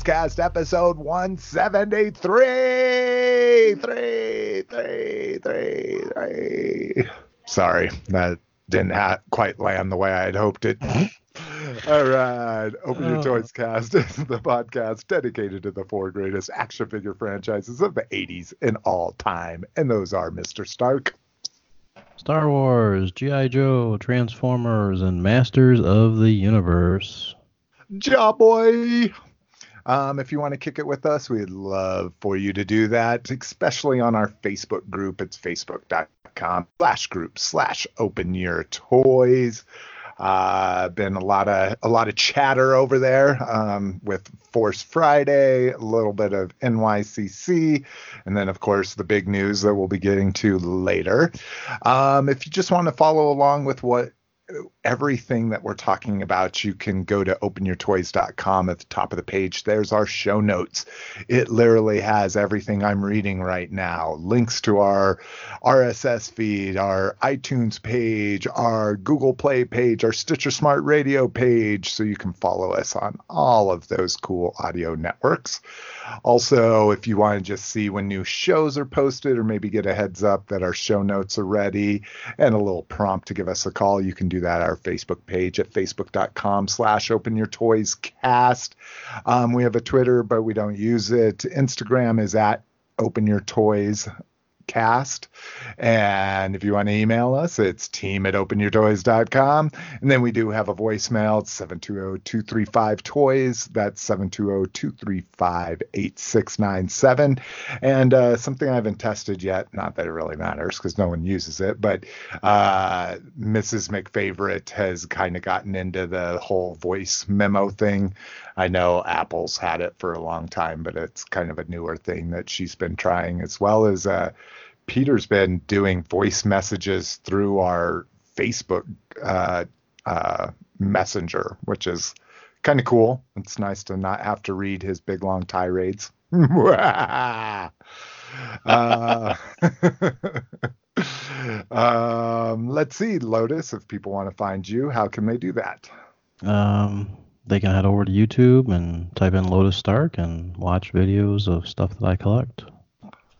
Your Toys Cast episode 173. Three, three, three, three. Sorry, that didn't ha- quite land the way I had hoped it. All right, Open Your uh. Oh. Toys Cast is the podcast dedicated to the four greatest action figure franchises of the 80s and all time, and those are Mr. Stark, Star Wars, G.I. Joe, Transformers, and Masters of the Universe. Ja boy. Um, if you want to kick it with us, we'd love for you to do that, especially on our Facebook group. It's facebook.com slash group slash open your toys. Uh, been a lot of a lot of chatter over there um, with Force Friday, a little bit of NYCC, and then of course the big news that we'll be getting to later. Um, if you just want to follow along with what everything that we're talking about, you can go to openyourtoys.com at the top of the page. There's our show notes. It literally has everything I'm reading right now links to our RSS feed, our iTunes page, our Google Play page, our Stitcher Smart Radio page, so you can follow us on all of those cool audio networks. Also, if you want to just see when new shows are posted or maybe get a heads up that our show notes are ready and a little prompt to give us a call, you can do that at our Facebook page at facebook.com slash open your toys cast. Um, we have a Twitter, but we don't use it. Instagram is at open your toys cast. And if you want to email us, it's team at openyourtoys.com. And then we do have a voicemail. It's 720-235-TOYS. That's 720-235-8697. And uh, something I haven't tested yet, not that it really matters because no one uses it, but uh, Mrs. McFavorite has kind of gotten into the whole voice memo thing. I know Apple's had it for a long time, but it's kind of a newer thing that she's been trying, as well as uh, Peter's been doing voice messages through our Facebook uh, uh, Messenger, which is kind of cool. It's nice to not have to read his big long tirades. uh, um, let's see, Lotus. If people want to find you, how can they do that? Um, they can head over to YouTube and type in Lotus Stark and watch videos of stuff that I collect.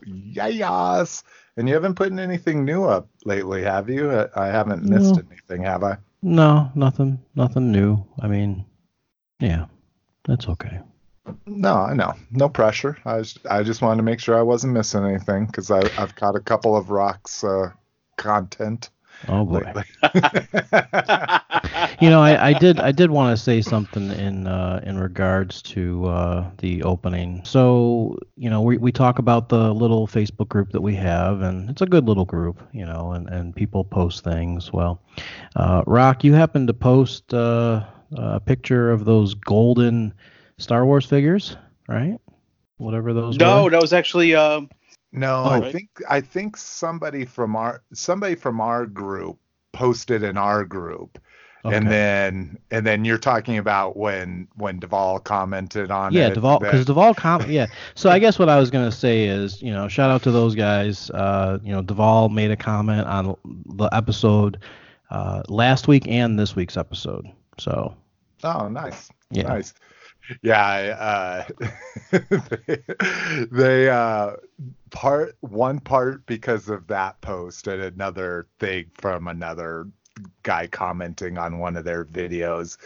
Yes. And you haven't put anything new up lately, have you? I, I haven't missed No. anything, have I? No, nothing, nothing new. I mean, yeah, that's okay. No, I know. No pressure. I I just wanted to make sure I wasn't missing anything because I've caught a couple of rocks uh, content Oh boy. You know, I, I did I did want to say something in uh, in regards to uh, the opening. So you know, we, we talk about the little Facebook group that we have, and it's a good little group, you know, and, and people post things. Well, uh, Rock, you happened to post uh, a picture of those golden Star Wars figures, right? Whatever those No, were. that was actually um, No, Oh, I right. think I think somebody from our somebody from our group posted in our group. Okay. And then and then you're talking about when when Duvall commented on yeah, it. Yeah, Duvall, because Duvall, com- yeah. So I guess what I was gonna say is, you know, shout out to those guys. Uh, you know, Duvall made a comment on the episode uh, last week and this week's episode. So Oh, nice. Yeah. Nice. Yeah, uh, they, they uh, part one part because of that post and another thing from another guy commenting on one of their videos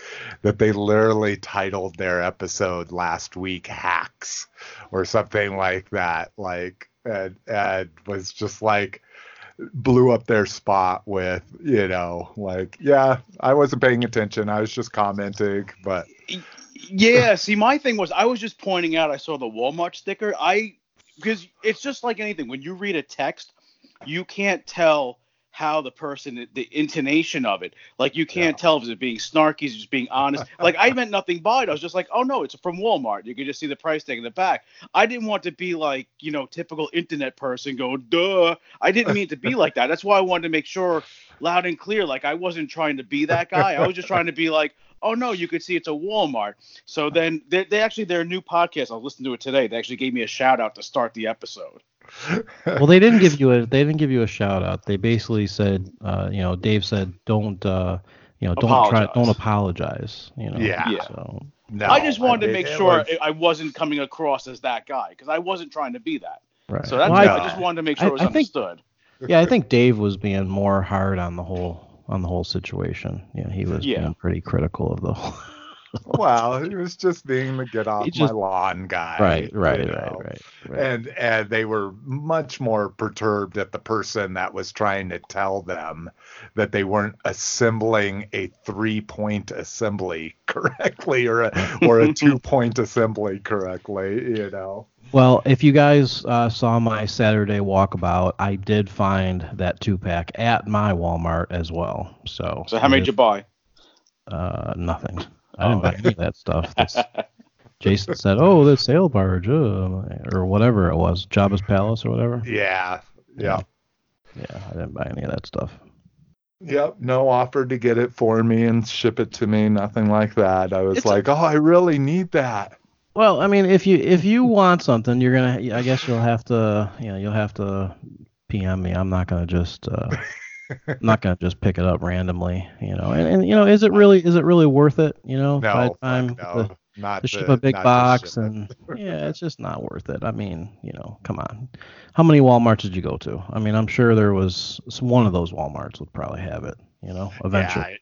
that they literally titled their episode last week hacks or something like that. Like and, and was just like blew up their spot with you know like yeah i wasn't paying attention. I was just commenting but Yeah, see, my thing was I was just pointing out I saw the Walmart sticker. I because it's just like anything. When you read a text, you can't tell how the person the intonation of it. Like you can't tell if it's being snarky, it's just being honest. Like I meant nothing by it. I was just like, oh no, it's from Walmart. You can just see the price tag in the back. I didn't want to be like, you know, typical internet person go, duh. I didn't mean to be like that. That's why I wanted to make sure loud and clear. Like I wasn't trying to be that guy. I was just trying to be like, oh no, you could see it's a Walmart. So then they, they actually their new podcast. I listened to it today. They actually gave me a shout out to start the episode. well, they didn't give you a they didn't give you a shout out. They basically said, uh, you know, Dave said, don't, uh, you know, don't Apologize. try, don't apologize. You know. Yeah. Yeah. So No, I just wanted to mean, make sure was- I wasn't coming across as that guy because I wasn't trying to be that. right. So that's Well, I, I- just wanted to make sure I- it was I think- understood. yeah, I think Dave was being more hard on the whole on the whole situation. Yeah, he was Yeah. being pretty critical of the whole. Well, he was just being the get off He my lawn guy. right, you right, know? right, right, right. And and they were much more perturbed at the person that was trying to tell them that they weren't assembling a three point assembly correctly or a or a two point assembly correctly, you know. Well, if you guys uh, saw my Saturday walkabout, I did find that two pack at my Walmart as well. So So how many did you buy? Uh, nothing. I didn't Oh. buy any of that stuff. That's, Jason said, "Oh, the sail barge, uh, or whatever it was, Jabba's palace or whatever." Yeah. Yeah. Yeah, I didn't buy any of that stuff. Yep, no offer to get it for me and ship it to me, nothing like that. I was It's a- like, "Oh, I really need that." Well, I mean, if you if you want something, you're gonna. I guess you'll have to. You know, you'll have to PM me. I'm not gonna just. Uh, I'm not gonna just pick it up randomly. You know, and, and you know, is it really is it really worth it? You know, by No, the time fuck the, no, not to ship a big box and yeah, it's just not worth it. I mean, you know, come on. How many WalMarts did you go to? I mean, I'm sure there was one of those WalMarts would probably have it. You know, eventually. Yeah,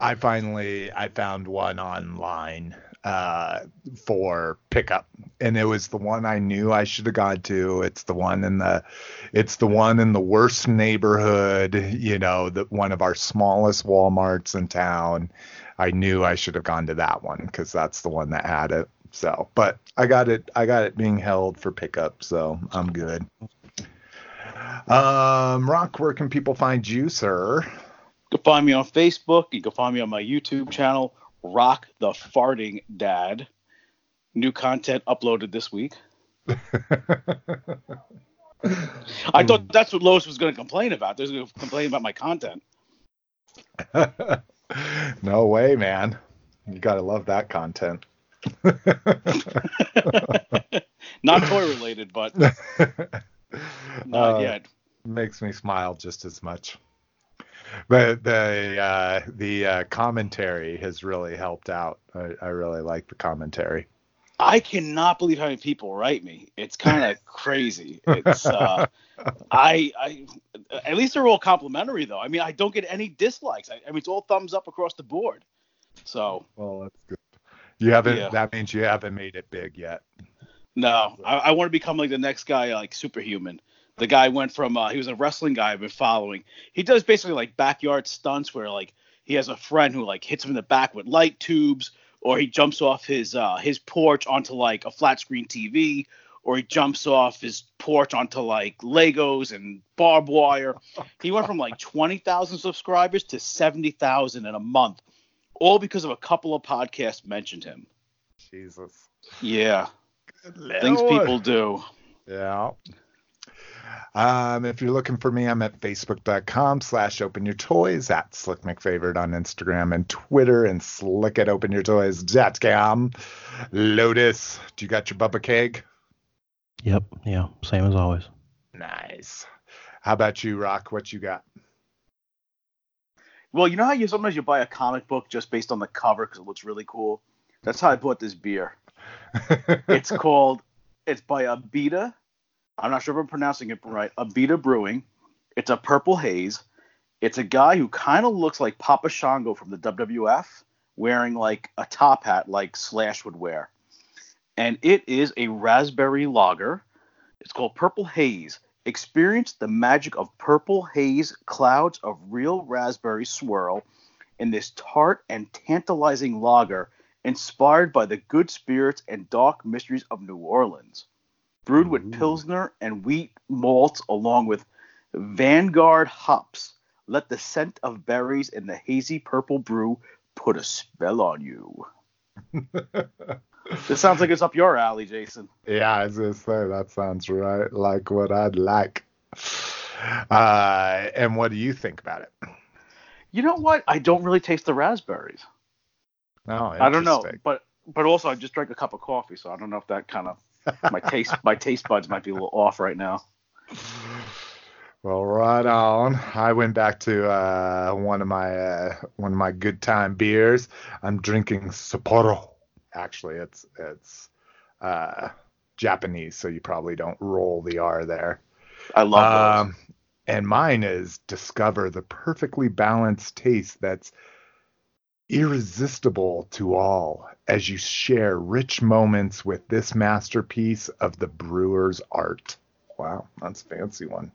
I, I finally I found one online uh, for pickup, and it was the one I knew I should have gone to. It's the one in the, it's the one in the worst neighborhood. You know, the one of our smallest WalMarts in town. I knew I should have gone to that one because that's the one that had it. So, but I got it. I got it being held for pickup, so I'm good. Um, Rock, where can people find you, sir? You can find me on Facebook. You can find me on my YouTube channel, Rock the Farting Dad. New content uploaded this week. I thought that's what Lois was going to complain about. They're going to complain about my content. no way, man. You gotta love that content. Not toy related, but not Uh, yet. Makes me smile just as much. But the uh, the uh, commentary has really helped out. I, I really like the commentary. I cannot believe how many people write me. It's kind of crazy. It's uh, I I at least they're all complimentary though. I mean, I don't get any dislikes. I, I mean, it's all thumbs up across the board. So Well, that's good. You haven't. Yeah. That means you haven't made it big yet. no, I, I want to become like the next guy, like superhuman. The guy went from uh, he was a wrestling guy I've been following. He does basically like backyard stunts where like he has a friend who like hits him in the back with light tubes, or he jumps off his uh, his porch onto like a flat screen TV, or he jumps off his porch onto like Legos and barbed wire. He went from like twenty thousand subscribers to seventy thousand in a month, all because of a couple of podcasts mentioned him. Jesus. Yeah, things people do. Yeah. Um, if you're looking for me, I'm at facebook.com slash open your toys, at Slick McFavorite on Instagram and Twitter, and slick at open your toys.com. Lotus, do you got your Bubba Keg? Yep. Yeah. Same as always. Nice. How about you, Rock? What you got? Well, you know how you sometimes you buy a comic book just based on the cover because it looks really cool. That's how I bought this beer. It's called. It's by Abita. I'm not sure if I'm pronouncing it right. Abita Brewing. It's a purple haze. It's a guy who kind of looks like Papa Shango from the WWF, wearing like a top hat like Slash would wear. And it is a raspberry lager. It's called Purple Haze. Experience the magic of purple haze clouds of real raspberry swirl in this tart and tantalizing lager inspired by the good spirits and dark mysteries of New Orleans. Brewed with Ooh. Pilsner and wheat malts along with Vanguard hops. Let the scent of berries in the hazy purple brew put a spell on you. This sounds like it's up your alley, Jason. Yeah, I was gonna say that sounds right like what I'd like. Uh, and what do you think about it? You know what? I don't really taste the raspberries. Oh, I don't know, but but also I just drank a cup of coffee, so I don't know if that kind of my taste my taste buds might be a little off right now. Well, right on. I went back to uh, one of my uh, one of my good time beers. I'm drinking Sapporo. Actually, it's it's uh, Japanese, so you probably don't roll the R there. I love those. Um, and mine is discover the perfectly balanced taste that's irresistible to all as you share rich moments with this masterpiece of the brewer's art. Wow, that's a fancy one.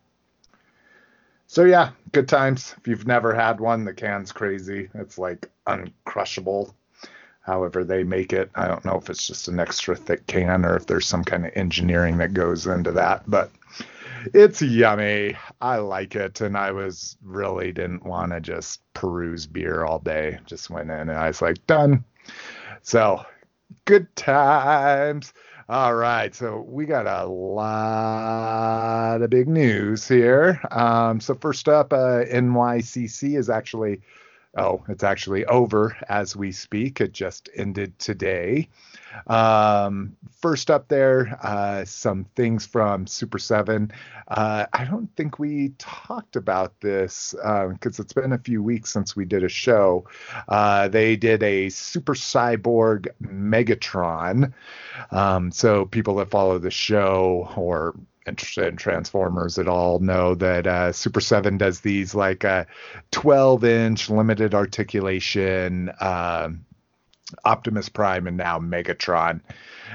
So yeah, good times. If you've never had one, the can's crazy. It's like uncrushable. However they make it, I don't know if it's just an extra thick can or if there's some kind of engineering that goes into that, but it's yummy. I like it, and I was really didn't want to just peruse beer all day. Just went in and I was like, done. So good times. All right, so we got a lot of big news here. Um, so first up, uh, NYCC is actually, oh, it's actually over as we speak. It just ended today. Um, first up there, uh, some things from Super 7. Uh, I don't think we talked about this because it's been a few weeks since we did a show. Uh, they did a Super Cyborg Megatron. Um, so people that follow the show or interested in Transformers at all know that uh, Super 7 does these like uh, 12 inch limited articulation. um Optimus Prime and now Megatron,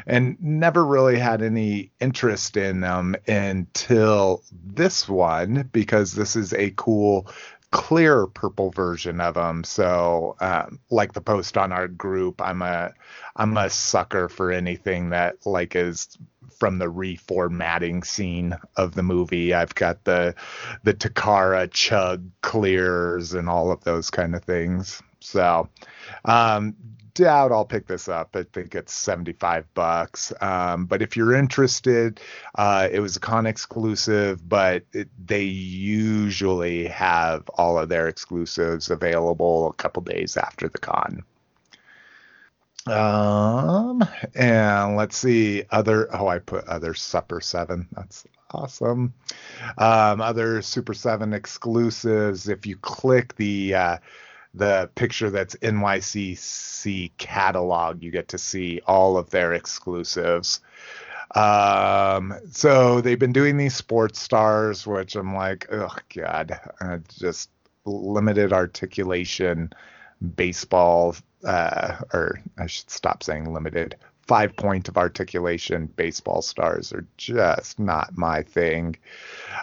and never really had any interest in them until this one because this is a cool clear purple version of them. So, um, like the post on our group, I'm a I'm a sucker for anything that like is from the reformatting scene of the movie. I've got the the Takara chug clears and all of those kind of things. So, um, doubt I'll pick this up. I think it's 75 bucks. Um, but if you're interested, uh, it was a con exclusive, but it, they usually have all of their exclusives available a couple days after the con. Um, and let's see other. Oh, I put other Supper Seven. That's awesome. Um, other Super Seven exclusives. If you click the uh, the picture that's NYCC catalog, you get to see all of their exclusives. Um, so they've been doing these sports stars, which I'm like, oh god, uh, just limited articulation baseball, uh, or I should stop saying limited. Five point of articulation baseball stars are just not my thing.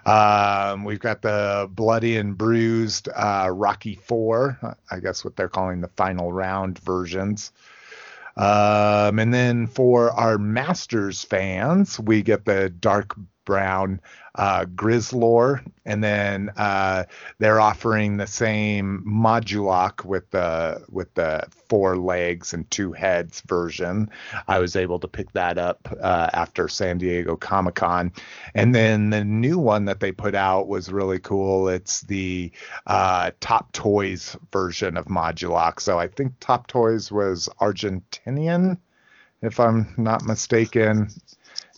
Um, we've got the bloody and bruised uh, Rocky Four, I guess what they're calling the final round versions. Um, and then for our Masters fans, we get the dark brown uh, Grizzlor, and then uh, they're offering the same Modulok with the with the four legs and two heads version. I was able to pick that up uh, after San Diego Comic Con, and then the new one that they put out was really cool. It's the uh, Top Toys version of Modulok. So I think Top Toys was Argentinian, if I'm not mistaken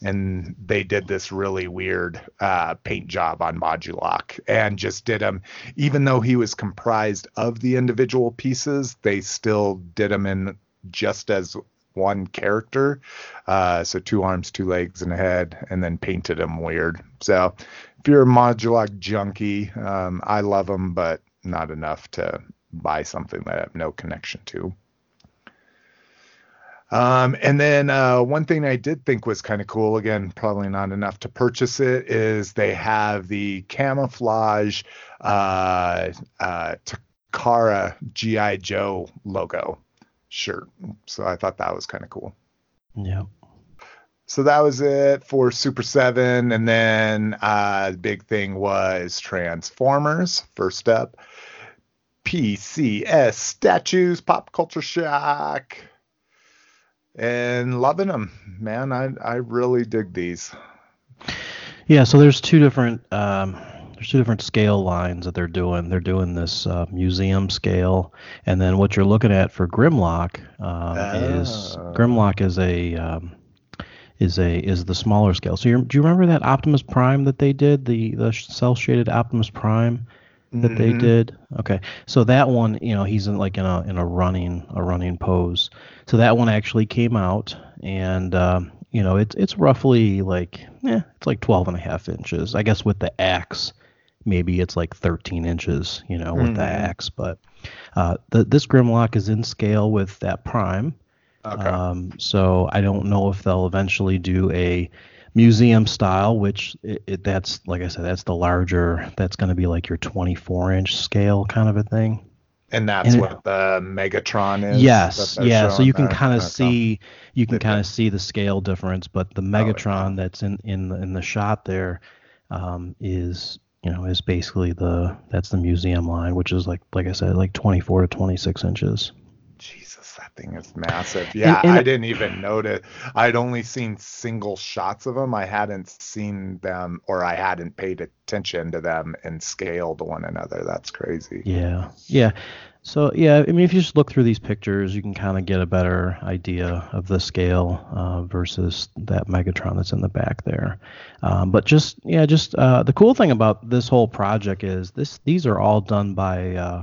and they did this really weird uh, paint job on Modulok and just did him, even though he was comprised of the individual pieces, they still did him in just as one character. Uh, so two arms, two legs, and a head, and then painted him weird. So if you're a Modulok junkie, um, I love them, but not enough to buy something that I have no connection to. Um, and then uh, one thing I did think was kind of cool, again, probably not enough to purchase it, is they have the camouflage uh, uh, Takara GI Joe logo shirt. So I thought that was kind of cool. Yeah. So that was it for Super 7. And then uh, the big thing was Transformers. First up, PCS statues, Pop Culture Shock. And loving them, man. I, I really dig these. Yeah, so there's two different um, there's two different scale lines that they're doing. They're doing this uh, museum scale, and then what you're looking at for Grimlock um, is Oh. Grimlock is a um, is a is the smaller scale. So you're, do you remember that Optimus Prime that they did the the cell shaded Optimus Prime that they Mhm. did? Okay, so that one, you know, he's in like in a in a running a running pose. So that one actually came out, and um, you know, it's it's roughly like yeah, it's like 12 and a half inches. I guess with the axe, maybe it's like 13 inches, you know, with the Mhm. axe. But uh, the, this Grimlock is in scale with that Prime. Okay. Um, so I don't know if they'll eventually do a museum style, which it, it, that's like I said, that's the larger. That's going to be like your 24 inch scale kind of a thing. and that's and it- what the Megatron is? yes, yeah. So you can kind of see you can kind of see the scale difference, but the Oh, yeah. Megatron that's in in the, in the shot there um, is you know is basically the that's the museum line, which is like like I said, like 24 to 26 inches. Jesus, that thing is massive. Yeah, and- I didn't even notice. I'd only seen single shots of them. I hadn't seen them, or I hadn't paid attention to them in scale to one another. That's crazy. Yeah, yeah. So yeah, I mean, if you just look through these pictures, you can kind of get a better idea of the scale uh, versus that Megatron that's in the back there. Um, but just yeah, just uh, the cool thing about this whole project is this these are all done by uh,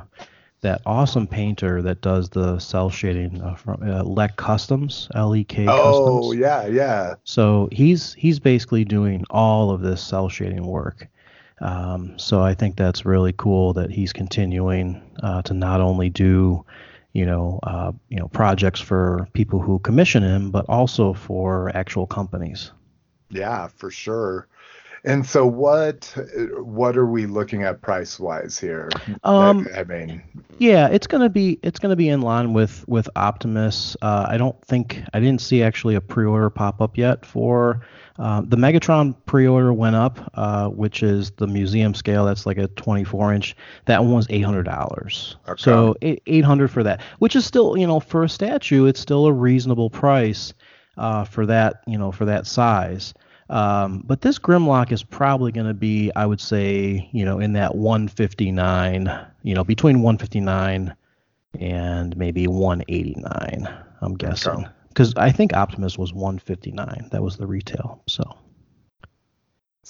that awesome painter that does the cell shading uh, from uh, Lek Customs, L E K Oh Customs. yeah, yeah. So he's he's basically doing all of this cell shading work. Um, so I think that's really cool that he's continuing uh, to not only do, you know, uh, you know, projects for people who commission him, but also for actual companies. Yeah, for sure. And so what what are we looking at price wise here? Um, I, I mean, Yeah, it's gonna be it's gonna be in line with with Optimus. Uh, I don't think I didn't see actually a pre-order pop up yet for uh, the Megatron pre-order went up, uh, which is the museum scale. That's like a 24 inch. That one was eight hundred dollars. Okay. So eight- 800 for that, which is still you know for a statue, it's still a reasonable price uh, for that you know for that size. Um, but this Grimlock is probably going to be, I would say, you know, in that 159, you know, between 159 and maybe 189. I'm guessing because I think Optimus was 159. That was the retail. So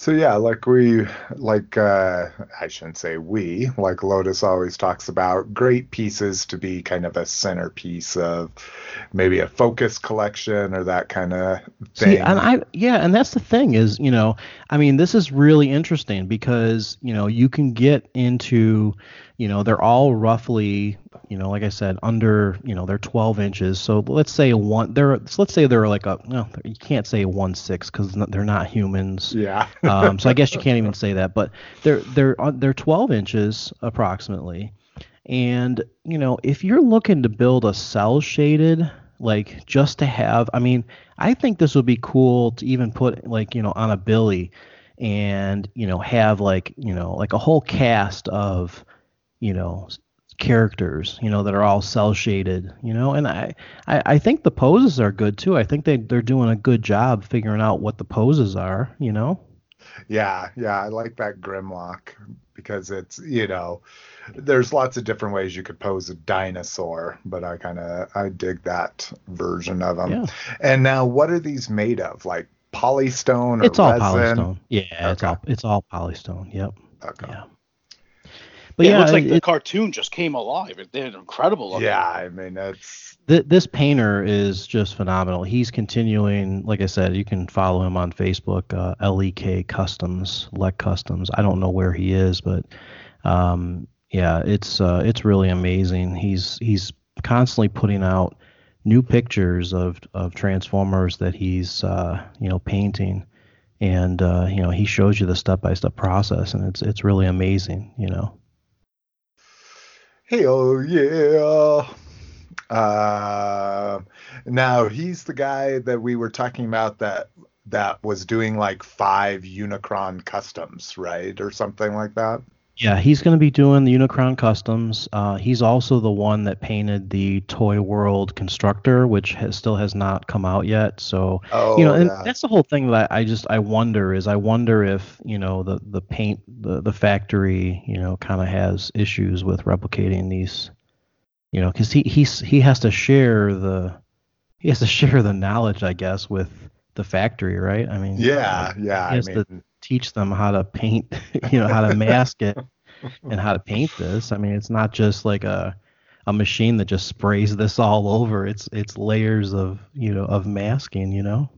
So yeah, like we like uh I shouldn't say we, like Lotus always talks about great pieces to be kind of a centerpiece of maybe a focus collection or that kind of thing. See, and I yeah, and that's the thing is, you know, I mean, this is really interesting because you know you can get into, you know, they're all roughly, you know, like I said, under, you know, they're 12 inches. So let's say one, they're so let's say they're like a, no, you can't say one six because they're not humans. yeah. um, so I guess you can't even say that, but they're they're uh, they're 12 inches approximately, and you know if you're looking to build a cell shaded like just to have, I mean, I think this would be cool to even put like you know on a Billy, and you know have like you know like a whole cast of you know characters you know that are all cell shaded you know and I, I i think the poses are good too i think they they're doing a good job figuring out what the poses are you know Yeah, yeah, I like that Grimlock because it's, you know, there's lots of different ways you could pose a dinosaur, but I kind of I dig that version of them. Yeah. And now what are these made of? Like polystone or It's all resin? polystone. Yeah, it's all it's all polystone. Yep. Okay. Yeah. But yeah, yeah, it looks like it- the cartoon just came alive. It- They're incredible. looking. Yeah, I mean it's th- this painter is just phenomenal. He's continuing, like I said, you can follow him on Facebook, uh, LEK Customs, Lek Customs. I don't know where he is, but um, yeah, it's uh, it's really amazing. He's he's constantly putting out new pictures of of Transformers that he's uh, you know painting, and uh, you know he shows you the step by step process, and it's it's really amazing. You know. Hell yeah. Uh, now he's the guy that we were talking about that that was doing like five Unicron customs, right, or something like that. Yeah, he's going to be doing the Unicron customs. Uh, he's also the one that painted the Toy World constructor, which has, still has not come out yet. So Oh, you know, and yeah. that's the whole thing that I just I wonder is I wonder if you know the the paint the the factory you know kind of has issues with replicating these, you know, because he he's he has to share the he has to share the knowledge I guess with the factory, right? I mean, yeah, yeah. he I mean, to teach them how to paint, you know, how to mask it and how to paint this. I mean, it's not just like a a machine that just sprays this all over. It's it's layers of you know of masking. You know.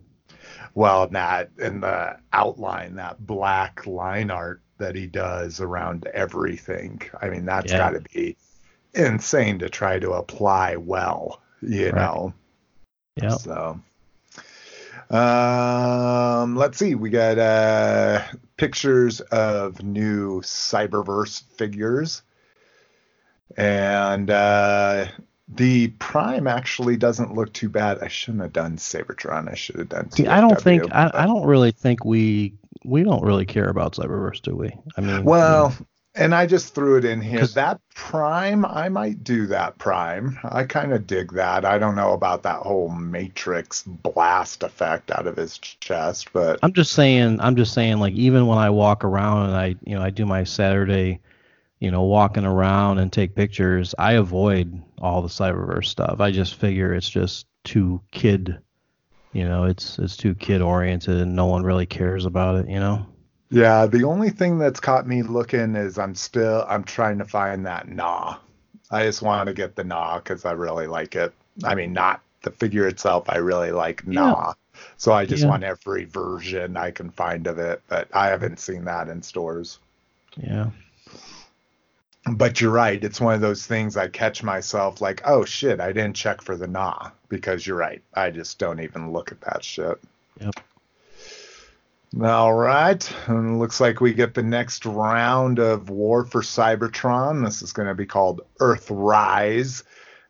well, that and the outline, that black line art that he does around everything. I mean, that's Yeah. got to be insane to try to apply well, you Right. know. Yeah. So, um, let's see. We got uh, pictures of new Cyberverse figures, and uh, the Prime actually doesn't look too bad. I shouldn't have done Sabertron. I should have done. See, I don't think I, I don't really think we we don't really care about Cyberverse, do we? I mean, Well, and I just threw it in here. That Prime, I might do that Prime. I kind of dig that. I don't know about that whole Matrix blast effect out of his chest, but I'm just saying. I'm just saying. Like even when I walk around and I you know I do my Saturday, you know, walking around and take pictures, I avoid all the Cyberverse stuff. I just figure it's just too kid. You know, it's it's too kid oriented and no one really cares about it. You know. Yeah, the only thing that's caught me looking is I'm still I'm trying to find that Nah. I just want to get the Nah because I really like it. I mean, not the figure itself. I really like Nah. So I just Yeah. want every version I can find of it, but I haven't seen that in stores. Yeah. But you're right. It's one of those things I catch myself like, oh shit, I didn't check for the nah. Because you're right. I just don't even look at that shit. Yep. All right. And it looks like we get the next round of War for Cybertron. This is going to be called Earthrise.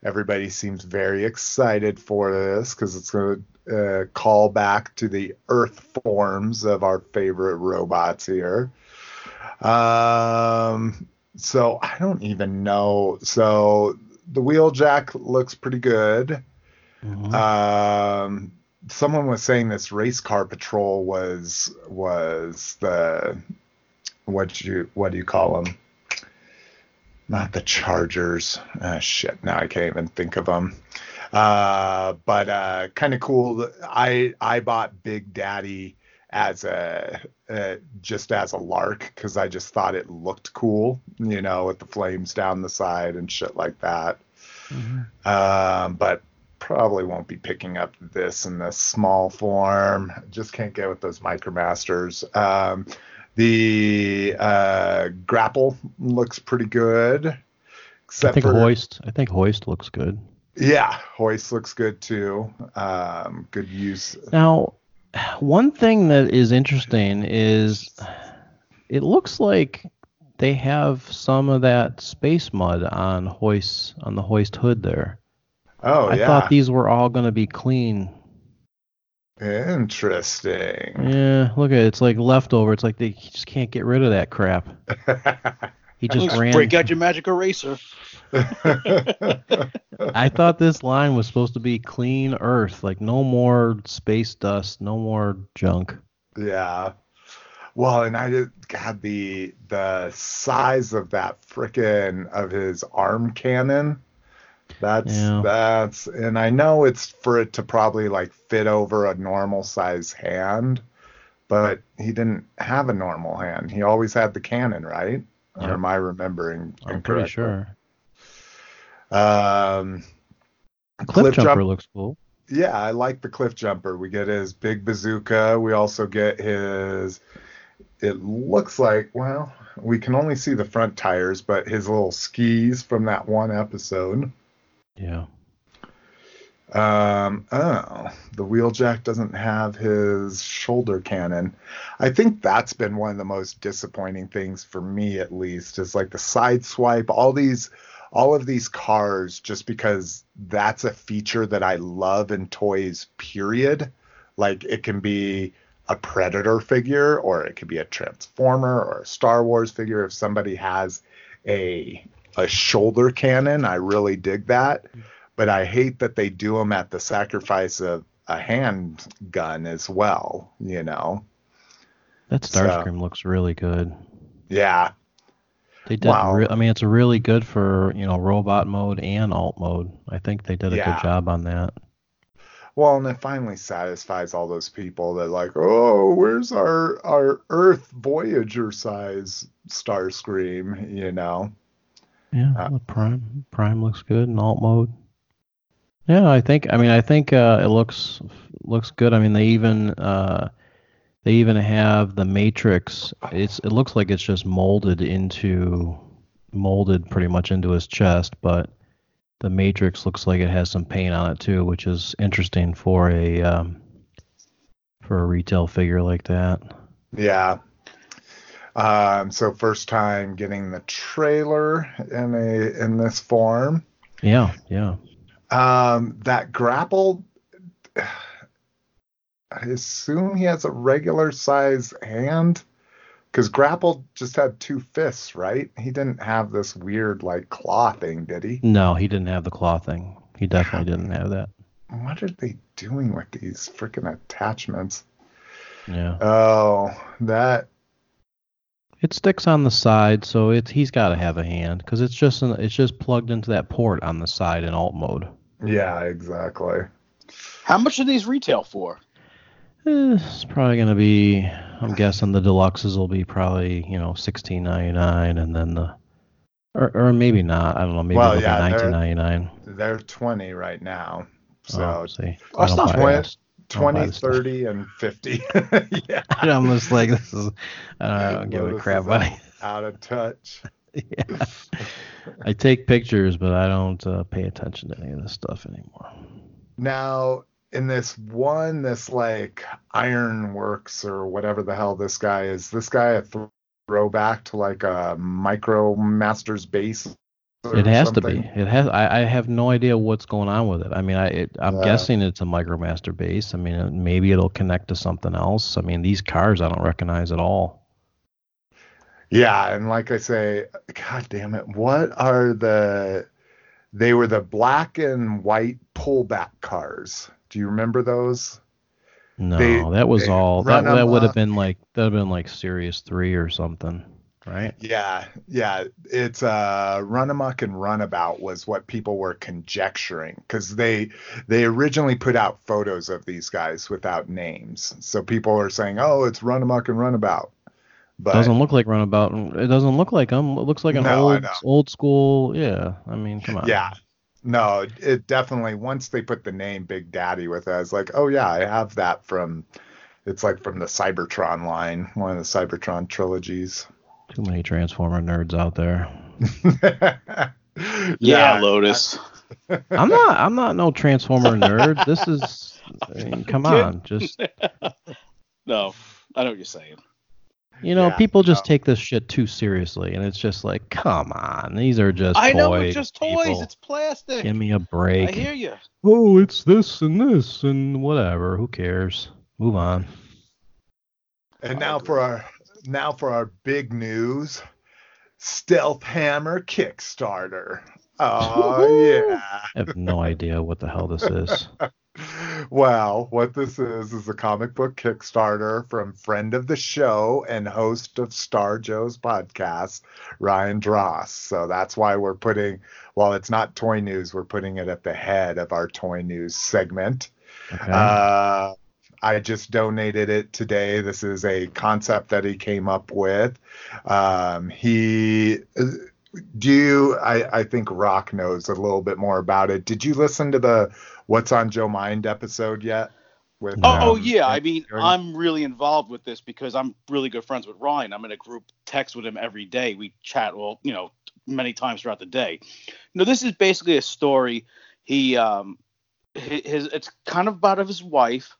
Everybody seems very excited for this because it's going to uh, call back to the Earth forms of our favorite robots here. Um, so I don't even know. So the Wheeljack looks pretty good. Mhm. Um, someone was saying this race car patrol was was the what you what do you call them? Not the Chargers. Ah, shit, now I can't even think of them. Uh, but uh, kind of cool. I I bought Big Daddy as a uh, just as a lark because I just thought it looked cool, you know, with the flames down the side and shit like that. Mhm. Um, but probably won't be picking up this in the small form. Just can't get with those Micromasters. Um, the uh, grapple looks pretty good. I Except think for, Hoist. I think Hoist looks good. Yeah, hoist looks good too. Um, good use. Now, one thing that is interesting is it looks like they have some of that space mud on hoist on the hoist hood there. Oh I yeah, thought these were all going to be clean. interesting. Yeah, look at it. It's like leftover. It's like they just can't get rid of that crap. He just Let's ran. break out your magic eraser. I thought this line was supposed to be clean Earth, like no more space dust, no more junk. Yeah. Well, and I did God the the size of that frickin' of his arm cannon. That's Yeah. that's and I know it's for it to probably like fit over a normal size hand, but he didn't have a normal hand. He always had the cannon, right? Or am I remembering? I'm pretty sure. Um, Cliff, jumper jump- looks cool. yeah, I like the cliff jumper. We get his big bazooka. We also get his. It looks like well, we can only see the front tires, but his little skis from that one episode. Yeah. Um, oh, the wheeljack doesn't have his shoulder cannon. I think that's been one of the most disappointing things for me, at least, is like the side swipe. All these, all of these cars just because that's a feature that I love in toys, period. Like it can be a Predator figure or it could be a Transformer or a Star Wars figure. If somebody has a a shoulder cannon, I really dig that. Mm-hmm. But I hate that they do them at the sacrifice of a handgun as well, you know. That Starscream looks really good. Yeah. They did. Wow. Re- I mean, it's really good for you know robot mode and alt mode. I think they did a Yeah. good job on that. Well, and it finally satisfies all those people that like, oh, where's our our Earth Voyager size Starscream, you know? Yeah, Uh, the Prime Prime looks good in alt mode. Yeah, I think. I mean, I think uh, it looks looks good. I mean, they even uh, they even have the Matrix. It's it looks like it's just molded into molded pretty much into his chest, but the Matrix looks like it has some paint on it too, which is interesting for a um, for a retail figure like that. Yeah. Um, so first time getting the trailer in a in this form. Yeah, yeah. Um, that grapple. I assume he has a regular size hand, because grapple just had two fists, right? He didn't have this weird like claw thing, did he? No, he didn't have the claw thing. He definitely didn't have that. What are they doing with these freaking attachments? Yeah. Oh, that It sticks on the side, so it's he's got to have a hand because it's just an, it's just plugged into that port on the side in alt mode. yeah, exactly. How much do these retail for? Eh, it's probably gonna be. I'm guessing the deluxes will be probably you know 16.99, and then the or or maybe not. I don't know. Maybe Well, it'll yeah, be they're- 19.99. They're 20 right now. So oh, see, Oh, it's I don't not buy bad. this. 20, buy the stuff. 30, and 50. yeah. I'm just like this is. I don't give Well, a this crap about it. Out of touch. yeah. I take pictures, but I don't uh, pay attention to any of this stuff anymore. Now, in this one, this like Ironworks or whatever the hell this guy is, this guy a throwback to like a Micro Masters base? It has to be. It has. I, I have no idea what's going on with it. I mean, I it, I'm Yeah. guessing it's a MicroMaster base. I mean, uh, maybe it'll connect to something else. I mean, these cars I don't recognize at all. Yeah, and like I say, god damn it, what are the they were the black and white pullback cars. Do you remember those? No, They- that was all. That that would have been like that would have been like Series Three or something, right? Yeah, yeah. It's uh Runamuck and runabout was what people were conjecturing because they they originally put out photos of these guys without names. So people are saying, Oh, it's Runamuck and runabout. But doesn't look like Runabout. It doesn't look like them. It looks like an No, old old school. Yeah, I mean, come on. yeah. No, it definitely once they put the name Big Daddy with it, I was like, Oh yeah, I have that from it's like from the Cybertron line, one of the Cybertron trilogies. Too many Transformer nerds out there. Yeah, Lotus. I'm not. I'm not no Transformer nerd. This is. I mean, come on, just No, I know what you're saying. you know, Yeah, people just no. take this shit too seriously, and it's just like, come on, these are just. I know toys, it's just toys. people. It's plastic. Give me a break. I hear you. Oh, it's this and this and whatever. Who cares? Move on. And now for our now for our big news. Stealth Hammer Kickstarter. Oh yeah. I have no idea what the hell this is. Well, what this is is a comic book Kickstarter from friend of the show and host of Star Joe's podcast, Ryan Dross. So that's why we're putting, while it's not toy news, we're putting it at the head of our toy news segment. Okay. Uh, I just donated it today. This is a concept that he came up with. Um, he, do you, I, I think Rock knows a little bit more about it. Did you listen to the What's on Joe Mind episode yet? With. Oh, oh um, yeah. I mean, I'm really involved with this because I'm really good friends with Ryan. I'm in a group text with him every day. We chat, well, you know, many times throughout the day. No, this is basically a story. He, um, his, it's kind of about of his wife.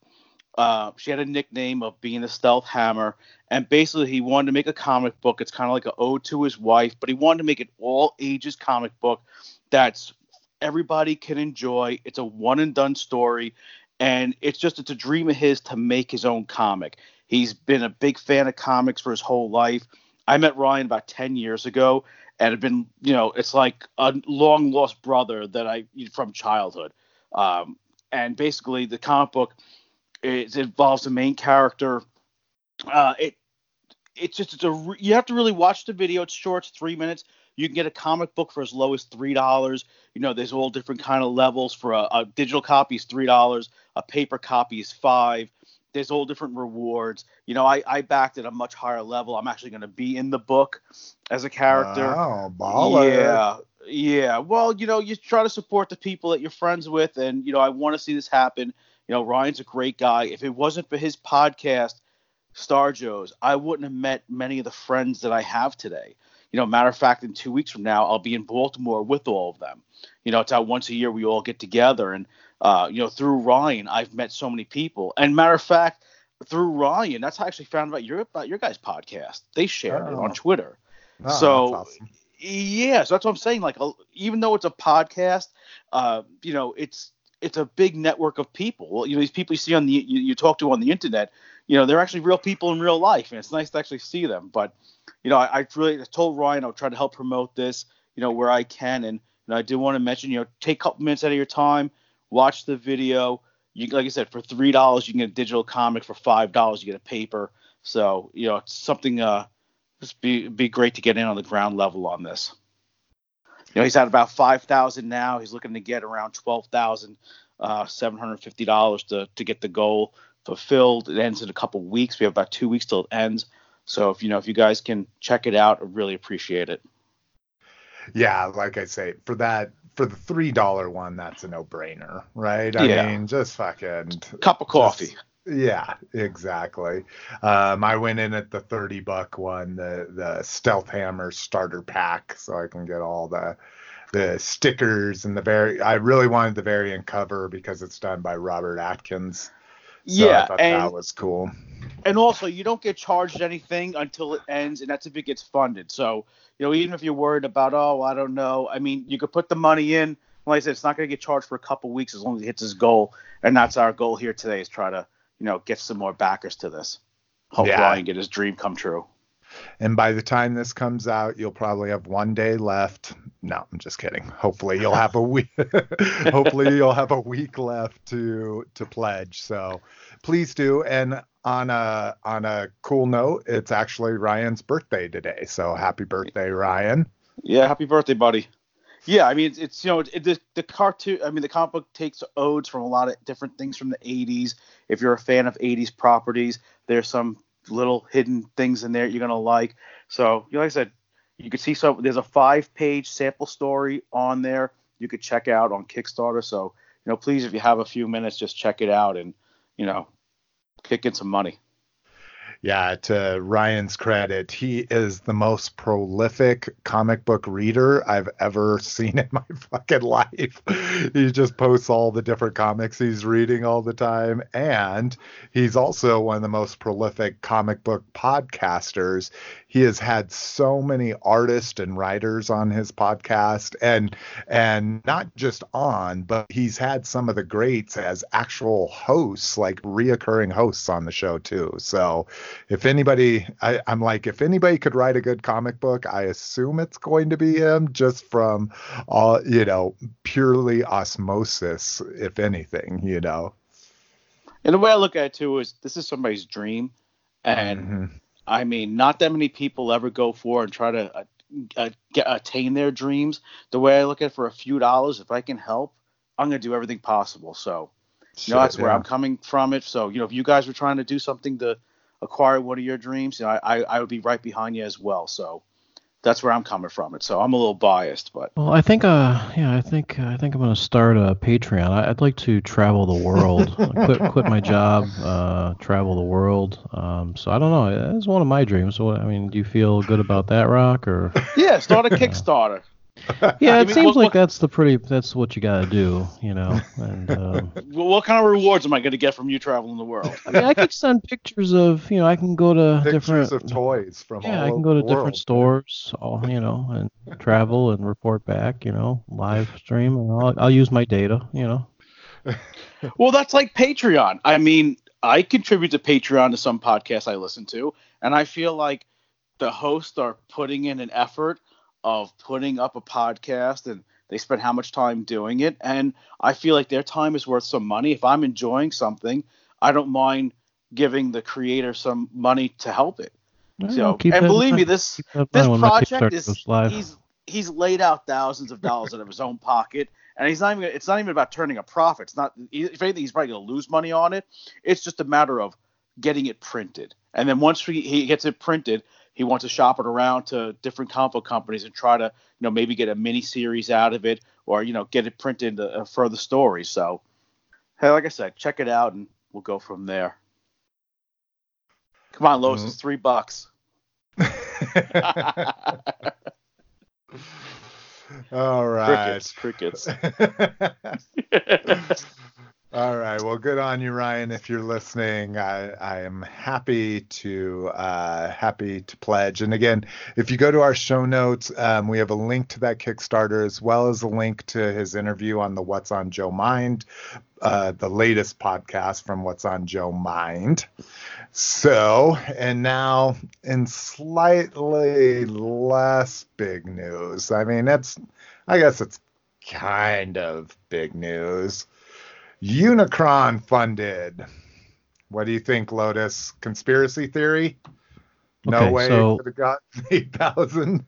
Uh, she had a nickname of being a stealth hammer, and basically he wanted to make a comic book. It's kind of like an ode to his wife, but he wanted to make it all ages comic book that's everybody can enjoy. It's a one and done story, and it's just it's a dream of his to make his own comic. He's been a big fan of comics for his whole life. I met Ryan about 10 years ago and have been, you know, it's like a long lost brother that I from childhood. Um, and basically, the comic book it involves the main character. Uh, it it's just it's a you have to really watch the video. It's short, it's three minutes. You can get a comic book for as low as three dollars. You know, there's all different kind of levels. For a, a digital copy is three dollars. A paper copy is five there's all different rewards. You know, I, I backed at a much higher level. I'm actually going to be in the book as a character. Oh, baller. Yeah. Yeah. Well, you know, you try to support the people that you're friends with. And, you know, I want to see this happen. You know, Ryan's a great guy. If it wasn't for his podcast, Star Joe's, I wouldn't have met many of the friends that I have today. You know, matter of fact, in two weeks from now, I'll be in Baltimore with all of them. You know, it's how once a year we all get together. And, uh, you know, through Ryan, I've met so many people. And matter of fact, through Ryan, that's how I actually found about your about your guys' podcast. They shared oh. it on oh. Twitter. Oh, so awesome. yeah, so that's what I'm saying. Like, even though it's a podcast, uh, you know, it's it's a big network of people. You know, these people you see on the you, you talk to on the internet, you know, they're actually real people in real life, and it's nice to actually see them. But you know, I, I really I told Ryan I'll try to help promote this, you know, where I can, and you know, I do want to mention, you know, take a couple minutes out of your time watch the video. You like I said, for three dollars you can get a digital comic. For five dollars you get a paper. So you know it's something. Uh, just be be great to get in on the ground level on this. You know he's at about five thousand now. He's looking to get around twelve thousand uh, seven hundred fifty dollars to to get the goal fulfilled. It ends in a couple weeks. We have about two weeks till it ends. So if you know if you guys can check it out, I really appreciate it. Yeah, like I say, for that for the three dollar one, that's a no brainer, right? I yeah. mean, just fucking cup of coffee. Just, yeah, exactly. Um, I went in at the thirty buck one, the the Stealth Hammer starter pack, so I can get all the the stickers and the very. I really wanted the variant cover because it's done by Robert Atkins. So yeah, I thought and, that was cool. And also, you don't get charged anything until it ends, and that's if it gets funded. So you know, even if you're worried about, oh, I don't know, I mean, you could put the money in. Like I said, it's not going to get charged for a couple weeks as long as it hits its goal, and that's our goal here today is try to, you know, get some more backers to this. Hope yeah. Ryan get his dream come true. And by the time this comes out, you'll probably have one day left. No, I'm just kidding. Hopefully you'll have a week. hopefully you'll have a week left to to pledge. So please do. And on a on a cool note, it's actually Ryan's birthday today. So happy birthday, Ryan. Yeah, happy birthday, buddy. Yeah, I mean it's, it's you know it, the the cartoon. I mean the comic book takes odes from a lot of different things from the 80s. If you're a fan of 80s properties, there's some little hidden things in there you're gonna like. So like I said, you can see so there's a five page sample story on there you could check out on Kickstarter. So you know, please if you have a few minutes, just check it out and you know kick in some money. Yeah, to Ryan's credit, he is the most prolific comic book reader I've ever seen in my fucking life. he just posts all the different comics he's reading all the time. And he's also one of the most prolific comic book podcasters he has had so many artists and writers on his podcast and and not just on but he's had some of the greats as actual hosts like reoccurring hosts on the show too so if anybody I, i'm like if anybody could write a good comic book i assume it's going to be him just from all you know purely osmosis if anything you know and the way i look at it too is this is somebody's dream and mm-hmm. I mean, not that many people ever go for and try to uh, uh, get, attain their dreams. The way I look at it, for a few dollars, if I can help, I'm gonna do everything possible. So, you know, that's yeah. where I'm coming from. It. So, you know, if you guys were trying to do something to acquire one of your dreams, you know, I, I would be right behind you as well. So, that's where I'm coming from it. So I'm a little biased, but well, I think uh yeah, I think uh, I think I'm gonna start a Patreon. I, would like to travel the world, quit quit my job, uh, travel the world. Um, so I don't know. It's one of my dreams. So I mean, do you feel good about that, Rock? Or yeah, start a Kickstarter. Yeah, I it mean, seems what- like what- that's the pretty. That's what you got to do, you know. And um, Well, what kind of rewards am I going to get from you traveling the world? I mean, I could send pictures of, you know, I can go to Pictures different. of toys from yeah, all I can go to the different world. stores, all you know, and travel and report back, you know, live stream, and I'll, I'll use my data, you know. Well, that's like Patreon. I mean, I contribute to Patreon to some podcasts I listen to, and I feel like the hosts are putting in an effort of putting up a podcast and they spend how much time doing it. And I feel like their time is worth some money. If I'm enjoying something, I don't mind giving the creator some money to help it. So, and that believe me, this Keep that in this mind when my project is he's he's laid out thousands of dollars out of his own pocket. And he's not even it's not even about turning a profit. It's not if anything he's probably going to lose money on it. It's just a matter of getting it printed. And then once he, he gets it printed he wants to shop it around to different comic book companies and try to you know maybe get a mini series out of it or you know get it printed into a further story so hey like i said check it out and we'll go from there come on lois Mhm. it's three bucks all right. crickets crickets All right. Well, good on you, Ryan. If you're listening, I, I am happy to uh, happy to pledge. And again, if you go to our show notes, um, we have a link to that Kickstarter as well as a link to his interview on the What's on Joe Mind, uh, the latest podcast from What's on Joe Mind. So, and now in slightly less big news. I mean, it's I guess it's kind of big news. Unicron funded. What do you think, Lotus? Conspiracy theory? No Okay, way so- it could have got eight thousand.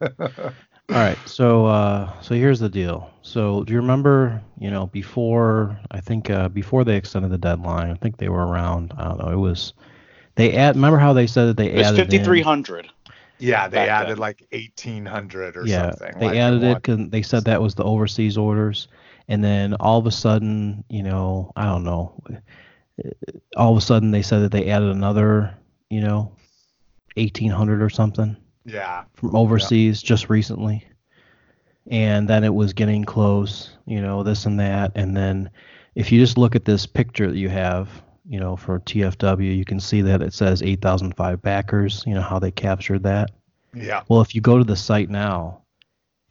All right, so uh, so here's the deal. So do you remember, you know, before I think uh, before they extended the deadline, I think they were around. I don't know. It was they add. Remember how they said that they it's added in- 5300 yeah, they added then. like eighteen hundred or yeah, something. they like added it because they said that was the overseas orders, and then all of a sudden, you know, I don't know, all of a sudden they said that they added another, you know, eighteen hundred or something Yeah, from overseas just recently. And then it was getting close, you know, this and that. And then if you just look at this picture that you have, you know, for TFW, you can see that it says 8,005 backers, you know, how they captured that. yeah. Well, if you go to the site now,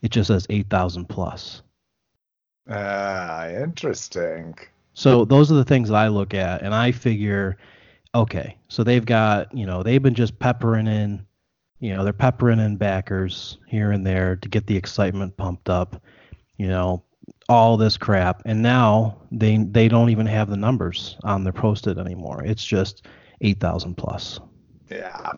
it just says 8,000 plus. Ah, interesting. So those are the things that I look at, and I figure, okay, so they've got, you know, they've been just peppering in, you know, they're peppering in backers here and there to get the excitement pumped up, you know, all this crap, and now they they don't even have the numbers on their posted anymore. It's just eight thousand plus. Yeah.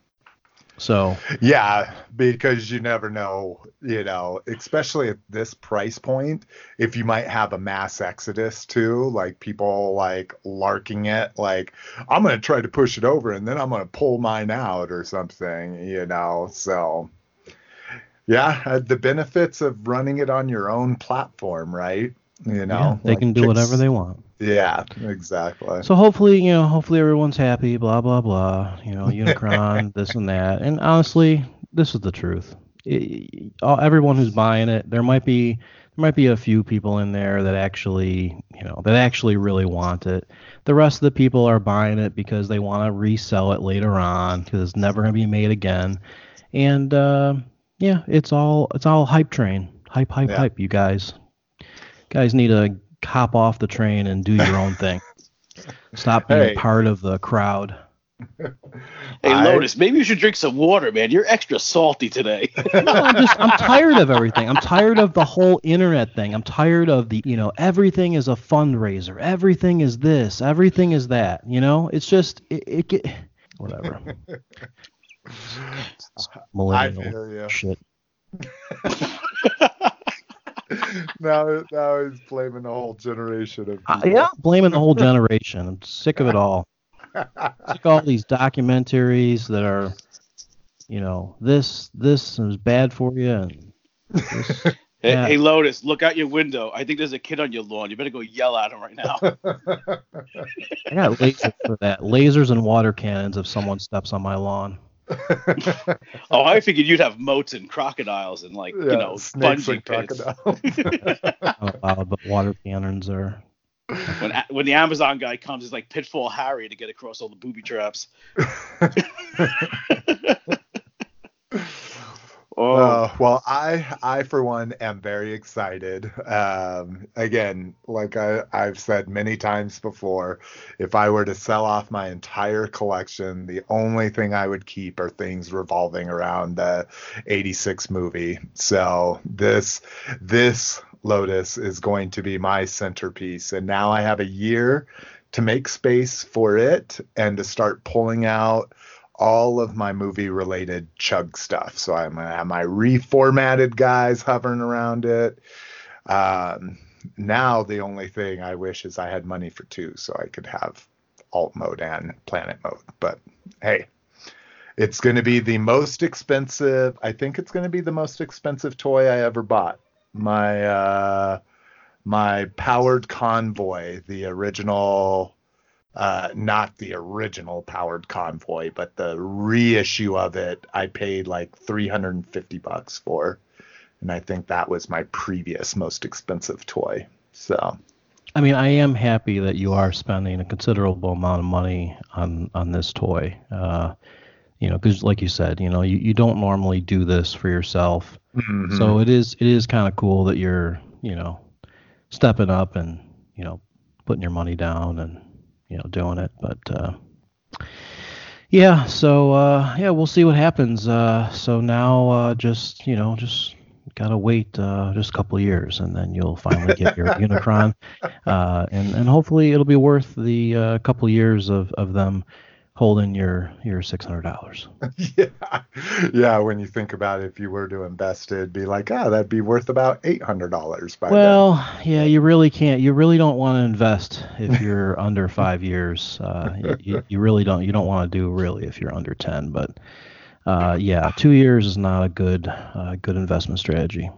So Yeah, because you never know, you know, especially at this price point, if you might have a mass exodus too, like people like larking it, like I'm going to try to push it over and then I'm going to pull mine out or something, you know. So, yeah, uh, the benefits of running it on your own platform, right? You know, yeah, they like can do Kicks- whatever they want. Yeah, exactly. So hopefully, you know, hopefully everyone's happy, blah blah blah. You know, Unicron, this and that. And honestly, this is the truth. It, all, everyone who's buying it, there might be there might be a few people in there that actually, you know, that actually really want it. The rest of the people are buying it because they want to resell it later on because it's never going to be made again. And uh, yeah, it's all it's all hype train, hype, hype, Yeah. hype. You guys, guys need to hop off the train and do your own thing. Stop being Hey. part of the crowd. Hey I- Lotus, maybe you should drink some water, man. You're extra salty today. No, I'm just I'm tired of everything. I'm tired of the whole internet thing. I'm tired of the you know everything is a fundraiser. Everything is this. Everything is that. You know, it's just it, it get whatever. It's I feel you. shit. now, now he's blaming the whole generation of Uh, yeah, blaming the whole generation. I'm sick of it all. Sick of all these documentaries that are, you know, this this is bad for you and this, Hey, Yeah. hey, Lotus, look out your window. I think there's a kid on your lawn. You better go yell at him right now. I got lasers for that. Lasers and water cannons if someone steps on my lawn. Oh, I figured you'd have moats and crocodiles and like you know snakes bungee and pits. crocodiles. Oh, wow, but water cannons are. When when the Amazon guy comes, it's like Pitfall Harry to get across all the booby traps. Oh, Uh, well, I, I for one am very excited. Um, again, like I, I've said many times before, if I were to sell off my entire collection, the only thing I would keep are things revolving around the '86 movie. So this, this Lotus is going to be my centerpiece, and now I have a year to make space for it and to start pulling out all of my movie related chug stuff. So I'm gonna have my reformatted guys hovering around it. Um, now the only thing I wish is I had money for two, so I could have alt mode and planet mode. But hey, it's going to be the most expensive. I think it's going to be the most expensive toy I ever bought. My uh, my powered convoy, the original uh, not the original powered convoy, but the reissue of it, I paid like 350 bucks for, and I think that was my previous most expensive toy. So I mean, I am happy that you are spending a considerable amount of money on on this toy. Uh, you know, because like you said, you know, you, you don't normally do this for yourself, mhm. so it is it is kind of cool that you're you know stepping up and you know putting your money down and you know doing it. But uh, yeah, so uh, yeah, we'll see what happens. Uh, so now uh, just you know just gotta wait uh, just a couple of years and then you'll finally get your Unicron, uh, and and hopefully it'll be worth the uh, couple of years of of them holding your your six hundred dollars. yeah, yeah. When you think about it, if you were to invest it, it'd be like, ah, that'd be worth about eight hundred dollars by Well, yeah, you really can't. You really don't want to invest if you're under five years. Uh, you- you, you really don't. You don't want to do really if you're under ten. But uh, yeah, two years is not a good uh, good investment strategy.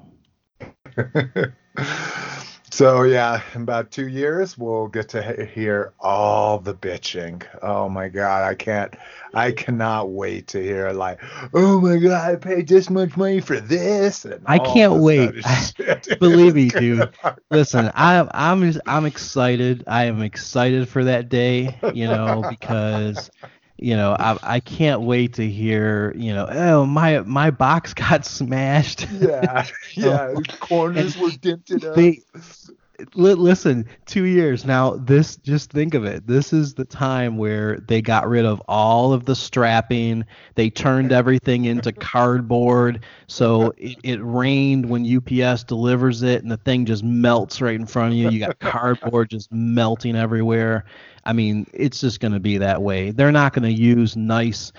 so yeah, in about two years, we'll get to hear all the bitching. Oh my god, I can't. I cannot wait to hear like, oh my god, I paid this much money for this. And I can't wait. Believe me, gonna- Listen, I'm I'm I'm excited. I am excited for that day. You know because. You know, I I can't wait to hear. You know, oh my my box got smashed. Yeah, yeah. Corners were dented up. they listen two years now this just think of it this is the time where they got rid of all of the strapping they turned everything into cardboard so it, it rained when ups delivers it and the thing just melts right in front of you you got cardboard just melting everywhere i mean it's just going to be that way they're not going to use nice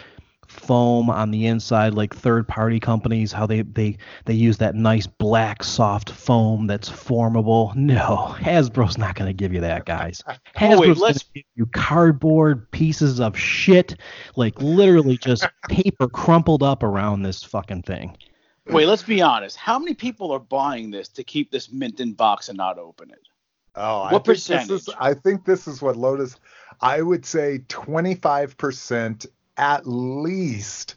foam on the inside like third party companies how they they they use that nice black soft foam that's formable no hasbro's not going to give you that guys hasbro's Oh, wait, going to let's- give you cardboard pieces of shit like literally just paper crumpled up around this fucking thing wait, let's be honest. How many people are buying this to keep this mint in box and not open it? Oh, I What think This is. I think this is what Lotus. I would say 25% at least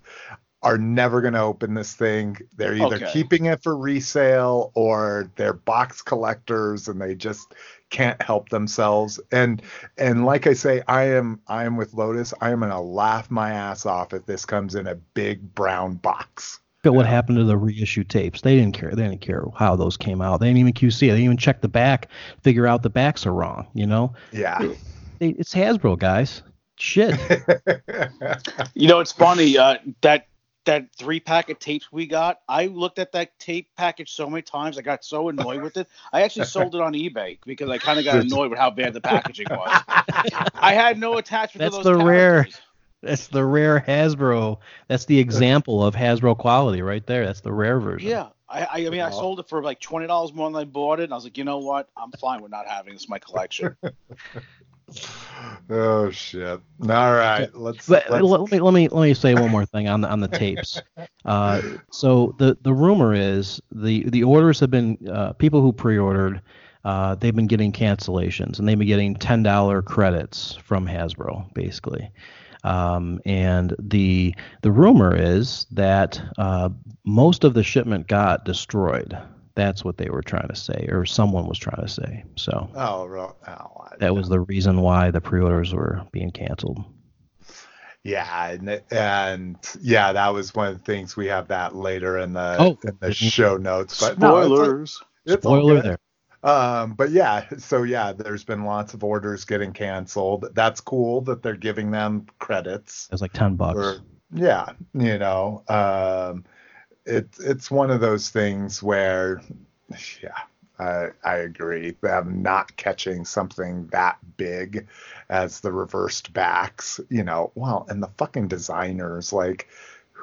are never going to open this thing. They're either Okay. keeping it for resale or they're box collectors and they just can't help themselves. And and like I say, I am I am with Lotus. I am going to laugh my ass off if this comes in a big brown box. Look at what happened to the reissue tapes. They didn't care. They didn't care how those came out. They didn't even QC. They didn't even check the back, figure out the backs are wrong. You know, Yeah. they, it's Hasbro, guys. Shit. You know, it's funny uh, that that three pack of tapes we got. I looked at that tape package so many times. I got so annoyed with it. I actually sold it on eBay because I kind of got annoyed with how bad the packaging was. I had no attachment That's to those the rare- characters. That's the rare Hasbro. That's the example of Hasbro quality right there. That's the rare version. Yeah. I, I, I mean, I sold it for like twenty dollars more than I bought it, and I was like, you know what? I'm fine with not having this in my collection. oh shit. All right. Let's, But let's let me let me let me say one more thing on the on the tapes. Uh, so the the rumor is the the orders have been uh, people who pre-ordered. Uh, they've been getting cancellations and they've been getting ten dollar credits from Hasbro basically. Um, and the the rumor is that uh, most of the shipment got destroyed. That's what they were trying to say, or someone was trying to say. So Oh, real, oh I- that was the reason why the pre-orders were being canceled. yeah, and, and yeah, that was one of the things we have that later in the Oh, in the show notes. But no, it's- Spoilers. it's Spoiler there. Um, but yeah, so yeah, there's been lots of orders getting canceled. That's cool that they're giving them credits. It was like ten bucks. Or, yeah, you know, um, it's it's one of those things where, yeah, I I agree. Them not catching something that big as the reversed backs, you know, well, and the fucking designers, like,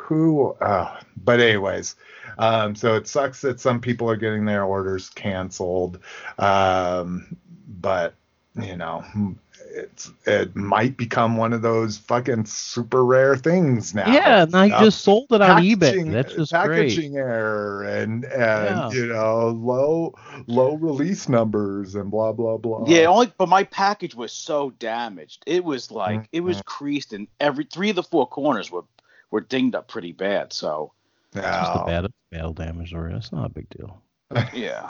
who? Uh, but anyways, um, so it sucks that some people are getting their orders canceled, um, but you know. It's it might become one of those fucking super rare things now. yeah, now you Uh, just sold it on eBay. packaging- That's just packaging error and and Yeah. you know low low release numbers and blah blah blah. Yeah, only but my package was so damaged. It was like it Mm-hmm. was creased and every three of the four corners were were dinged up pretty bad. So great. Just No. a bad battle damage, or it's not a big deal. yeah.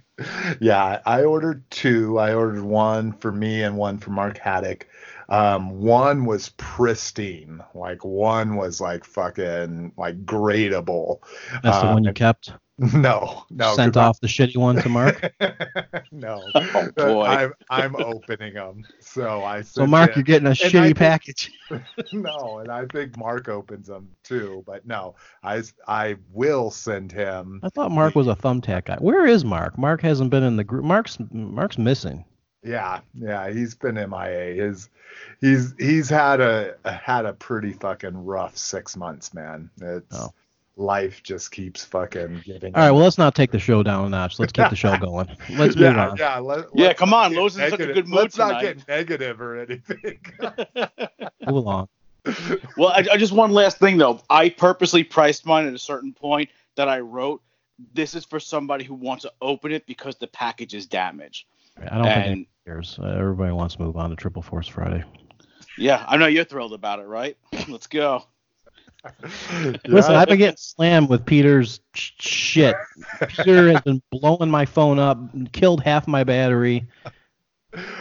yeah, I ordered two. I ordered one for me and one for Mark Haddock. Um, one was pristine, like one was like fucking like gradable. That's the one you kept. No, no, Sent 'cause I- off the shitty one to Mark. no, Oh, boy. I'm I'm opening them. So I So Mark, it- you're getting a I shitty think- package. no, and I think Mark opens them too. But no, I I will send him. I thought Mark was a thumbtack guy. Where is Mark? Mark hasn't been in the group. Mark's Mark's missing. Yeah, yeah, he's been MIA. His he's he's had a had a pretty fucking rough six months, man. It's Oh. life just keeps fucking giving. All right, well let's not take the show down a notch. Let's keep the show going. Let's move on. yeah, let, Yeah, come on, get Lowe's is in such a good mood Let's not tonight. get negative or anything. Move along. Well, I, I just one last thing though. I purposely priced mine at a certain point that I wrote. This is for somebody who wants to open it because the package is damaged. I don't think And- anyone cares. Uh, everybody wants to move on to Triple Force Friday. Yeah, I know you're thrilled about it, right? Let's go. Listen, I've been getting slammed with Peter's sh- shit. Peter has been blowing my phone up, killed half my battery.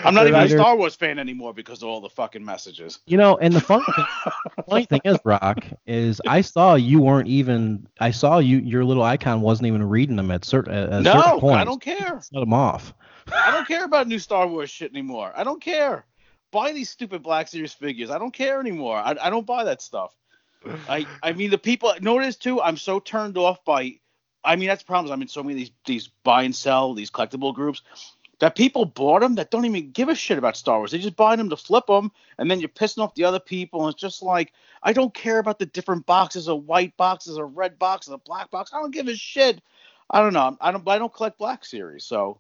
I'm not even a Star Wars fan anymore because of all the fucking messages. You know, and the funny thing, funny thing is, Rock, is I saw you weren't even. I saw you. Your little icon wasn't even reading them at certain at certain No, points. I don't care. Set them off. I don't care about new Star Wars shit anymore. I don't care. Buy these stupid Black Series figures. I don't care anymore. I, I don't buy that stuff. I I mean the people notice too. I'm so turned off by. I mean that's the problem. I'm in so many of these these buy and sell these collectible groups that people bought them that don't even give a shit about Star Wars. They just buy them to flip them, and then you're pissing off the other people. And it's just like I don't care about the different boxes, a white boxes, a red box, a black box. I don't give a shit. I don't know. I don't. I don't collect Black Series, so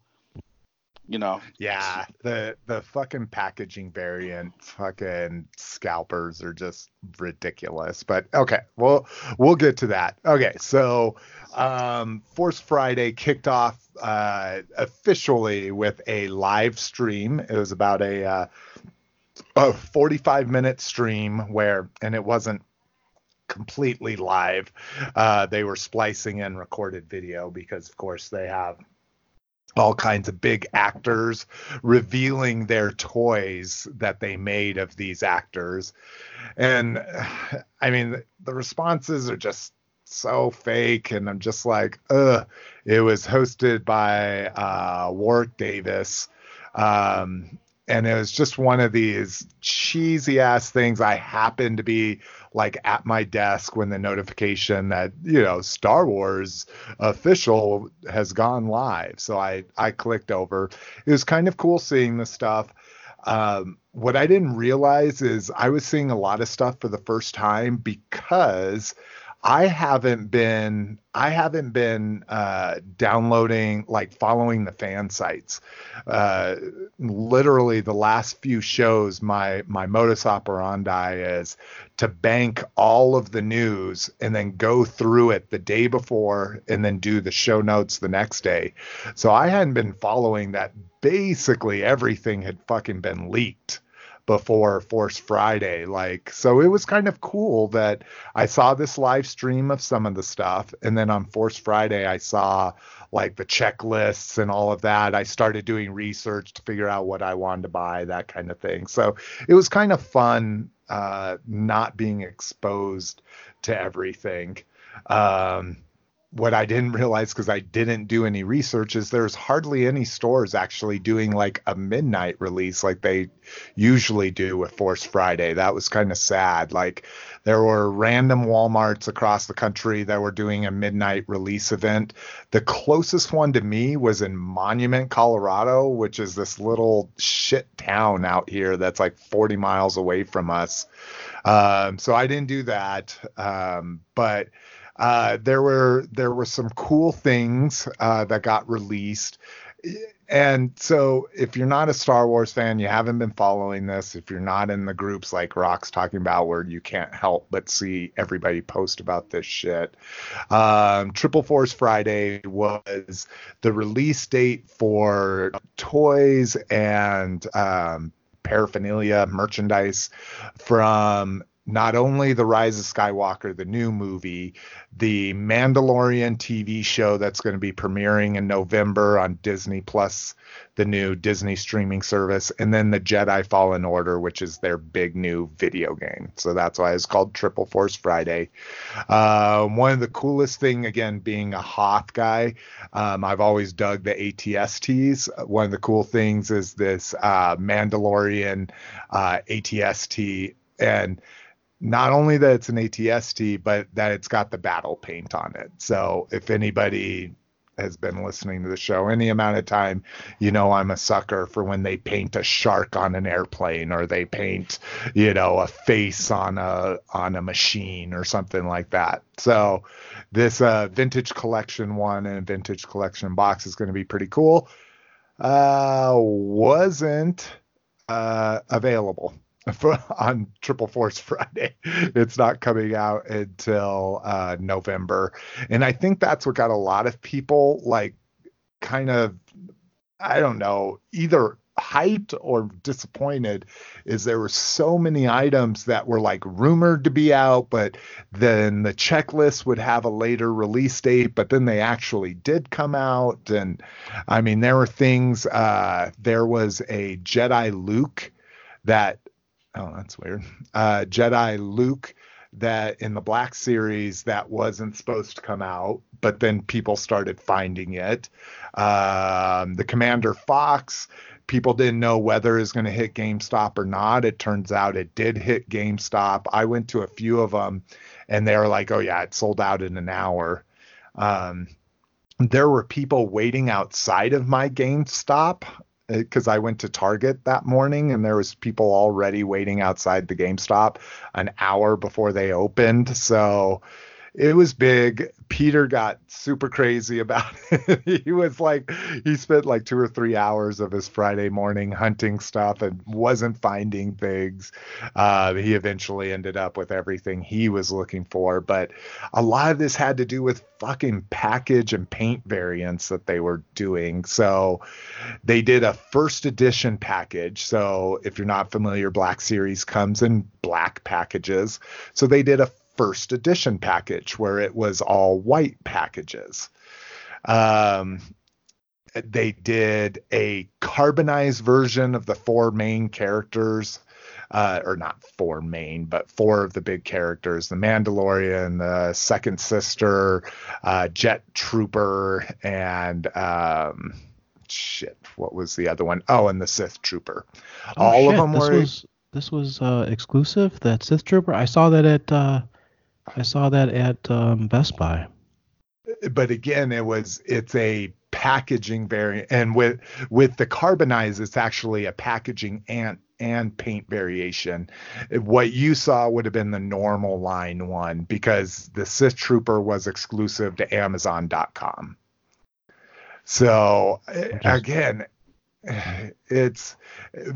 you know. Yeah, the the fucking packaging variant fucking scalpers are just ridiculous. But okay, well we'll get to that. Okay, so um Force Friday kicked off uh officially with a live stream. It was about a uh a 45 minute stream where and it wasn't completely live. Uh they were splicing in recorded video because of course they have all kinds of big actors revealing their toys that they made of these actors. And I mean, the responses are just so fake. And I'm just like, ugh. It was hosted by uh, Warwick Davis. Um, and it was just one of these cheesy ass things. I happened to be like at my desk when the notification that you know Star Wars official has gone live. So I I clicked over. It was kind of cool seeing the stuff. Um, what I didn't realize is I was seeing a lot of stuff for the first time because I haven't been I haven't been uh, downloading like following the fan sites. Uh, literally, the last few shows, my my modus operandi is to bank all of the news and then go through it the day before and then do the show notes the next day. So I hadn't been following that. Basically, everything had fucking been leaked before Force Friday. Like, so it was kind of cool that I saw this live stream of some of the stuff. And then on Force Friday, I saw like the checklists and all of that. I started doing research to figure out what I wanted to buy, that kind of thing. So it was kind of fun uh, not being exposed to everything. Um, what I didn't realize because I didn't do any research is there's hardly any stores actually doing like a midnight release like they usually do with Force Friday. That was kind of sad. Like there were random Walmarts across the country that were doing a midnight release event. The closest one to me was in Monument, Colorado, which is this little shit town out here that's like 40 miles away from us. Um, so I didn't do that. Um, but uh, there were there were some cool things uh, that got released. And so, if you're not a Star Wars fan, you haven't been following this. If you're not in the groups like Rock's talking about, where you can't help but see everybody post about this shit, um, Triple Force Friday was the release date for toys and um, paraphernalia, merchandise from not only The Rise of Skywalker, the new movie, the Mandalorian TV show that's going to be premiering in November on Disney Plus, the new Disney streaming service, and then the Jedi Fallen Order, which is their big new video game. So that's why it's called Triple Force Friday. Uh, one of the coolest thing, again, being a Hoth guy, um, I've always dug the ATSTs. One of the cool things is this uh, Mandalorian uh, ATST and not only that it's an ATST, but that it's got the battle paint on it. So if anybody has been listening to the show any amount of time, you know I'm a sucker for when they paint a shark on an airplane or they paint, you know, a face on a on a machine or something like that. So this uh, vintage collection one and vintage collection box is going to be pretty cool. Uh, wasn't uh, available for, on Triple Force Friday. It's not coming out until uh, November, and I think that's what got a lot of people like kind of I don't know either hyped or disappointed is there were so many items that were like rumored to be out but then the checklist would have a later release date but then they actually did come out and i mean there were things uh there was a jedi luke that oh, that's weird. Uh, Jedi Luke that in the Black Series that wasn't supposed to come out, but then people started finding it. Um, the Commander Fox, people didn't know whether it was going to hit GameStop or not. It turns out it did hit GameStop. I went to a few of them, and they were like, "Oh yeah, it sold out in an hour." Um, there were people waiting outside of my GameStop Uh, because I went to Target that morning and there was people already waiting outside the GameStop an hour before they opened. So it was big. Peter got super crazy about it. he was like, he spent like two or three hours of his Friday morning hunting stuff and wasn't finding things. Uh, he eventually ended up with everything he was looking for. But a lot of this had to do with fucking package and paint variants that they were doing. So they did a first edition package. So if you're not familiar, Black Series comes in black packages. So they did a first edition package where it was all white packages. Um, they did a carbonized version of the four main characters, uh, or not four main, but four of the big characters: the Mandalorian, the Second Sister, uh, Jet Trooper, and um, shit, what was the other one? Oh, and the Sith Trooper. Oh, All shit, of them this were. Was, this was uh, exclusive. That Sith Trooper. I saw that at. I saw that at um, Best Buy. but again it was it's a packaging variant and with with the carbonize it's actually a packaging and and paint variation. What you saw would have been the normal line one because the sith trooper was exclusive to amazon.com so again it's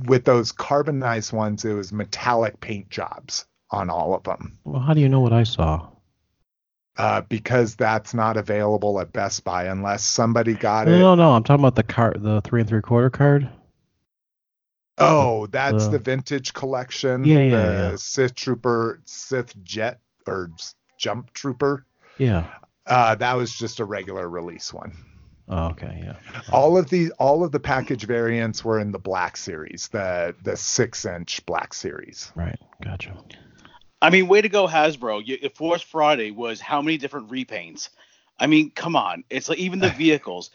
with those carbonized ones it was metallic paint jobs on all of them Well, how do you know what I saw? uh, because that's not available at Best Buy unless somebody got No, it. no, no. I'm talking about the card, the three and three quarter card. Oh, that's Uh, the vintage collection. Yeah, yeah, the yeah. Sith Trooper, Sith Jet or Jump Trooper. Yeah. Uh, that was just a regular release one. Oh, okay. Yeah. All of the all of the package variants were in the black series, the the six inch black series. Right. Gotcha. I mean, way to go, Hasbro. You, Force Friday was how many different repaints? I mean, come on. It's like even the vehicles.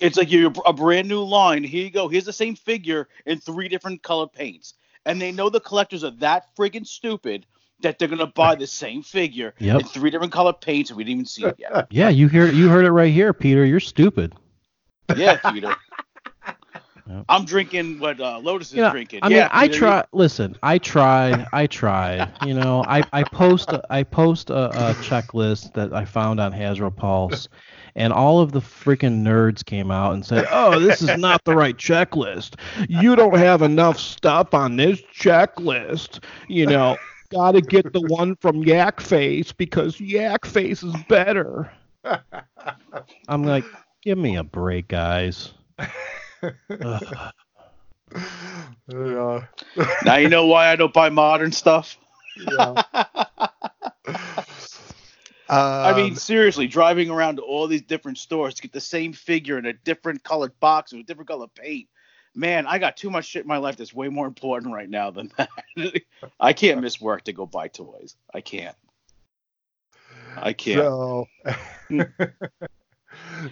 it's like you're a brand new line. Here you go. Here's the same figure in three different color paints. And they know the collectors are that friggin' stupid that they're gonna buy the same figure Yep. in three different color paints and we didn't even see it yet. Yeah, you hear you heard it right here, Peter. You're stupid. Yeah, Peter. Yep. I'm drinking what uh, Lotus is You know, drinking. I mean, yeah, I try. Listen, I try. I try. You know, I I post I post a, a checklist that I found on Hasbro Pulse, and all of the freaking nerds came out and said, "Oh, this is not the right checklist. You don't have enough stuff on this checklist. You know, got to get the one from Yak Face because Yak Face is better." I'm like, give me a break, guys. Yeah. Now you know why I don't buy modern stuff. yeah. I mean, Um, seriously, driving around to all these different stores to get the same figure in a different colored box with a different color paint. Man, I got too much shit in my life that's way more important right now than that. I can't miss work to go buy toys. I can't. I can't. So,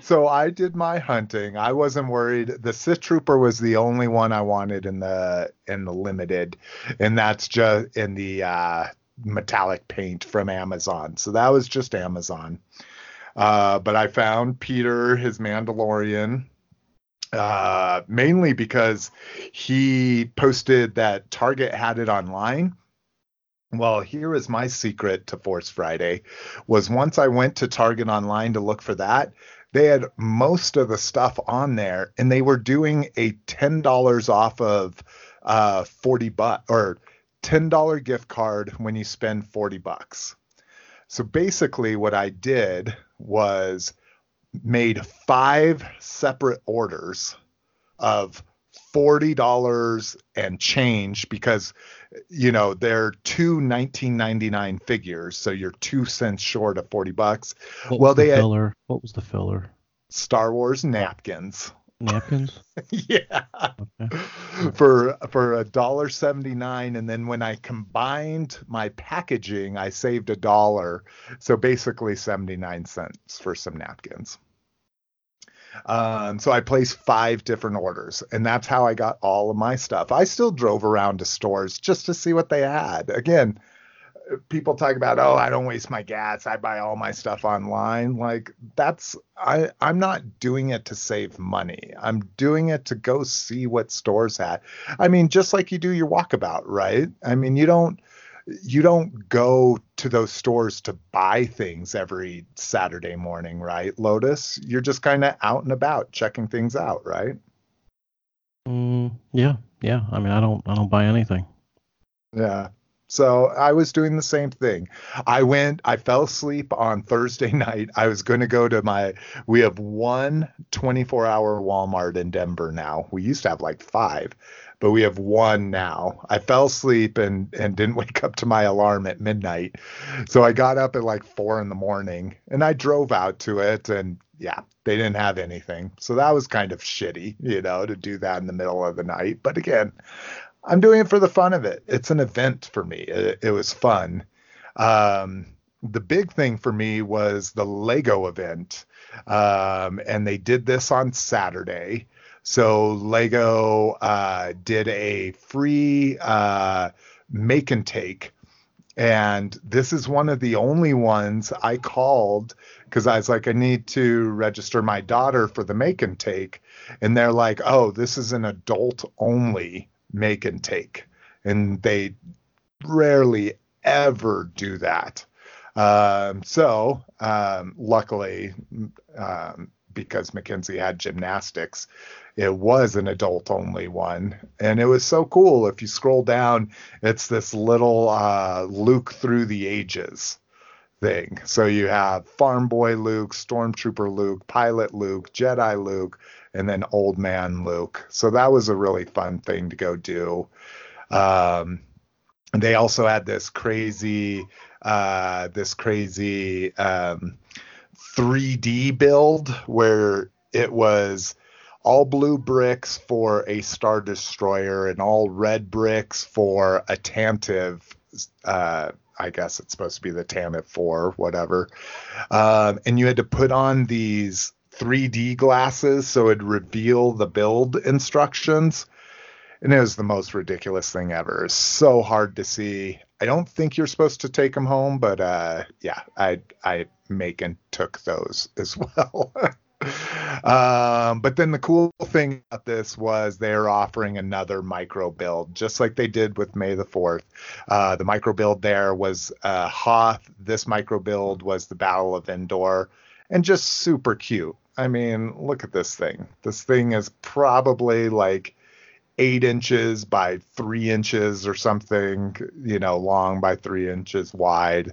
so I did my hunting. I wasn't worried. The Sith Trooper was the only one I wanted in the in the limited, and that's just in the uh, metallic paint from Amazon. So that was just Amazon. Uh, but I found Peter his Mandalorian. Uh, mainly because he posted that Target had it online. Well, here is my secret to Force Friday was once I went to Target online to look for that, they had most of the stuff on there and they were doing a $10 off of uh 40 bucks or $10 gift card when you spend 40 bucks. So basically what I did was made five separate orders of $40 and change because you know they're two 1999 figures so you're 2 cents short of 40 bucks What Well, was the they had- filler? What was the filler? Star Wars napkins Napkins? yeah for for a dollar 79 and then when I combined my packaging I saved a dollar so basically 79 cents for some napkins um, so I placed five different orders, and that's how I got all of my stuff. I still drove around to stores just to see what they had. Again, people talk about, oh, I don't waste my gas. I buy all my stuff online. Like that's I I'm not doing it to save money. I'm doing it to go see what stores had. I mean, just like you do your walkabout, right? I mean, you don't you don't go to those stores to buy things every Saturday morning, right? Lotus, you're just kind of out and about checking things out, right? Mm, yeah, yeah. I mean, I don't, I don't buy anything. Yeah. So I was doing the same thing. I went, I fell asleep on Thursday night. I was going to go to my, we have one 24 hour Walmart in Denver now. We used to have like five, but we have one now. I fell asleep and, and didn't wake up to my alarm at midnight. So I got up at like four in the morning and I drove out to it and yeah, they didn't have anything. So that was kind of shitty, you know, to do that in the middle of the night. But again, I'm doing it for the fun of it. It's an event for me. It, it was fun. Um, the big thing for me was the Lego event. Um, and they did this on Saturday. So Lego uh, did a free uh, make and take. And this is one of the only ones I called because I was like, I need to register my daughter for the make and take. And they're like, oh, this is an adult only make and take. And they rarely ever do that. Um, so, um, luckily, um, because Mackenzie had gymnastics, it was an adult only one. And it was so cool. If you scroll down, it's this little uh, Luke through the ages. thing. So you have Farm Boy Luke, Stormtrooper Luke, Pilot Luke, Jedi Luke, and then Old Man Luke. So that was a really fun thing to go do. Um, they also had this crazy, uh, this crazy um, 3D build where it was all blue bricks for a Star Destroyer and all red bricks for a Tantive. Uh, I guess it's supposed to be the Tantive 4, whatever. Um, and you had to put on these 3D glasses so it'd reveal the build instructions. And it was the most ridiculous thing ever. So hard to see. I don't think you're supposed to take them home, but uh, yeah, I I make and took those as well. um, but then the cool thing about this was they're offering another micro build, just like they did with May the Fourth. Uh, the micro build there was uh, Hoth. This micro build was the Battle of Endor, and just super cute. I mean, look at this thing. This thing is probably like eight inches by three inches or something, you know, long by three inches wide,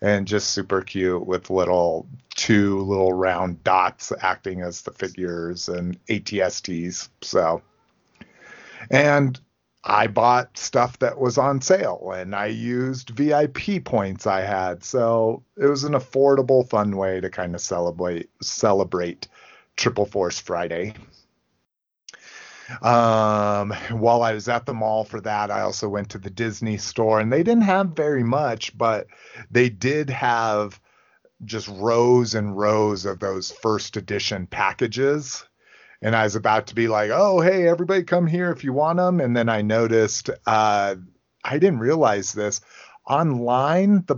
and just super cute with little two little round dots acting as the figures and ATSTs. So, and I bought stuff that was on sale and I used VIP points I had. So it was an affordable, fun way to kind of celebrate celebrate Triple Force Friday. Um, while I was at the mall for that, I also went to the Disney store and they didn't have very much, but they did have just rows and rows of those first edition packages. And I was about to be like, oh, hey, everybody come here if you want them. And then I noticed, uh, I didn't realize this. Online, the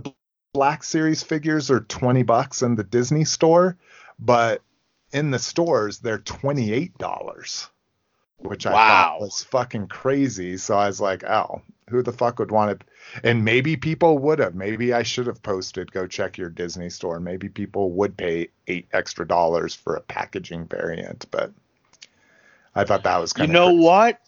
Black Series figures are 20 bucks in the Disney store, but in the stores, they're $28 which I Wow. thought was fucking crazy. So I was like, oh, who the fuck would want it? And maybe people would have. Maybe I should have posted, go check your Disney store. Maybe people would pay eight extra dollars for a packaging variant, but I thought that was You kind of You know what?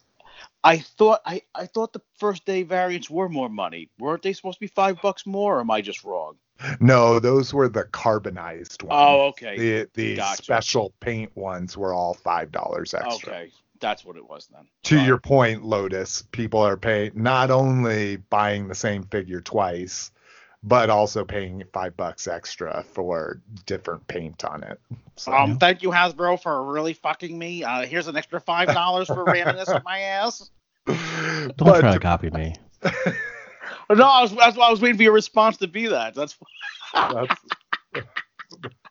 I thought I, I thought the first day variants were more money. Weren't they supposed to be five bucks more? Or am I just wrong? No, those were the carbonized ones. Oh, okay. The the Gotcha. special paint ones were all five dollars extra. Okay, that's what it was then. to Fine. your point, Lotus, people are paying not only buying the same figure twice, but also paying five bucks extra for different paint on it. So, Um, thank you Hasbro for really fucking me. Uh, here's an extra five dollars for ramming this up my ass. Don't but try to copy me. No, I was, that's why I was waiting for your response to be that. That's that's-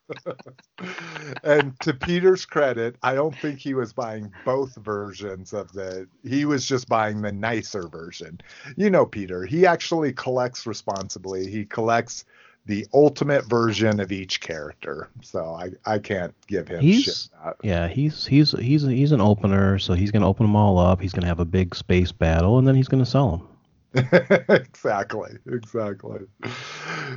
and to Peter's credit, I don't think he was buying both versions of the. He was just buying the nicer version. You know, Peter. He actually collects responsibly. He collects the ultimate version of each character. So I I can't give him He's- shit. Yeah, he's he's he's he's an opener, so he's gonna open them all up. He's gonna have a big space battle, and then he's gonna sell them. exactly exactly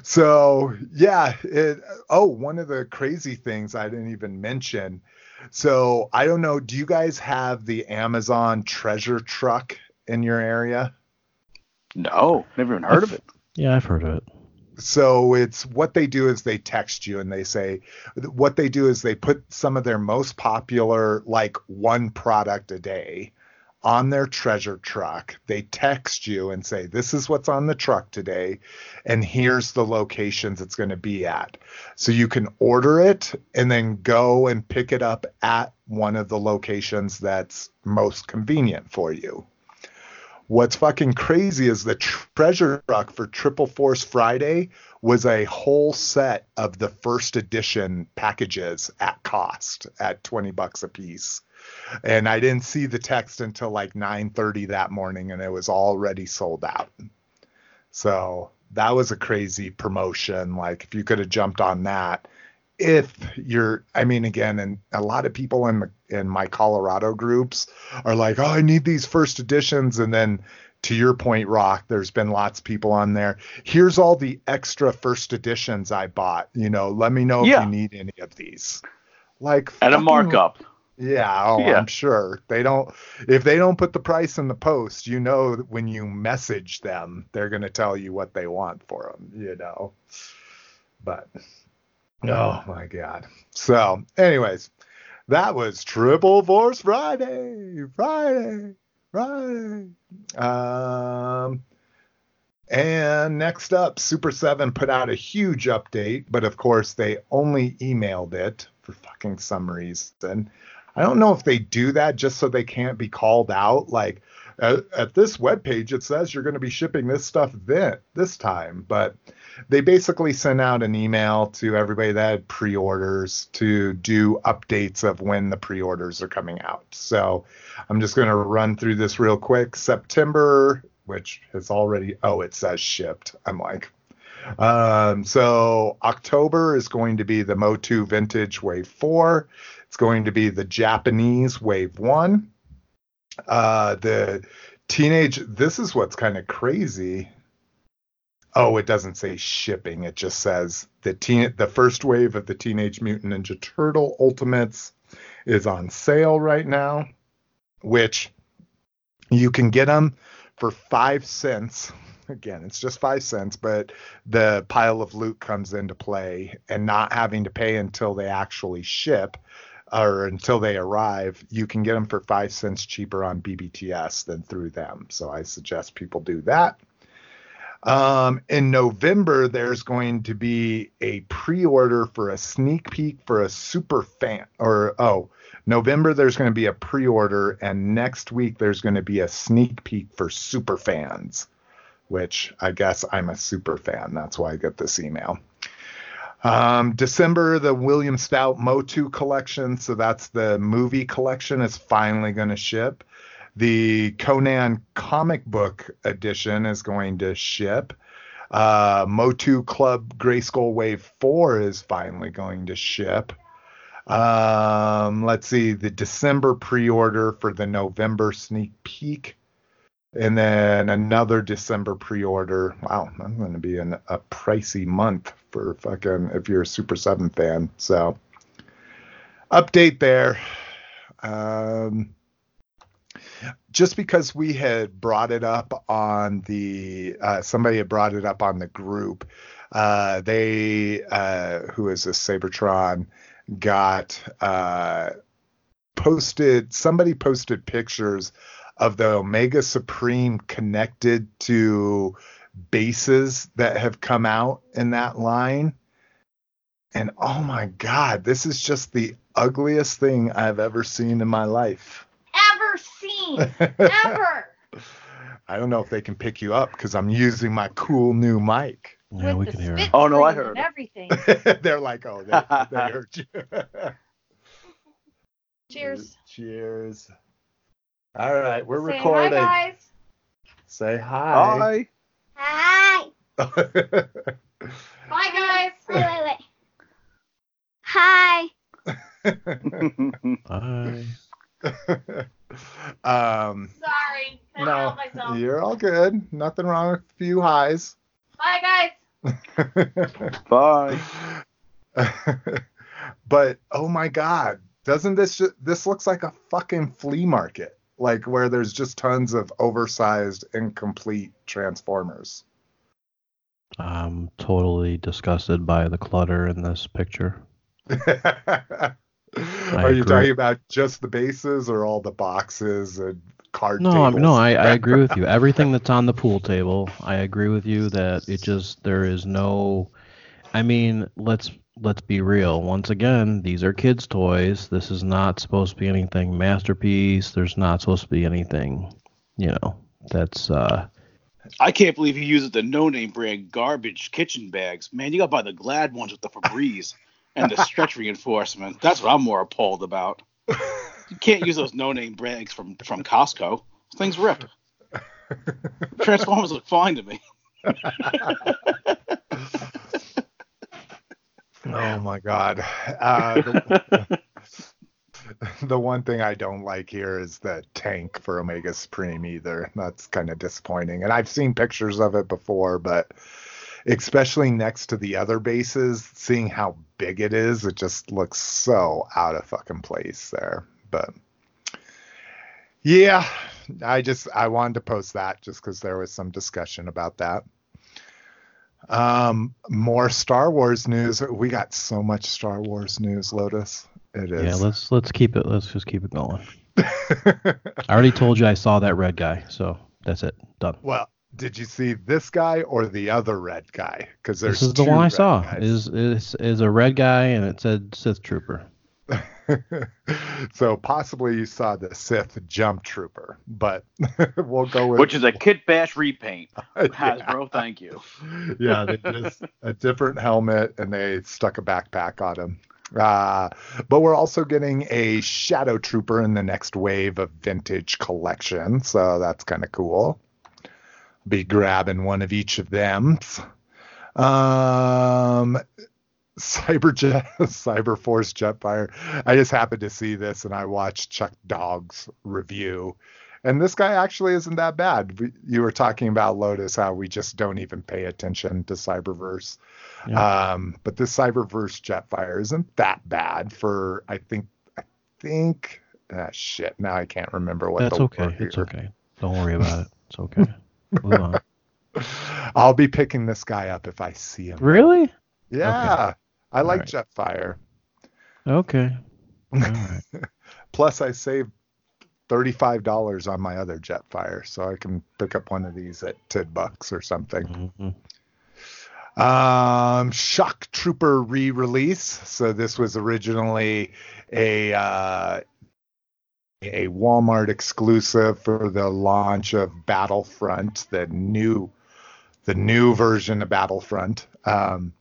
so yeah it oh one of the crazy things i didn't even mention so i don't know do you guys have the amazon treasure truck in your area no, never even heard of it. Yeah, I've heard of it. so it's what they do is they text you and they say what they do is they put some of their most popular like one product a day on their treasure truck they text you and say this is what's on the truck today and here's the locations it's going to be at so you can order it and then go and pick it up at one of the locations that's most convenient for you What's fucking crazy is the treasure truck for Triple Force Friday was a whole set of the first edition packages at cost at 20 bucks a piece. And I didn't see the text until like 9:30 that morning and it was already sold out. So, that was a crazy promotion like if you could have jumped on that if you're i mean again and a lot of people in the in my colorado groups are like oh i need these first editions and then to your point rock there's been lots of people on there here's all the extra first editions i bought you know let me know Yeah. if you need any of these like At a markup. Yeah oh Yeah. i'm sure they don't if they don't put the price in the post you know when you message them they're going to tell you what they want for them you know But oh my god. So, anyways, that was Triple Force Friday. Friday. Friday. Um and next up, Super 7 put out a huge update, but of course they only emailed it for fucking some reason. I don't know if they do that just so they can't be called out. Like at, at this webpage, it says you're going to be shipping this stuff then this time, but they basically sent out an email to everybody that had pre-orders to do updates of when the pre-orders are coming out. So I'm just going to run through this real quick. September which has already oh it says shipped. I'm like um, so October is going to be the Motu Vintage Wave 4. It's going to be the Japanese Wave 1. Uh, the teenage this is what's kind of crazy. Oh, it doesn't say shipping. It just says the teen the first wave of the Teenage Mutant Ninja Turtle Ultimates is on sale right now, which you can get them for five cents. Again, it's just five cents, but the pile of loot comes into play and not having to pay until they actually ship or until they arrive, you can get them for five cents cheaper on BBTS than through them. So I suggest people do that. Um, in November, there's going to be a pre-order for a sneak peek for a super fan, or oh, November there's going to be a pre-order, and next week there's going to be a sneak peek for super fans, which I guess I'm a super fan. That's why I get this email. Um, December, the William Stout Motu collection, so that's the movie collection, is finally going to ship. The Conan comic book edition is going to ship. Uh, Motu Club Grayskull Wave 4 is finally going to ship. Um, let's see, the December pre order for the November sneak peek. And then another December pre order. Wow, that's going to be an, a pricey month for fucking if you're a Super 7 fan. So, update there. Um, just because we had brought it up on the uh, somebody had brought it up on the group uh, they uh, who is a Sabertron got uh, posted somebody posted pictures of the Omega Supreme connected to bases that have come out in that line. And oh my God, this is just the ugliest thing I've ever seen in my life. Ever seen. Ever. I don't know if they can pick you up because I'm using my cool new mic. Yeah, we can hear it. Oh, no, I heard. Everything. They're like, oh, they, they heard you. Cheers. Cheers. All right, we're recording. Say recording. Hi, guys. Say hi. Hi. Bye, guys. Wait, wait, wait. Hi. Bye. um, Sorry. I no, help myself. you're all good. Nothing wrong with a few highs. Bye, guys. Bye. but oh my god, doesn't this ju- this looks like a fucking flea market? Like where there's just tons of oversized, incomplete transformers. I'm totally disgusted by the clutter in this picture. Are you talking about just the bases or all the boxes and card No, I'm, tables? no, I, I agree with you. Everything that's on the pool table, I agree with you that it just there is no. I mean, let's let's be real. Once again, these are kids' toys. This is not supposed to be anything masterpiece. There's not supposed to be anything, you know. That's uh, I can't believe he uses the no-name brand garbage kitchen bags. Man, you got to buy the Glad ones with the Febreze and the stretch reinforcement. That's what I'm more appalled about. You can't use those no-name bags from from Costco. This thing's rip. Transformers look fine to me. Oh my god. Uh, the, the one thing I don't like here is the tank for Omega Supreme either. That's kind of disappointing. And I've seen pictures of it before, but especially next to the other bases, seeing how big it is, it just looks so out of fucking place there. But yeah, I just I wanted to post that just because there was some discussion about that. Um, more Star Wars news. We got so much Star Wars news, Lotus. It is. Yeah, let's let's keep it. Let's just keep it going. I already told you I saw that red guy, so that's it. Done. well, did you see this guy or the other red guy? Because there's This is the one I saw. guys. Is is is a red guy, and it said Sith Trooper. so possibly you saw the Sith Jump Trooper, but we'll go with Which is a Kit Bash repaint. Yeah. Hasbro, thank you. yeah, they just a different helmet and they stuck a backpack on him. Uh, but we're also getting a Shadow Trooper in the next wave of vintage collection, so that's kind of cool. Be grabbing one of each of them. Um, Cyberjet, Cyberforce Jetfire. I just happened to see this and I watched Chuck Dog's review. And this guy actually isn't that bad. We, you were talking about Lotus, how we just don't even pay attention to Cyberverse. Yeah. Um, but this Cyberverse Jetfire isn't that bad for, I think, I think, ah, shit. Now I can't remember what That's the okay. It's okay. Don't worry about it. It's okay. Move on. I'll be picking this guy up if I see him. Really? Yeah. I like right. Jetfire. Okay. Right. Plus, I saved thirty-five dollars on my other Jetfire, so I can pick up one of these at ten bucks or something. Mhm. Um, Shock Trooper re-release. So this was originally a uh, a Walmart exclusive for the launch of Battlefront, the new the new version of Battlefront. Um,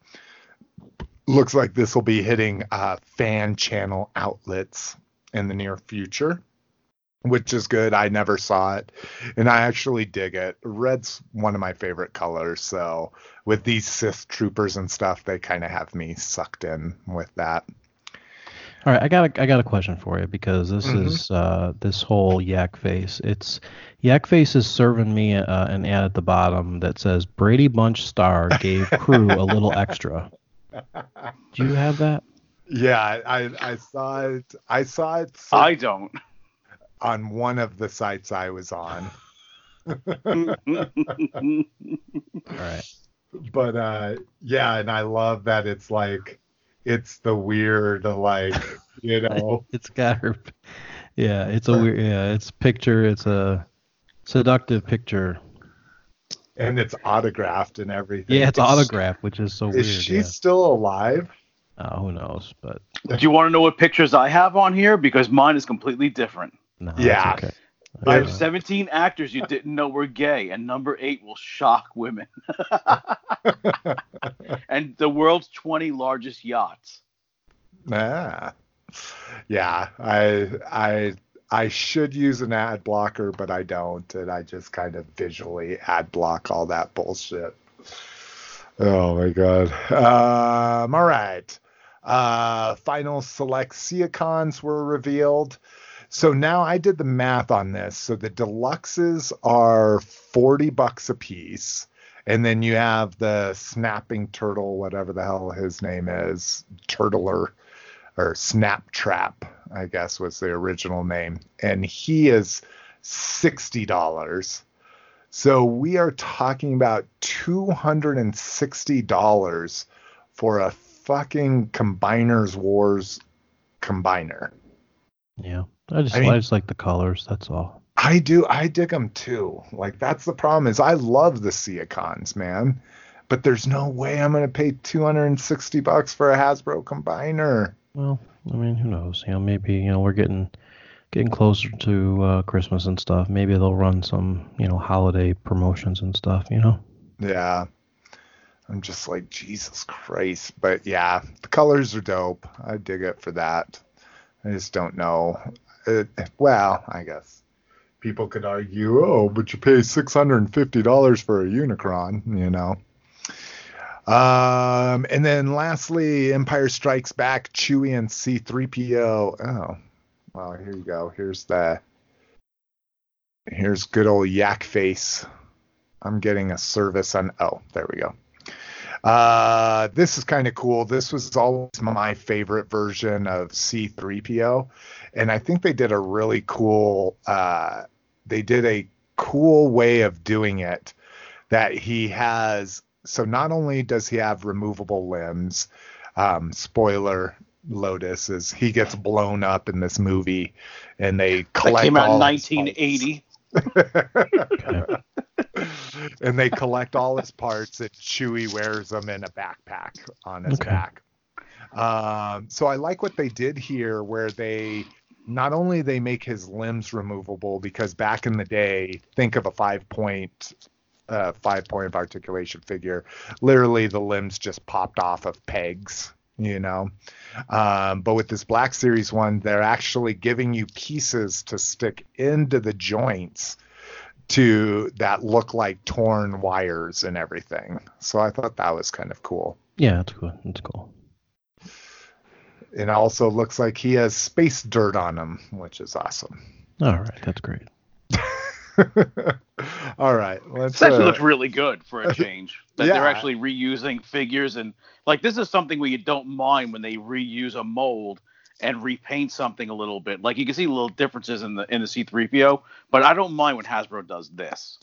looks like this will be hitting uh, fan channel outlets in the near future, which is good. I never saw it, and I actually dig it. Red's one of my favorite colors, so with these Sith troopers and stuff, they kind of have me sucked in with that. All right, I got a, I got a question for you because this Mhm. is uh, this whole Yak Face. It's Yak Face is serving me uh, an ad at the bottom that says Brady Bunch star gave crew a little extra. Do you have that? Yeah, I I saw it. I saw it I don't. on one of the sites I was on. All right. but uh yeah and i love that it's like it's the weird like you know It's got her. Yeah, it's a weird. Yeah, it's picture. It's a seductive picture. And it's autographed and everything Yeah, it's Is- autographed, which is so is weird. she yeah. still alive Uh, who knows? But Do you want to know what pictures I have on here? Because mine is completely different. no, Yeah. okay. I have Uh, 17 actors you didn't know were gay, and number eight will shock women. and the world's 20 largest yachts. ah. yeah i i i should use an ad blocker but i don't and i just kind of visually ad block all that bullshit. Oh my god. Um all right. Uh final select Seacons were revealed. So now i did the math on this. So the deluxes are 40 bucks a piece and then you have the snapping turtle whatever the hell his name is turtler or snap trap i guess was the original name and he is $60 so we are talking about $260 for a fucking combiners wars combiner yeah, I just I I, just like the colors. That's all. I do. I dig them too. Like that's the problem is I love the Seacons, man, but there's no way I'm gonna pay 260 bucks for a Hasbro combiner. Well, I mean, who knows? You know, maybe you know we're getting getting closer to uh, Christmas and stuff. Maybe they'll run some you know holiday promotions and stuff. You know. Yeah. I'm just like Jesus Christ, but yeah, the colors are dope. I dig it for that. I just don't know. It, well, I guess people could argue, oh, but you pay six hundred and fifty dollars for a Unicron, you know. Um, and then lastly, Empire Strikes Back, Chewie and C3PO. Oh, well, here you go. Here's the. Here's good old Yak Face. I'm getting a service on. Oh, there we go. Uh, this is kind of cool. This was always my favorite version of C3PO, and I think they did a really cool. Uh, they did a cool way of doing it. That he has so not only does he have removable limbs, um, spoiler. Lotus is he gets blown up in this movie, and they That collect came out in all his 1980. and they collect all his parts and Chewie wears them in a backpack on his Okay. back. Um, so I like what they did here where they not only they make his limbs removable because back in the day, think of a five point uh, five point of articulation figure. Literally the limbs just popped off of pegs, you know. Um, but with this Black Series one, they're actually giving you pieces to stick into the joints to that look like torn wires and everything. So I thought that was kind of cool. Yeah, that's cool. That's cool. It also looks like he has space dirt on him, which is awesome. All right, that's great. All right, let's. This actually uh, looks really good for a change. That Yeah. they're actually reusing figures and like this is something where you don't mind when they reuse a mold and repaint something a little bit. Like you can see little differences in the in the C3PO, but I don't mind when Hasbro does this.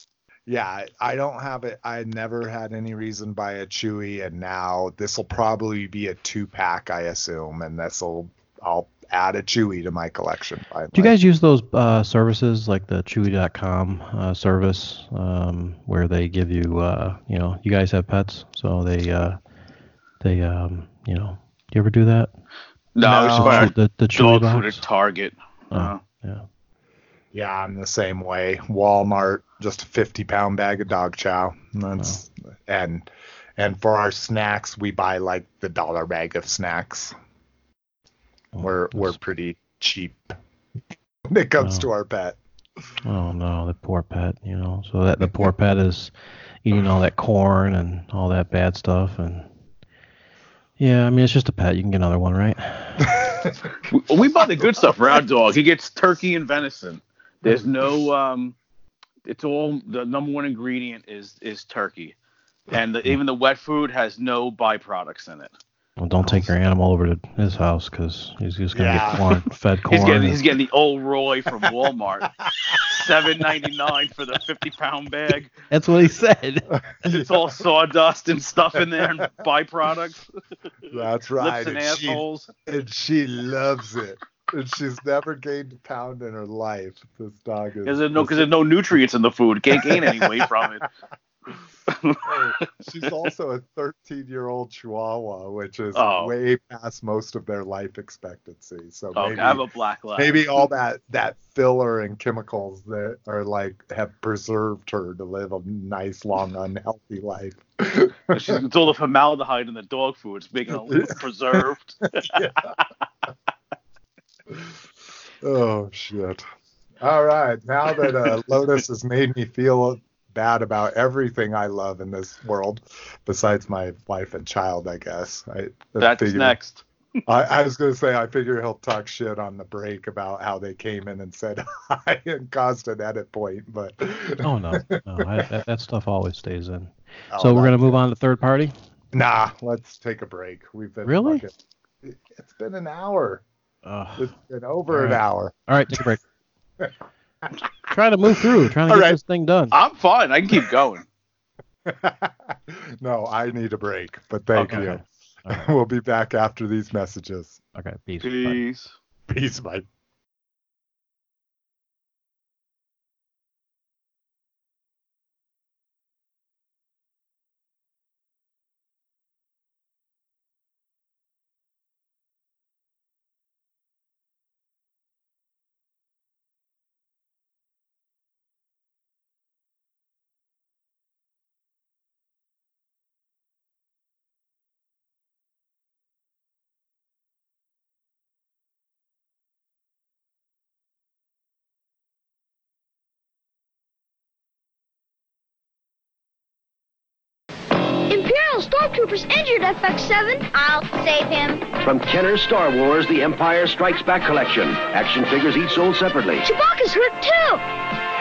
yeah, I- don't have it. I never had any reason buy a Chewie, and now this will probably be a two pack, I assume, and this will I'll add a Chewie to my collection. Finally. Do you guys use those uh, services like the Chewy.com uh, service um, where they give you, uh, you know, you guys have pets, so they, uh, they, um, you know, do you ever do that? No, No. just buying the the Chewy dog food box. at Target. Uh, Yeah. Yeah, I'm the same way. Walmart, just a 50 pound bag of dog chow. That's and and for our snacks, we buy like the dollar bag of snacks. We're we're pretty cheap when it comes Wow. to our pet. Oh no, the poor pet, you know. So that the poor pet is eating all that corn and all that bad stuff, and yeah, I mean it's just a pet. You can get another one, right? we, we buy the good stuff for our dog. He gets turkey and venison. There's no um it's all the number one ingredient is is turkey. And the, even the wet food has no byproducts in it. Well, don't take your animal over to his house because he's just gonna Yeah. get corn, fed corn. He's getting and- he's getting the Ol' Roy from Walmart. Seven ninety nine for the fifty pound bag. That's what he said. It's all sawdust and stuff in there and byproducts. That's right. Lips and and, she, and she loves it. And she's never gained a pound in her life. This dog is. Because there's no because there's no nutrients in the food. Can't gain any weight from it. She's also a 13 year old Chihuahua, which is Oh. way past most of their life expectancy. So Oh, maybe, I have a black lab. maybe all that that filler and chemicals that are like have preserved her to live a nice, long, unhealthy life. She's, it's all the formaldehyde in the dog food. It's making look preserved. oh shit! All right, now that uh, Lotus has made me feel bad about everything I love in this world, besides my wife and child, I guess. I, I That's figured- next. I, I was going to say, I figure he'll talk shit on the break about how they came in and said hi and caused an edit point, but. Oh no, no, I, that, that stuff always stays in. Oh, So we're gonna move on to third party. Nah, let's take a break. We've been. Really? fucking- it's been an hour. Ugh. It's been over an hour. All right, take a break. Try to move through. Trying to All get right. this thing done. I'm fine. I can keep going. no, I need a break, but thank Okay. you. All right. We'll be back after these messages. Okay, peace. Bye. Peace. Peace, bye. Injured FX7. I'll save him. From Kenner Star Wars, The Empire Strikes Back collection. Action figures each sold separately. Chewbacca's hurt too.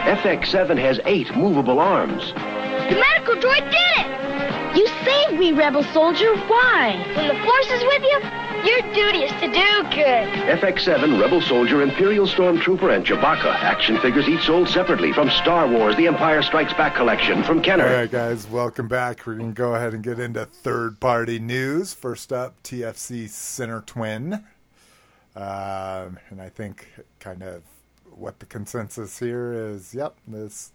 FX7 has eight movable arms. The medical droid did it. You saved me, rebel soldier. Why? When the force is with you, your duty is to do good. FX7, Rebel Soldier, Imperial Stormtrooper, and Chewbacca. Action figures each sold separately from Star Wars The Empire Strikes Back collection from Kenner. All right, guys, welcome back. We're going to go ahead and get into third party news. First up, TFC Center Twin. Um, and I think kind of what the consensus here is yep, this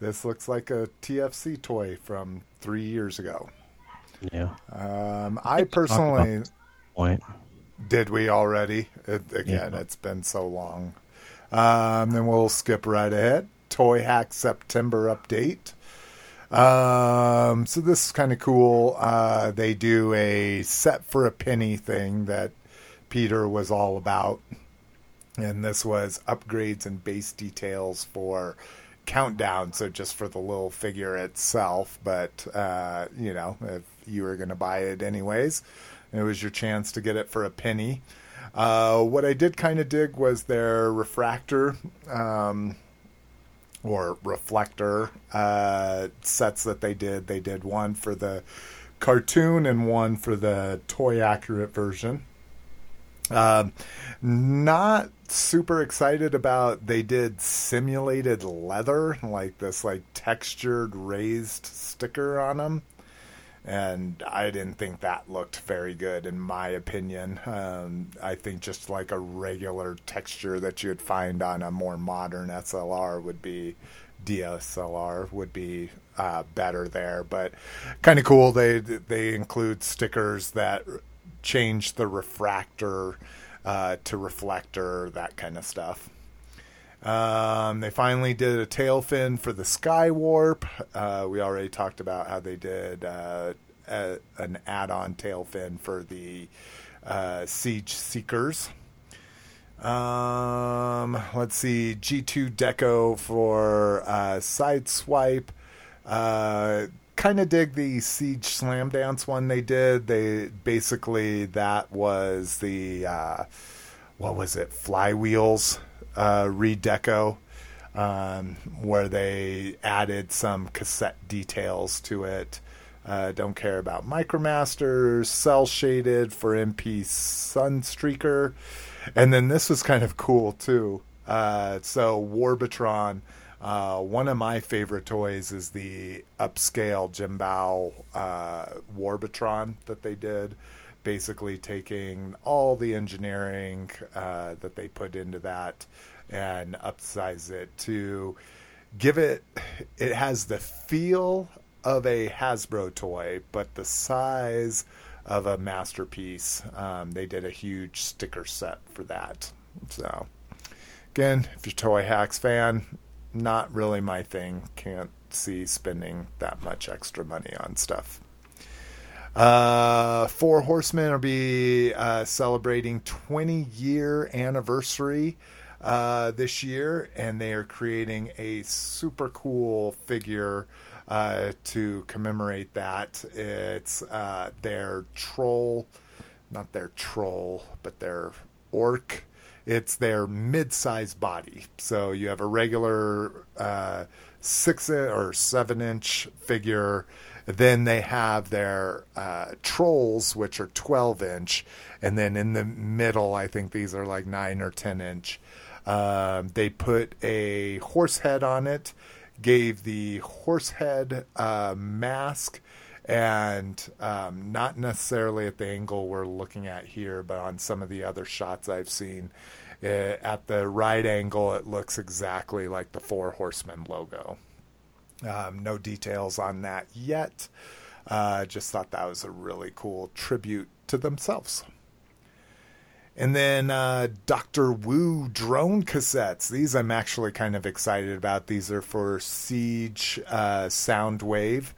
this looks like a TFC toy from three years ago. Yeah. Um, I personally. Point. Did we already? It, again, Yeah. it's been so long. Um, then we'll skip right ahead. Toy Hack September update. Um, so this is kind of cool. Uh, they do a set for a penny thing that Peter was all about. And this was upgrades and base details for Countdown. So just for the little figure itself. But, uh, you know, if you were going to buy it anyways, it was your chance to get it for a penny. Uh, what I did kind of dig was their refractor um, or reflector uh, sets that they did. They did one for the cartoon and one for the toy accurate version. Um, not super excited about they did simulated leather, like this like textured raised sticker on them and I didn't think that looked very good in my opinion. Um, I think just like a regular texture that you'd find on a more modern SLR would be DSLR would be uh, better there, but kind of cool. They they include stickers that change the refractor uh, to reflector, that kind of stuff. Um, they finally did a tail fin for the Skywarp. Uh, we already talked about how they did uh, a, an add-on tail fin for the uh, Siege Seekers. Um, let's see, G2 Deco for uh, Sideswipe. Uh, kind of dig the Siege Slam Dance one they did. They basically that was the uh, what was it? Flywheels uh, redeco, um, where they added some cassette details to it. Uh, don't care about Micromasters, cell shaded for MP Sunstreaker, and then this was kind of cool too. Uh, so Warbotron, uh, one of my favorite toys is the upscale Jinbao uh, Warbotron that they did basically taking all the engineering uh, that they put into that and upsize it to give it it has the feel of a Hasbro toy but the size of a masterpiece. Um, they did a huge sticker set for that. So again if you're ToyHax fan not really my thing. Can't see spending that much extra money on stuff uh, Four Horsemen will be uh, celebrating 20 year anniversary uh, this year, and they are creating a super cool figure uh, to commemorate that. It's uh, their troll, not their troll, but their orc. It's their mid-sized body. So you have a regular uh, six or seven inch figure. Then they have their uh, trolls, which are 12 inch, and then in the middle, I think these are like nine or 10 inch. Um, they put a horse head on it, gave the horse head uh, mask, and um, not necessarily at the angle we're looking at here, but on some of the other shots I've seen. Uh, at the right angle, it looks exactly like the Four Horsemen logo. Um, no details on that yet. Uh, just thought that was a really cool tribute to themselves. And then uh, Doctor Wu drone cassettes. These I'm actually kind of excited about. These are for Siege uh, Soundwave.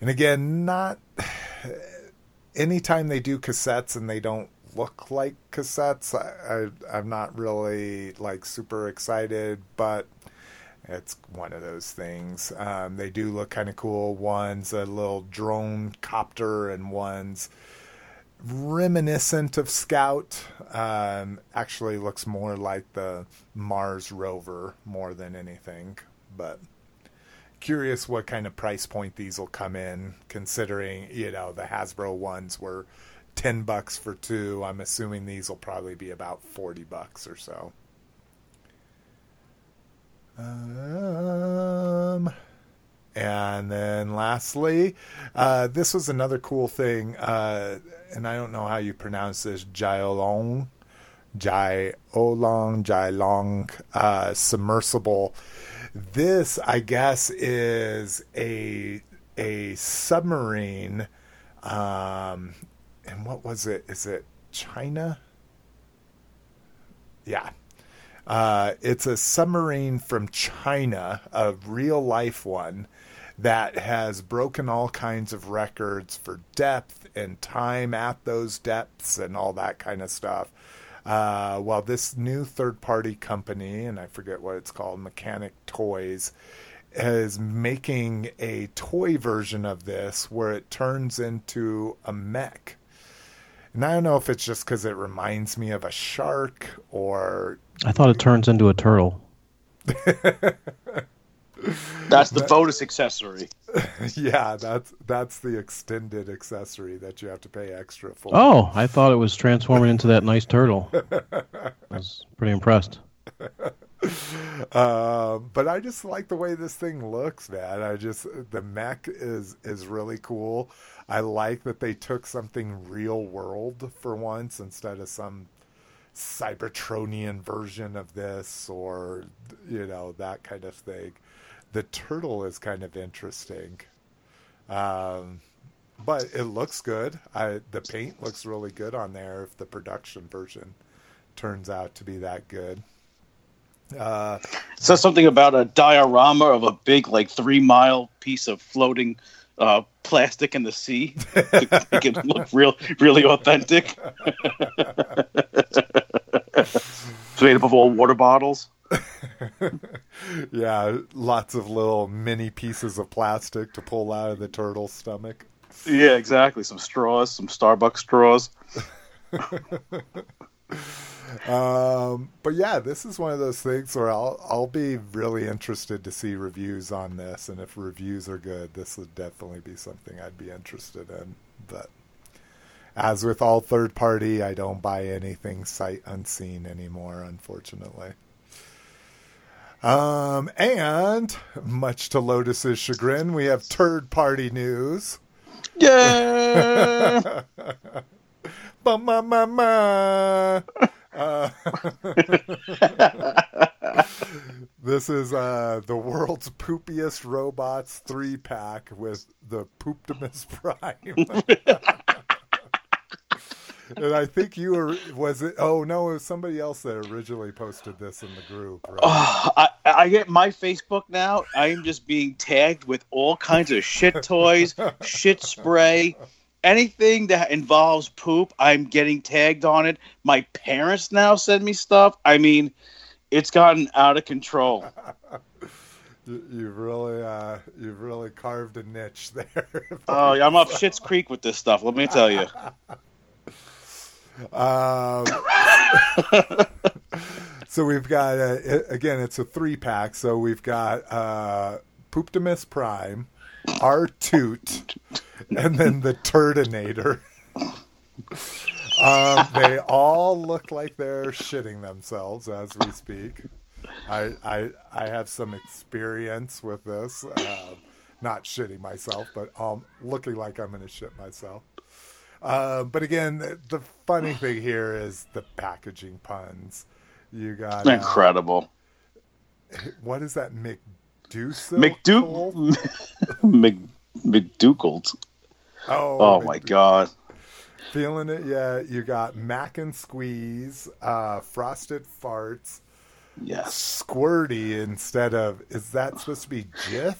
And again, not anytime they do cassettes and they don't look like cassettes, I, I, I'm not really like super excited, but it's one of those things. Um, they do look kind of cool. One's a little drone copter, and one's reminiscent of Scout. Um, actually, looks more like the Mars rover more than anything. But curious what kind of price point these will come in, considering you know the Hasbro ones were ten bucks for two. I'm assuming these will probably be about forty bucks or so. Um, and then lastly, uh, this was another cool thing, uh, and I don't know how you pronounce this, Jailong, Jailong, Jailong, uh, submersible. This, I guess, is a a submarine. Um, and what was it? Is it China? Yeah. Uh, it's a submarine from China, a real life one, that has broken all kinds of records for depth and time at those depths and all that kind of stuff. Uh, well, this new third party company, and I forget what it's called, Mechanic Toys, is making a toy version of this where it turns into a mech. And I don't know if it's just because it reminds me of a shark or. I thought it turns into a turtle. That's the bonus accessory. yeah, that's that's the extended accessory that you have to pay extra for. Oh, I thought it was transforming into that nice turtle. I was pretty impressed. Um, but I just like the way this thing looks, man. I just the mech is is really cool. I like that they took something real world for once instead of some Cybertronian version of this or you know that kind of thing. The turtle is kind of interesting, um, but it looks good. I the paint looks really good on there. If the production version turns out to be that good. Uh, says something about a diorama of a big, like three mile piece of floating uh, plastic in the sea to make it look real, really authentic. it's made up of all water bottles. yeah, lots of little mini pieces of plastic to pull out of the turtle's stomach. Yeah, exactly. Some straws, some Starbucks straws. Um, but yeah, this is one of those things where I'll I'll be really interested to see reviews on this, and if reviews are good, this would definitely be something I'd be interested in. But as with all third party, I don't buy anything sight unseen anymore, unfortunately. Um, and much to Lotus's chagrin, we have third party news. Yeah. Ba ma ma ma. Uh, this is uh, the world's poopiest robots three pack with the Pooptimus Prime. and I think you were was it? Oh no, it was somebody else that originally posted this in the group. Right? Oh, I, I get my Facebook now. I am just being tagged with all kinds of shit toys, shit spray, anything that involves poop. I'm getting tagged on it. My parents now send me stuff. I mean, it's gotten out of control. You- You've really, uh, you've really carved a niche there. Oh, I'm up Shit's Creek with this stuff. Let me tell you. Um, so we've got uh, again, it's a three pack. So we've got uh, Pooptimus Prime, R Toot, and then the Turdinator. Um, they all look like they're shitting themselves as we speak. I I, I have some experience with this. Uh, not shitting myself, but um, looking like I'm going to shit myself. Uh, but again, the, the funny thing here is the packaging puns. You got uh, Incredible. what is that McDougal? McDou- Mc. Oh, Oh my god. Feeling it? Yeah. You got Mac and Squeeze, uh, Frosted Farts, Yes. Squirty instead of. Is that supposed to be Jif?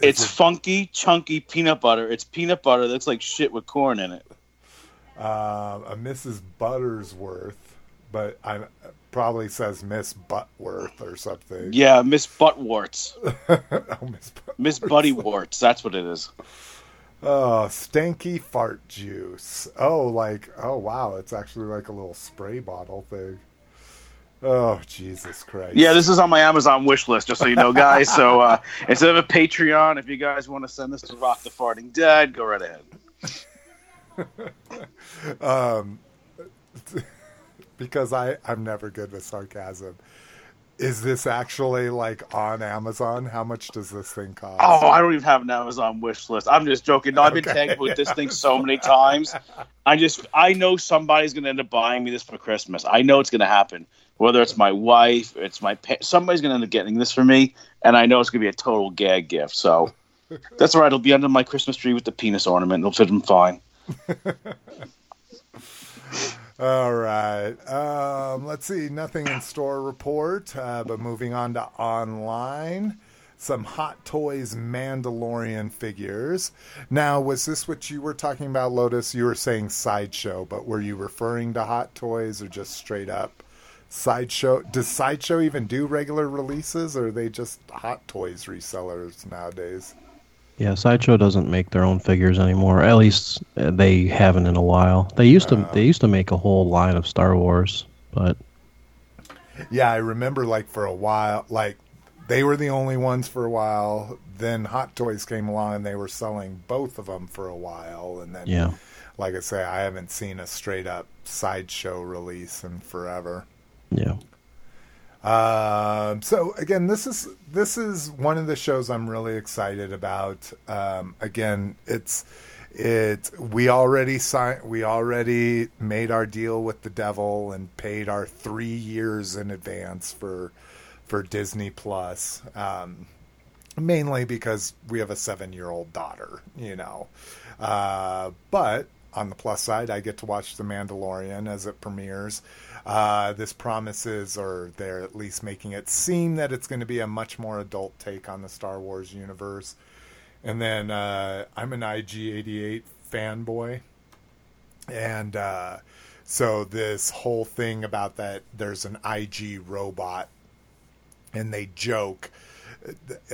It's funky, chunky peanut butter. It's peanut butter that's like shit with corn in it. Um, a Mrs. Buttersworth, but I probably says Miss Buttworth or something. Yeah, Miss Buttwarts. oh, Miss Miss Buddy Warts. That's what it is. Oh, stanky fart juice. Oh, like oh wow, it's actually like a little spray bottle thing. Oh Jesus Christ! Yeah, this is on my Amazon wish list, just so you know, guys. So uh, instead of a Patreon, if you guys want to send this to Rock the Farting Dead, go right ahead. um, because I I'm never good with sarcasm. Is this actually like on Amazon? How much does this thing cost? Oh, I don't even have an Amazon wish list. I'm just joking. No, I've been Okay. tagged with this thing so many times. I just I know somebody's gonna end up buying me this for Christmas. I know it's gonna happen. Whether it's my wife, it's my pa- somebody's gonna end up getting this for me, and I know it's gonna be a total gag gift. So that's all right. It'll be under my Christmas tree with the penis ornament. It'll fit them fine. All right. Um, let's see. Nothing in store report, uh, but moving on to online. Some Hot Toys Mandalorian figures. Now, was this what you were talking about, Lotus? You were saying sideshow, but were you referring to Hot Toys or just straight up sideshow? Does sideshow even do regular releases, or are they just Hot Toys resellers nowadays? Yeah, Sideshow doesn't make their own figures anymore. At least uh, they haven't in a while. They used to. They used to make a whole line of Star Wars, but Yeah, I remember like for a while, like they were the only ones for a while. Then Hot Toys came along and they were selling both of them for a while. And then, yeah, like I say, I haven't seen a straight up sideshow release in forever. yeah. Um, so again, this is this is one of the shows I'm really excited about. Um, again, it's it we already signed we already made our deal with the devil and paid our three years in advance for for Disney Plus. Um, mainly because we have a seven year old daughter, you know. Uh, but on the plus side, I get to watch The Mandalorian as it premieres. Uh, this promises, or they're at least making it seem that it's going to be a much more adult take on the Star Wars universe. And then uh, I'm an IG88 fanboy. And uh, so this whole thing about that there's an IG robot and they joke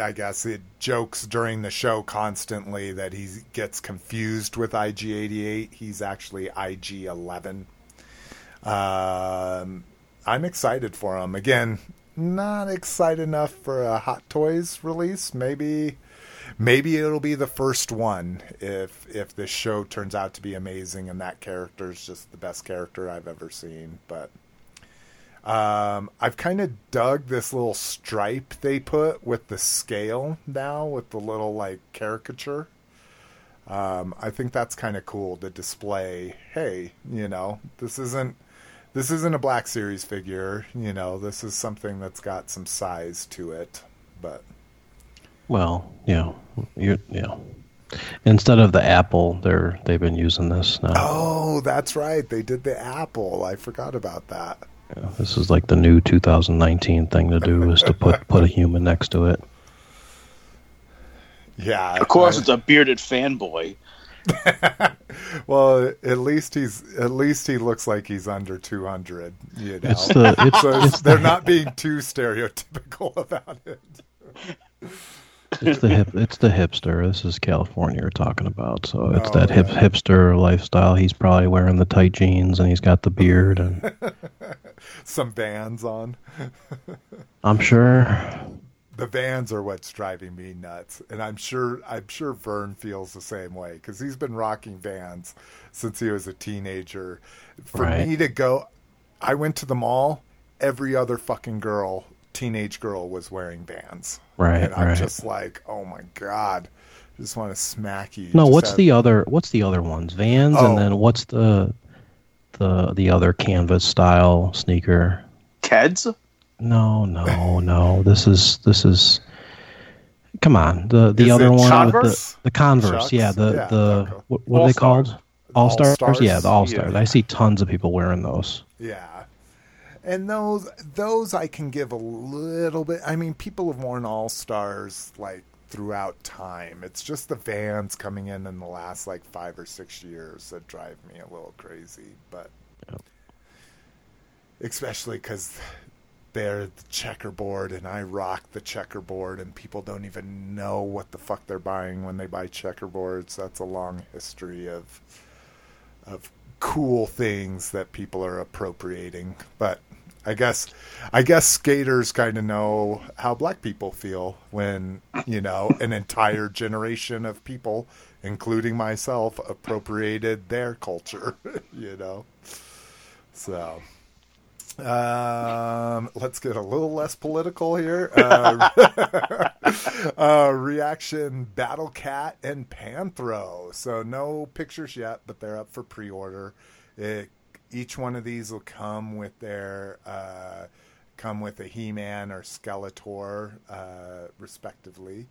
I guess it jokes during the show constantly that he gets confused with IG88. He's actually IG11. Um, I'm excited for him. Again, not excited enough for a Hot Toys release. Maybe, maybe it'll be the first one if if this show turns out to be amazing and that character is just the best character I've ever seen. But um, I've kind of dug this little stripe they put with the scale now, with the little like caricature. Um, I think that's kind of cool to display. Hey, you know, this isn't this isn't a Black Series figure. You know, this is something that's got some size to it. But Well, yeah, you're, yeah. Instead of the Apple, they're they've been using this now. oh, that's right, they did the apple. I forgot about that. Yeah, this is like the new 2019 thing to do is to put put a human next to it. Yeah, Of course, I- it's a bearded fanboy. well, at least he's at least he looks like he's under two hundred. You know, It's the it's, so it's they're the, not being too stereotypical about it. It's the hip it's the hipster. This is California we're talking about. So it's Oh, that hip yeah. hipster lifestyle. He's probably wearing the tight jeans and he's got the beard and Some vans on. I'm sure The vans are what's driving me nuts, and I'm sure I'm sure Vern feels the same way because he's been rocking vans since he was a teenager. For Right. me to go, I went to the mall. Every other fucking girl, teenage girl, was wearing vans. Right, and I'm right. just like, oh my god, I just want to smack you. No, Just what's have- the other what's the other ones? Vans Oh. and then what's the the the other canvas style sneaker? Keds? No, no, no. This is this is. Come on, the the Is other it one with the the Converse, Chucks? yeah. The Yeah, the okay. what, what are they called? All stars, All-Stars? yeah, the All Stars. Yeah. I see tons of people wearing those. Yeah. And those those I can give a little bit I mean people have worn all stars like throughout time. It's just the vans coming in in the last like 5 or 6 years that drive me a little crazy, but especially cuz they're the checkerboard and I rock the checkerboard and people don't even know what the fuck they're buying when they buy checkerboards. That's a long history of of cool things that people are appropriating. But I guess I guess skaters kind of know how black people feel when you know an entire generation of people, including myself, appropriated their culture. you know, so. Um, let's get a little less political here. Uh, uh, reaction Battle Cat and Panthro. So no pictures yet, but they're up for pre-order. It, each one of these will come with their uh, come with a He-Man or Skeletor, uh, respectively,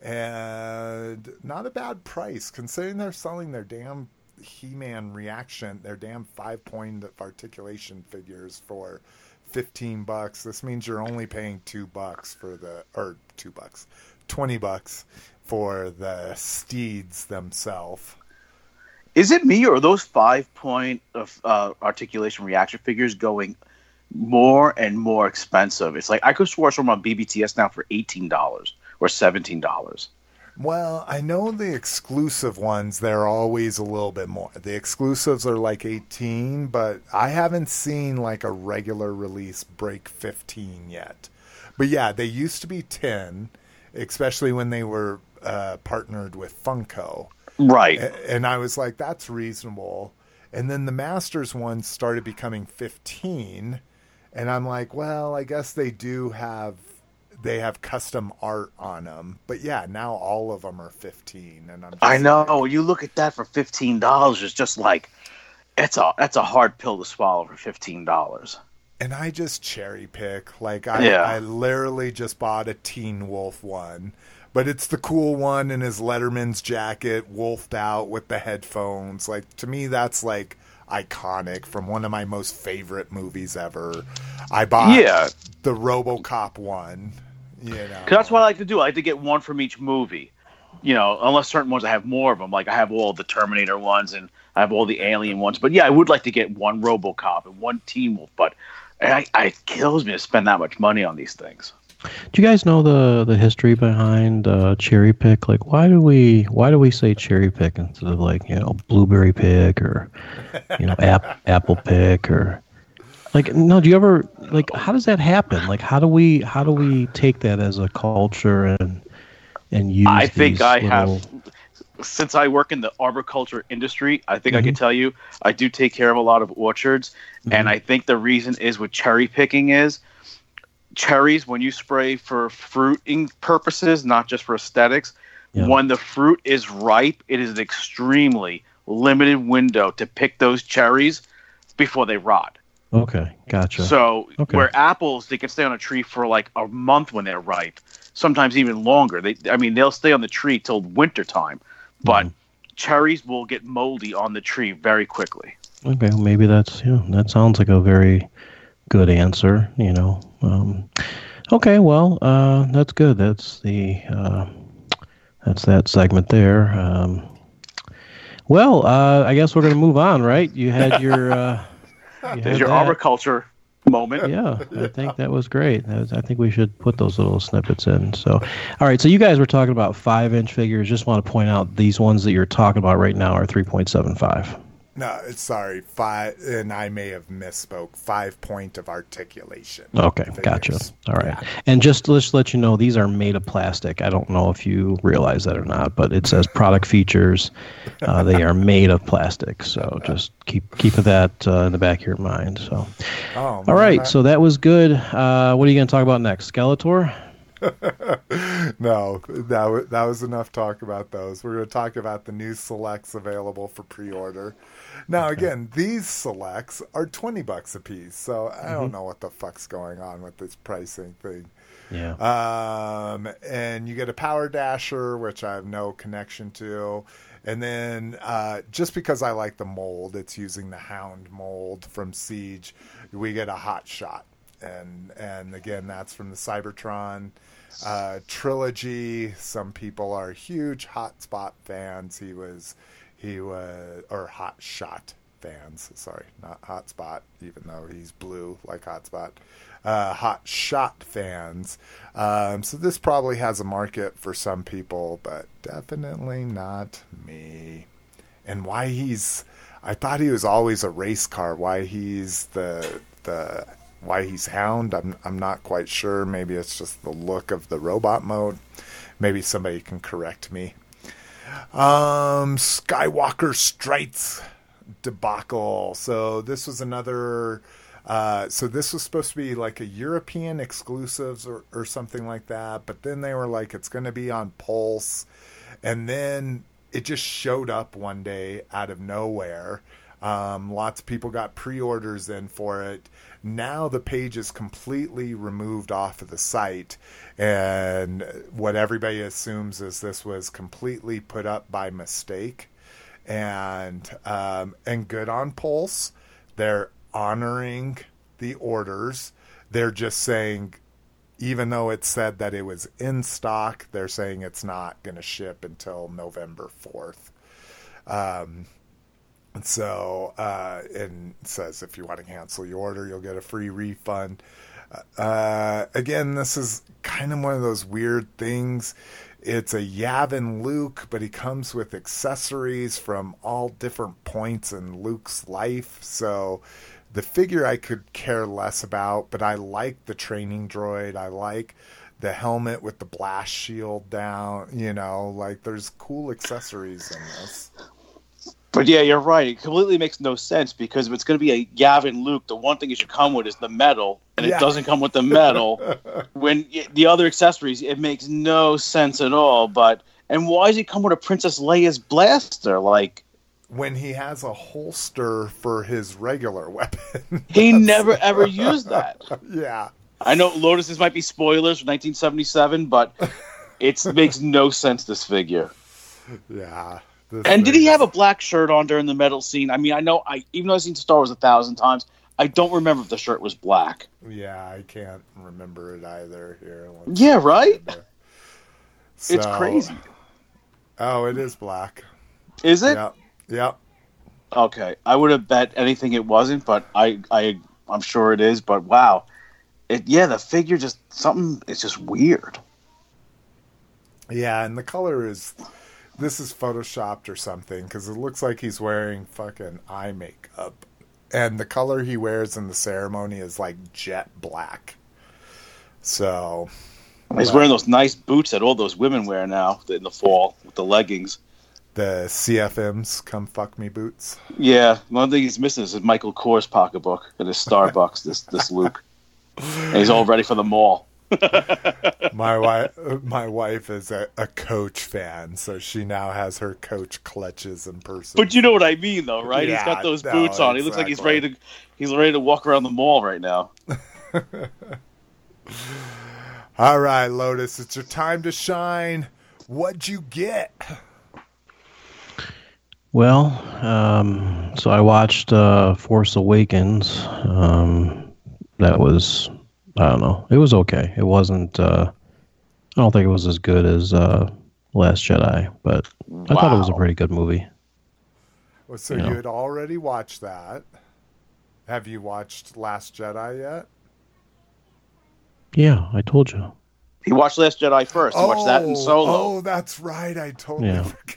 and not a bad price considering they're selling their damn He-Man reaction, their damn five point articulation figures for fifteen bucks. This means you're only paying two bucks for the or two bucks, twenty bucks for the steeds themselves. Is it me or are those five point of uh, articulation reaction figures going more and more expensive? It's like I could swear some on BBTS now for eighteen dollars or seventeen dollars. Well, I know the exclusive ones, they're always a little bit more. The exclusives are like 18, but I haven't seen like a regular release break 15 yet. But yeah, they used to be 10, especially when they were uh, partnered with Funko. Right. And I was like, that's reasonable. And then the Masters ones started becoming 15. And I'm like, well, I guess they do have they have custom art on them. But yeah, now all of them are 15 and I'm just I like, know. You look at that for fifteen dollars. It's just like it's a that's a hard pill to swallow for fifteen dollars. and I just cherry pick. Like I, Yeah. I literally just bought a Teen Wolf one, but it's the cool one in his Letterman's jacket, wolfed out with the headphones. Like to me, that's like iconic from one of my most favorite movies ever. I bought Yeah. the RoboCop one. You know, that's what I like to do. I like to get one from each movie. You know, unless certain ones I have more of them. Like I have all the Terminator ones and I have all the Alien ones. But yeah, I would like to get one RoboCop and one Teen Wolf. But I, I, it kills me to spend that much money on these things. Do you guys know the the history behind uh, cherry pick? Like, why do we why do we say cherry pick instead of like you know blueberry pick or you know ap- apple pick or like no? Do you ever like how does that happen? Like, how do we how do we take that as a culture and and use? I think I little- have, since I work in the arboriculture industry, I think I can tell you I do take care of a lot of orchards. And I think the reason is with cherry picking is cherries, when you spray for fruiting purposes, not just for aesthetics, Yeah. when the fruit is ripe, it is an extremely limited window to pick those cherries before they rot. Okay, gotcha. So Okay. where apples, they can stay on a tree for like a month when they're ripe, sometimes even longer. They, I mean, they'll stay on the tree till winter time, but Mm-hmm. cherries will get moldy on the tree very quickly. Okay, maybe that's yeah. That sounds like a very good answer. You know. Um, okay, well, uh, that's good. That's the uh, that's that segment there. Um, well, uh, I guess we're gonna move on, right? You had your uh, you had There's your that. arboriculture moment. Yeah, I think that was great. That was, I think we should put those little snippets in. So, all right. So you guys were talking about five-inch figures. Just want to point out these ones that you're talking about right now are 3.75. no, sorry, five, and I may have misspoke. Five point of articulation. Okay, figures. gotcha. All right. And just to just let you know, these are made of plastic. I don't know if you realize that or not, but it says product features. Uh, they are made of plastic. So just keep keep that uh, in the back of your mind. So, Oh, all right. man, So that was good. Uh, what are you going to talk about next? Skeletor. No, that was, that was enough talk about those. We're going to talk about the new selects available for pre-order. Now, again, these selects are twenty bucks a piece, so I don't know what the fuck's going on with this pricing thing. Yeah. Um, and you get a power dasher, which I have no connection to. And then uh, just because I like the mold, it's using the Hound mold from Siege. We get a hot shot, and and again, that's from the Cybertron uh, trilogy. Some people are huge Hotspot fans. He was, he was, or Hot Shot fans. Sorry, not Hotspot, even though he's blue like Hotspot. Uh, hot Shot fans. Um, so this probably has a market for some people, but definitely not me. And why he's, I thought he was always a race car. Why he's the the why he's Hound. I'm I'm not quite sure. Maybe it's just the look of the robot mode. Maybe somebody can correct me. Um, Skywalker Strikes debacle. So this was another. Uh, so this was supposed to be like a European exclusives or, or something like that, but then they were like, it's going to be on Pulse, and then it just showed up one day out of nowhere. Um, lots of people got pre-orders in for it. Now the page is completely removed off of the site, and what everybody assumes is this was completely put up by mistake and um, and good on Pulse. They're honoring the orders. They're just saying, even though it said that it was in stock, they're saying it's not going to ship until November fourth. Um, and so, uh, and says if you want to cancel your order, you'll get a free refund. Uh, again, this is kind of one of those weird things it's a Yavin Luke, but he comes with accessories from all different points in Luke's life. So the figure I could care less about, but I like the training droid. I like the helmet with the blast shield down. You know, like there's cool accessories in this. But yeah, you're right. It completely makes no sense because if it's going to be a Yavin Luke, the one thing it should come with is the medal, and Yeah. it doesn't come with the medal. when the other accessories, it makes no sense at all. But and why does he come with a Princess Leia's blaster? Like When he has a holster for his regular weapon. he never ever used that. yeah. I know Lotus's might be spoilers for 1977, but it makes no sense. This figure. Yeah. And did he have a black shirt on during the medal scene? I mean, I know I even though I've seen Star Wars a thousand times, I don't remember if the shirt was black. Yeah, I can't remember it either. Here. Yeah, right? It's crazy. Oh, it is black. Is it? Yep. Yep. Okay. I would have bet anything it wasn't, but I I I'm sure it is, but wow. It yeah, the figure just something it's just weird. Yeah, and the color is this is photoshopped or something because it looks like he's wearing fucking eye makeup, and the color he wears in the ceremony is like jet black. So He's wearing those nice boots that all those women wear now in the fall with the leggings. the CFMs come fuck me boots. Yeah, one thing he's missing is his Michael Kors pocketbook and his Starbucks. this this Luke, and he's all ready for the mall. My wife, my wife is a, a Coach fan, so she now has her Coach clutches in person. But you know what I mean, though, right? He's got those no, boots on. He looks like he's ready to he's ready to walk around the mall right now. All right, Lotus, it's your time to shine. What'd you get? Well, um, so I watched uh, Force Awakens. Um, that was, I don't know, it was okay. It wasn't. Uh, I don't think it was as good as uh, Last Jedi, but I thought it was a pretty good movie. Well, So Yeah. you had already watched that. Have you watched Last Jedi yet? Yeah, I told you. He watched Last Jedi first. He watched that in Solo. Oh, that's right. I totally Yeah. forgot.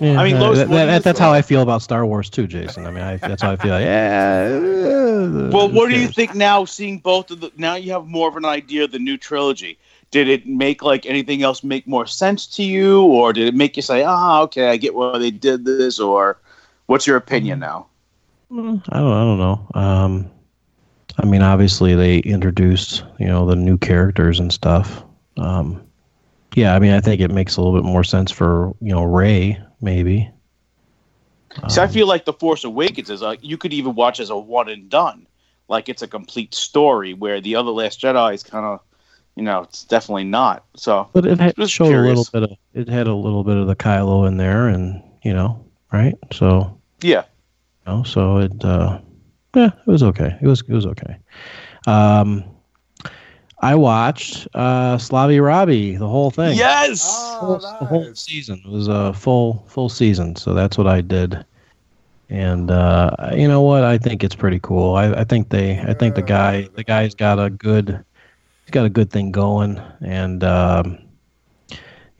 Yeah, I mean, uh, Lois, that- that- that's how I feel about Star Wars too, Jason. I mean, I, that's how I feel. Yeah. Well, what do you think now? Seeing both of the now, you have more of an idea of the new trilogy. Did it make like anything else make more sense to you, or did it make you say, "Ah, okay, I get why they did this"? Or what's your opinion now? I don't. I don't know. Um, I mean, obviously they introduced you know the new characters and stuff. Um, yeah, I mean, I think it makes a little bit more sense for you know Rey maybe. See, I Um, feel like the Force Awakens is like you could even watch as a one and done, like it's a complete story. Where the other Last Jedi is kind of, you know, it's definitely not. So But it had, Just showed a little bit of it had a little bit of the Kylo in there, and you know, right? So yeah, you know, so it uh, yeah, it was okay. It was it was okay. Um, I watched uh, Slavi Robbie the whole thing. yes, Oh, whole, the whole season. It was a full full season so that's what i did. And uh you know what? I think it's pretty cool. I, I think they i think the guy the guy's got a good he's got a good thing going. And um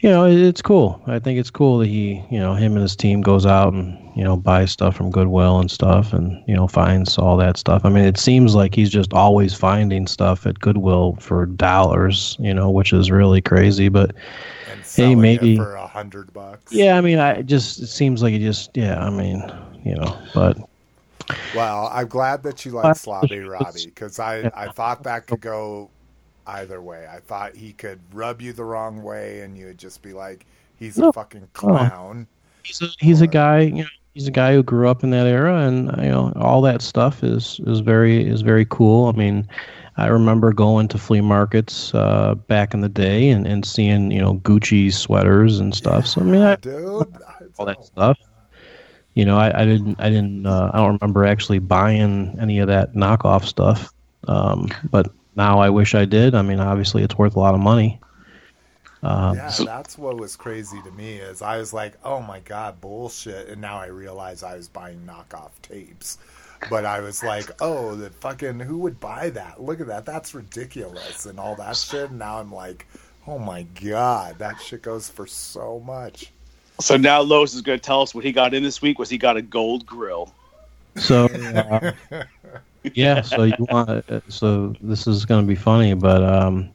you know, it's cool. I think it's cool that he, you know, him and his team goes out and you know buys stuff from Goodwill and stuff, and you know finds all that stuff. I mean, it seems like he's just always finding stuff at Goodwill for dollars, you know, which is really crazy. But hey, maybe- for a hundred bucks. yeah, I mean, I just it seems like he just yeah. I mean, you know, but Well, I'm glad that you like Slobby Robbie because I, I thought that could go either way. I thought he could rub you the wrong way and you would just be like, he's No. a fucking clown. he's a, he's a guy you know he's a guy who grew up in that era and you know all that stuff is is very is very cool i mean i remember going to flea markets uh, back in the day and, and seeing you know gucci sweaters and stuff so i mean I, dude. all that stuff you know i, I didn't i didn't uh, i don't remember actually buying any of that knockoff stuff um, but now i wish i did i mean obviously it's worth a lot of money um, Yeah, that's what was crazy to me is I was like, oh my god, bullshit, and now I realize I was buying knockoff tapes. But I was like, oh, the fucking who would buy that? Look at that, that's ridiculous, and all that shit. And now I'm like, oh my god, that shit goes for so much. So now Lowe's is going to tell us what he got in this week was he got a gold grill. So uh, yeah, so you want uh, so this is going to be funny, but um,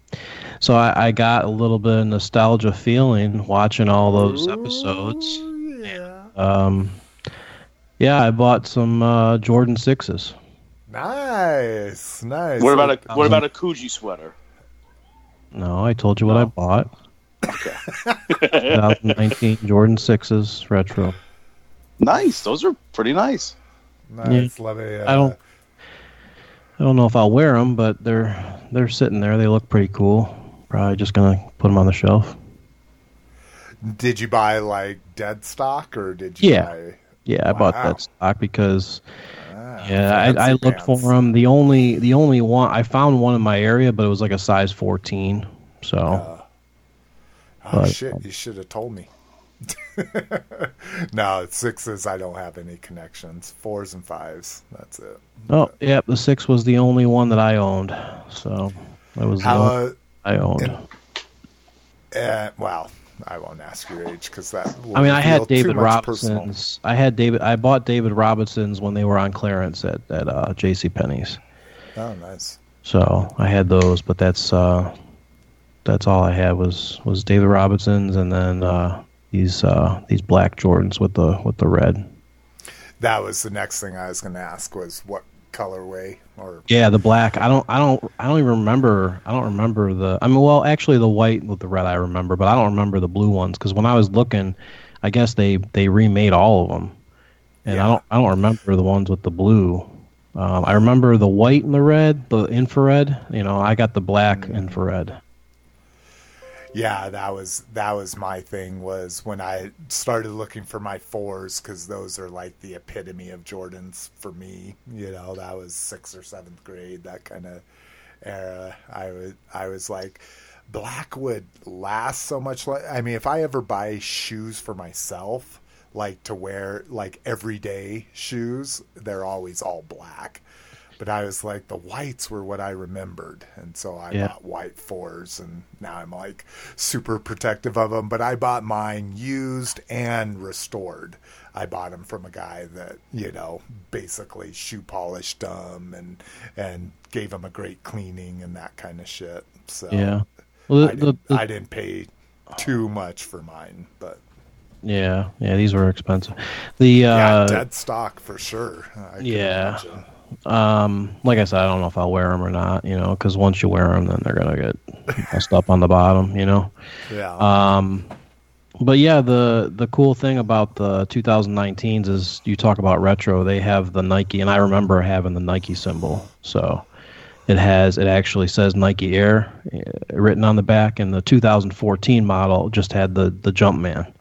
so I, I got a little bit of nostalgia feeling watching all those episodes. Ooh, yeah. Um, yeah, I bought some uh, Jordan sixes. Nice, nice. What about a um, what about a Coogi sweater? No, I told you what I bought. bought. 2019 Jordan sixes retro. Nice, those are pretty nice. nice? Love it. I don't. I don't know if I'll wear them, but they're they're sitting there. They look pretty cool. Probably just gonna put them on the shelf. Did you buy like dead stock or did you Yeah. buy? Yeah, I bought Wow. that stock because Ah, yeah, I, I looked for them. The only the only one I found one in my area, but it was like a size 14. So Oh But- shit! You should have told me. no, sixes. I don't have any connections. Fours and fives. That's it. oh yeah, the six was the only one that I owned. So that was How? Uh, I owned. and- uh, well, I won't ask your age because that. I mean, I had David personal- Robinsons. I had David. I bought David Robinsons when they were on clearance at at uh, J.C. Penney's. Oh, nice. So I had those, but that's uh, that's all I had was was David Robinsons, and then uh, these uh, these black Jordans with the with the red. That was the next thing I was going to ask was what colorway or Yeah, the black. I don't. I don't. I don't even remember. I don't remember the. I mean, well, actually, the white with the red I remember, but I don't remember the blue ones because when I was looking, I guess they they remade all of them, and I don't. I don't remember the ones with the blue. Um, I remember the white and the red, the infrared. You know, I got the black Mm. infrared. Yeah, that was that was my thing. Was when I started looking for my fours because those are like the epitome of Jordans for me. You know, that was sixth or seventh grade, that kind of era. I was I was like, black would last so much. I mean, if I ever buy shoes for myself, like to wear like everyday shoes, they're always all black. But I was like, the whites were what I remembered, and so I Yeah. bought white fours, and now I'm like super protective of them. But I bought mine used and restored. I bought them from a guy that you know basically shoe polished them and and gave them a great cleaning and that kind of shit. So Yeah. Well, I, the, the, didn't, the- I didn't pay too much for mine, but yeah, yeah, these were expensive. The yeah, uh, dead stock for sure. I yeah. imagine. Um, like I said, I don't know if I'll wear them or not. You know, because once you wear them, then they're gonna get messed up on the bottom. You know. yeah. Um, but yeah, the the cool thing about the 2019s is you talk about retro. They have the Nike, and I remember having the Nike symbol. So it has it actually says Nike Air uh, written on the back, and the 2014 model just had the the Jumpman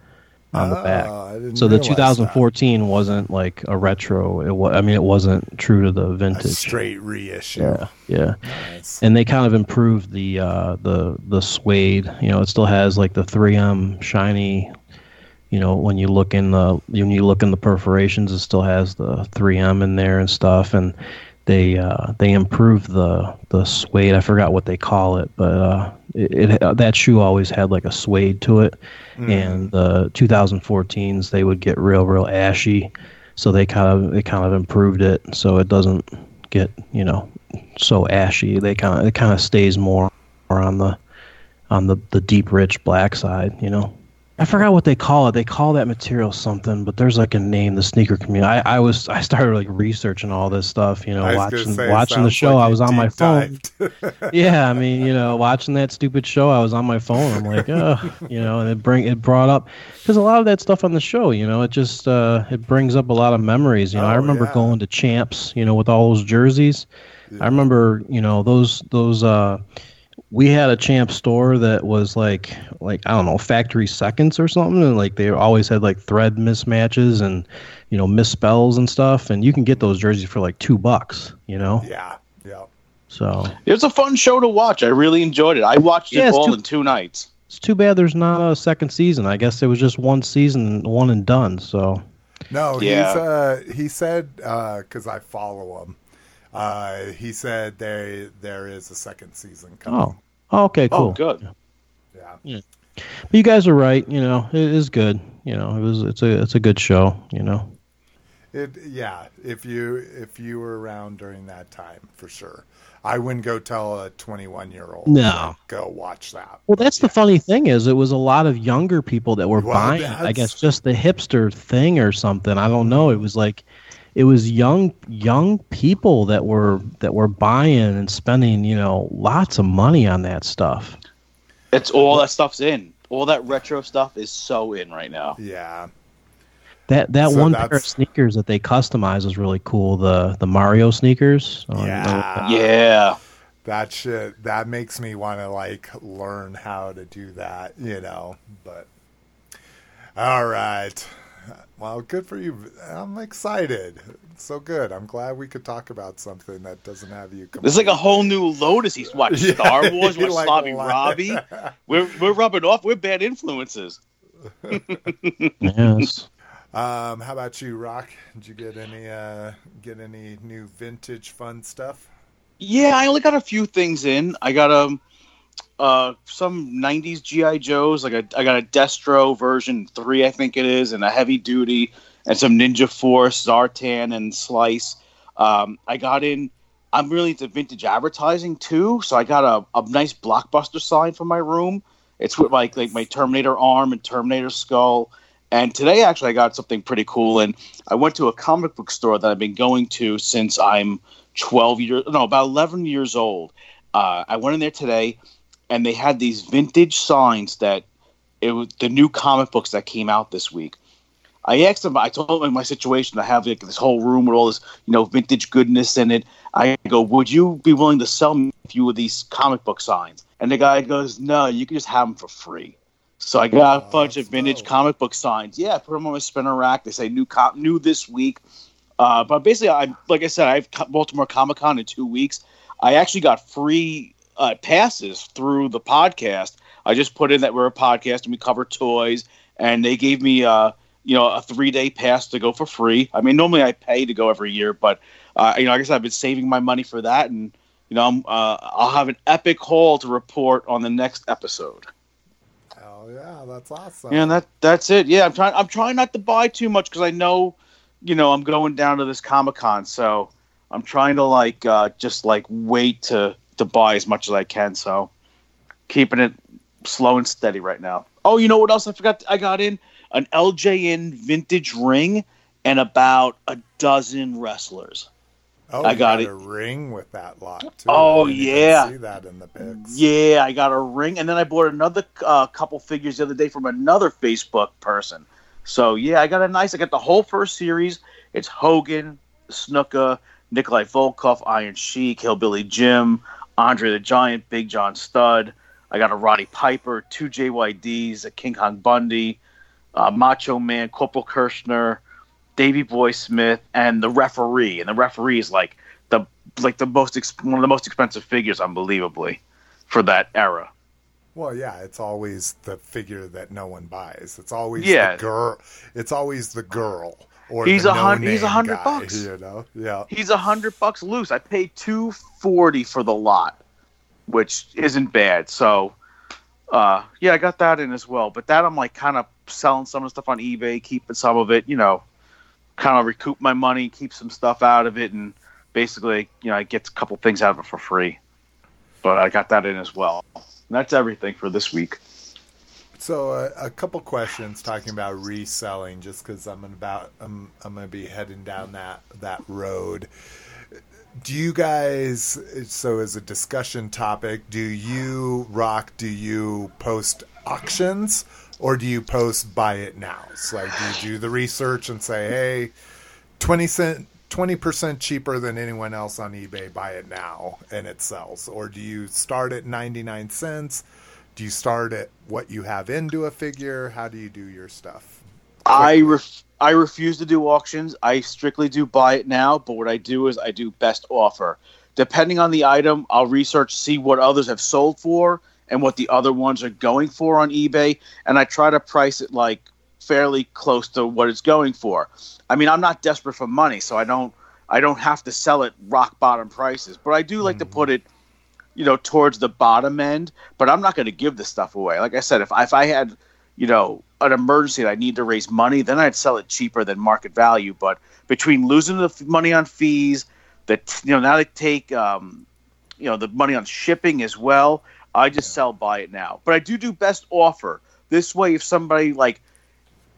on the back. Oh, So the realize that. 2014 wasn't like a retro. It was, I mean, it wasn't true to the A vintage. straight reissue. Yeah, yeah Nice. and they kind of improved the uh, the the suede. You know, it still has like the 3M shiny. You know, when you look in the when you look in the perforations, it still has the 3M in there and stuff. And they uh, they improved the the suede. I forgot what they call it, but uh, it, it that shoe always had like a suede to it. And the 2014s they would get real real ashy, so they kind of they kind of improved it so it doesn't get you know so ashy. They kind of it kind of stays more, more on the on the the deep rich black side. You know. I forgot what they call it. They call that material something, but there's like a name. The sneaker community. I, I was I started like researching all this stuff. You know, I watching say, watching the show. like I was on my phone. yeah, I mean, you know, watching that stupid show, I was on my phone. I'm like, oh, you know, and it bring it brought up because a lot of that stuff on the show, you know, it just uh, it brings up a lot of memories. You know, I Oh, remember yeah. going to Champs, you know, with all those jerseys. I remember, you know, those those. uh we had a champ store that was like like I don't know factory seconds or something, and like they always had like thread mismatches and you know misspells and stuff, and you can get those jerseys for like two bucks, you know. yeah, yeah. So It was a fun show to watch. I really enjoyed it. I watched it Yeah, it's all too- in two nights. it's too bad there's not a second season. I guess it was just one season, one and done. So No, Yeah. he's uh he said because I follow him. Uh, he said there there is a second season coming. oh, oh okay, cool. Oh, good. Yeah. yeah. But you guys are right. You know, it is good. You know, it was it's a it's a good show. You know. It yeah. If you if you were around during that time, for sure. I wouldn't go tell a 21 year old. No. Go watch that. Well, that's the funny thing is it was a lot of younger people that were Well, buying. it. I guess just the hipster thing or something. I don't know. It was like it was young young people that were that were buying and spending you know lots of money on that stuff. It's all that stuff's in. All that retro stuff is so in right now. Yeah. That that So one pair of sneakers that they customized was really cool. The the Mario sneakers. Oh, Yeah. Yeah. That shit that makes me want to like learn how to do that, you know. But all right. Well, good for you. I'm excited. So good. I'm glad we could talk about something that doesn't have you. This is like a whole new Lotus. He's watched Yeah, Star Wars, you watched like Sloppy. Robbie. We're we're rubbing off. We're bad influences. yes. Um, how about you, Rock? Did you get any uh get any new vintage fun stuff? Yeah, I only got a few things in. I got um uh some '90s GI Joes. Like a, I got a Destro version three, I think it is, and a heavy duty, and some Ninja Force, Zartan, and Slice. Um, I got in. I'm really into vintage advertising too, so I got a, a nice blockbuster sign for my room. It's with like like my Terminator arm and Terminator skull. And today, actually, I got something pretty cool. And I went to a comic book store that I've been going to since I'm 12 years, no, about 11 years old. Uh, I went in there today, and they had these vintage signs that it was the new comic books that came out this week. I asked them, I told them my situation. I have like this whole room with all this, you know, vintage goodness in it. I go, would you be willing to sell me a few of these comic book signs? And the guy goes, no, you can just have them for free. So I got a bunch of vintage dope. comic book signs. Yeah, put them on my spinner rack. They say new cop, new this week. Uh, but basically, I like I said, I have Baltimore Comic Con in two weeks. I actually got free uh, passes through the podcast. I just put in that we're a podcast and we cover toys, and they gave me uh, you know a three day pass to go for free. I mean, normally I pay to go every year, but uh, you know, I guess I've been saving my money for that, and you know, I'm, uh, I'll have an epic haul to report on the next episode. Oh yeah, that's awesome. Yeah, and that that's it. Yeah, I'm trying. I'm trying not to buy too much because I know, you know, I'm going down to this Comic Con, so I'm trying to like uh, just like wait to to buy as much as I can. So keeping it slow and steady right now. Oh, you know what else I forgot? I got in an LJN vintage ring and about a dozen wrestlers. oh, I got got a ring with that lot too. Oh, yeah. see that in the pics. Yeah, I got a ring, and then I bought another uh, couple figures the other day from another Facebook person. So yeah, I got a nice. I got the whole first series. It's Hogan, Snuka, Nikolai Volkov, Iron Sheik, Hillbilly Jim, Andre the Giant, Big John Studd. I got a Roddy Piper, two JYDs, a King Kong Bundy, uh, Macho Man, Corporal Kirchner, Davy Boy Smith, and the referee. And the referee is like the like the most ex- one of the most expensive figures, unbelievably, for that era. Well, yeah, it's always the figure that no one buys. It's always Yeah. the girl. It's always the girl or He's a hun- no-name he's a hundred bucks. You know, yeah. He's a hundred bucks loose. I paid two forty for the lot, which isn't bad. So, uh, yeah, I got that in as well. But that I'm like kind of selling some of the stuff on eBay, keeping some of it. You know, kind of recoup my money, keep some stuff out of it, and basically, you know, I get a couple things out of it for free. But I got that in as well. And that's everything for this week. So uh, a couple questions talking about reselling, just because I'm about I'm I'm gonna be heading down that that road. Do you guys? So as a discussion topic, do you rock? Do you post auctions or do you post buy it now? So like, do you do the research and say, hey, twenty cent. 20% cheaper than anyone else on eBay, buy it now and it sells? Or do you start at 99 cents? Do you start at what you have into a figure? How do you do your stuff? I ref- I refuse to do auctions. I strictly do buy it now, but what I do is I do best offer. Depending on the item, I'll research, see what others have sold for and what the other ones are going for on eBay, and I try to price it like fairly close to what it's going for. I mean, I'm not desperate for money, so I don't I don't have to sell it rock bottom prices, but I do like to mm. put it you know towards the bottom end, but I'm not going to give the stuff away. Like I said, if if I had you know an emergency and I need to raise money, then I'd sell it cheaper than market value. But between losing the f- money on fees, that you know now they take um, you know the money on shipping as well. I just sell buy it now. But I do do best offer. This way, if somebody like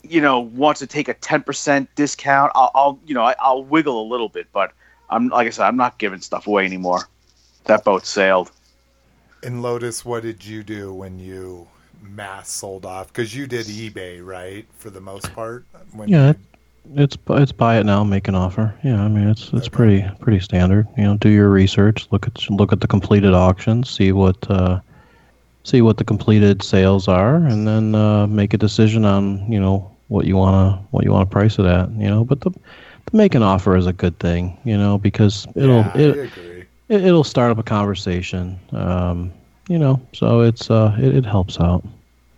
you know wants to take a ten percent discount, I'll, I'll you know I, I'll wiggle a little bit. But I'm like I said, I'm not giving stuff away anymore. That boat sailed. And Lotus, what did you do when you mass sold off? Because you did eBay, right, for the most part. When Yeah, you- it's it's buy it now, make an offer. Yeah, I mean it's it's pretty pretty standard. You know, do your research, look at look at the completed auctions, see what uh, see what the completed sales are, and then uh, make a decision on you know what you wanna what you wanna price it at. You know, but the, the make an offer is a good thing. You know, because it'll yeah, I it, agree. It it'll start up a conversation. Um, you know, so it's uh it, it helps out.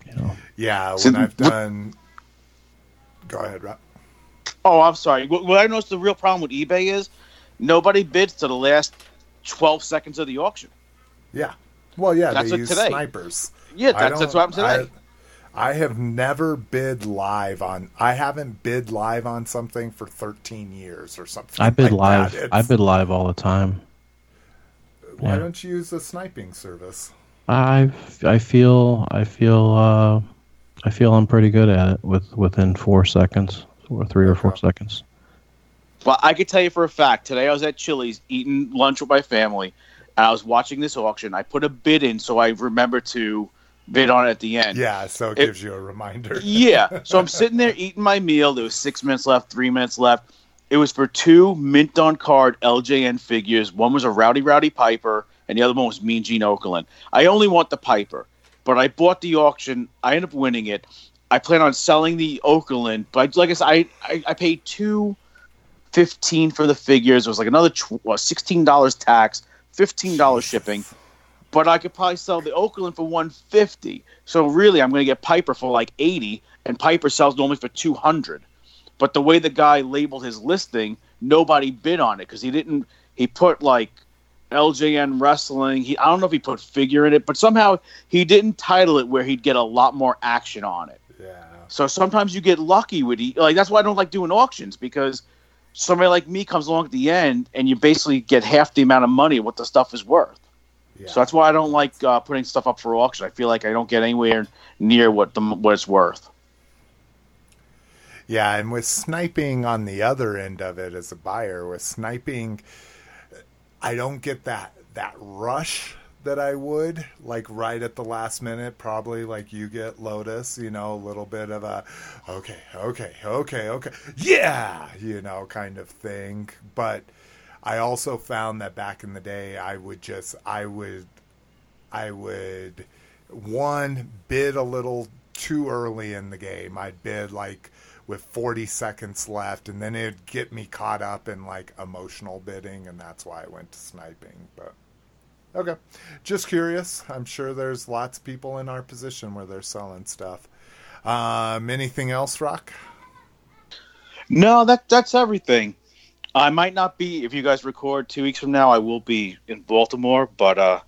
You know. Yeah, when So I've what- done. Go ahead, Rob. Oh, I'm sorry. What, what I noticed the real problem with eBay is nobody bids to the last 12 seconds of the auction. Yeah. Well, yeah, That's they what use today. snipers. Yeah, that's, that's what I'm today. I, I have never bid live on. I haven't bid live on something for 13 years or something. I bid like live. that. I It's- bid live all the time. Why yeah. don't you use a sniping service? I I feel I feel uh, I feel I'm pretty good at it with within four seconds or three or four Okay. seconds. Well, I could tell you for a fact. Today I was at Chili's eating lunch with my family, and I was watching this auction. I put a bid in so I remember to bid on it at the end. Yeah, so it, It- gives you a reminder. yeah. So I'm sitting there eating my meal. There was six minutes left, three minutes left. It was for two mint on card LJN figures. One was a Rowdy Roddy Piper, and the other one was Mean Gene Okerlund. I only want the Piper, but I bought the auction. I ended up winning it. I plan on selling the Okerlund, but like I said, I, I, I paid two fifteen for the figures. It was like another sixteen dollars tax, fifteen dollars shipping. But I could probably sell the Okerlund for one fifty. So really, I'm going to get Piper for like eighty, and Piper sells normally for two hundred. But the way the guy labeled his listing, nobody bid on it because he didn't. He put like LJN wrestling. He I don't know if he put figure in it, but somehow he didn't title it where he'd get a lot more action on it. Yeah. So sometimes you get lucky with e- like that's why I don't like doing auctions because somebody like me comes along at the end and you basically get half the amount of money what the stuff is worth. Yeah. So that's why I don't like uh, putting stuff up for auction. I feel like I don't get anywhere near what the what it's worth. Yeah, and with sniping on the other end of it as a buyer, with sniping, I don't get that that rush that I would like right at the last minute. Probably like you get Lotus, you know, a little bit of a okay, okay, okay, okay, yeah, you know, kind of thing. But I also found that back in the day, I would just I would I would one bid a little too early in the game. I'd bid like with 40 seconds left, and then it'd get me caught up in like emotional bidding, and that's why I went to sniping. But okay, just curious. I'm sure there's lots of people in our position where they're selling stuff. Um, anything else, Rock? No, that that's everything. I might not be if you guys record two weeks from now. I will be in Baltimore, but uh,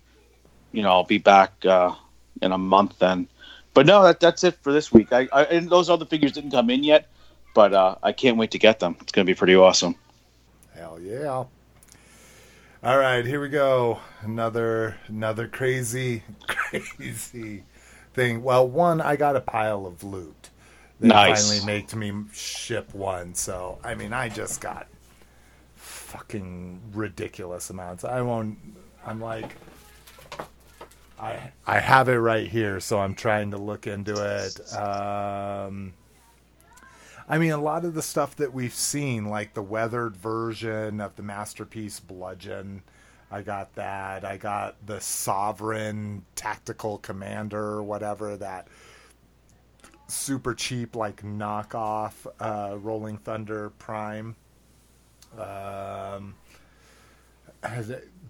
you know I'll be back uh, in a month then. But no, that that's it for this week. I, I and those other figures didn't come in yet, but uh, I can't wait to get them. It's gonna be pretty awesome. Hell yeah. All right, here we go. Another another crazy crazy thing. Well, one I got a pile of loot. They Nice. finally made me ship one. So, I mean, I just got fucking ridiculous amounts. I won't I'm like I I have it right here, so I'm trying to look into it. Um I mean, a lot of the stuff that we've seen, like the weathered version of the Masterpiece Bludgeon, I got that. I got the Sovereign Tactical Commander, whatever, that super cheap, like knockoff uh, Rolling Thunder Prime. Um,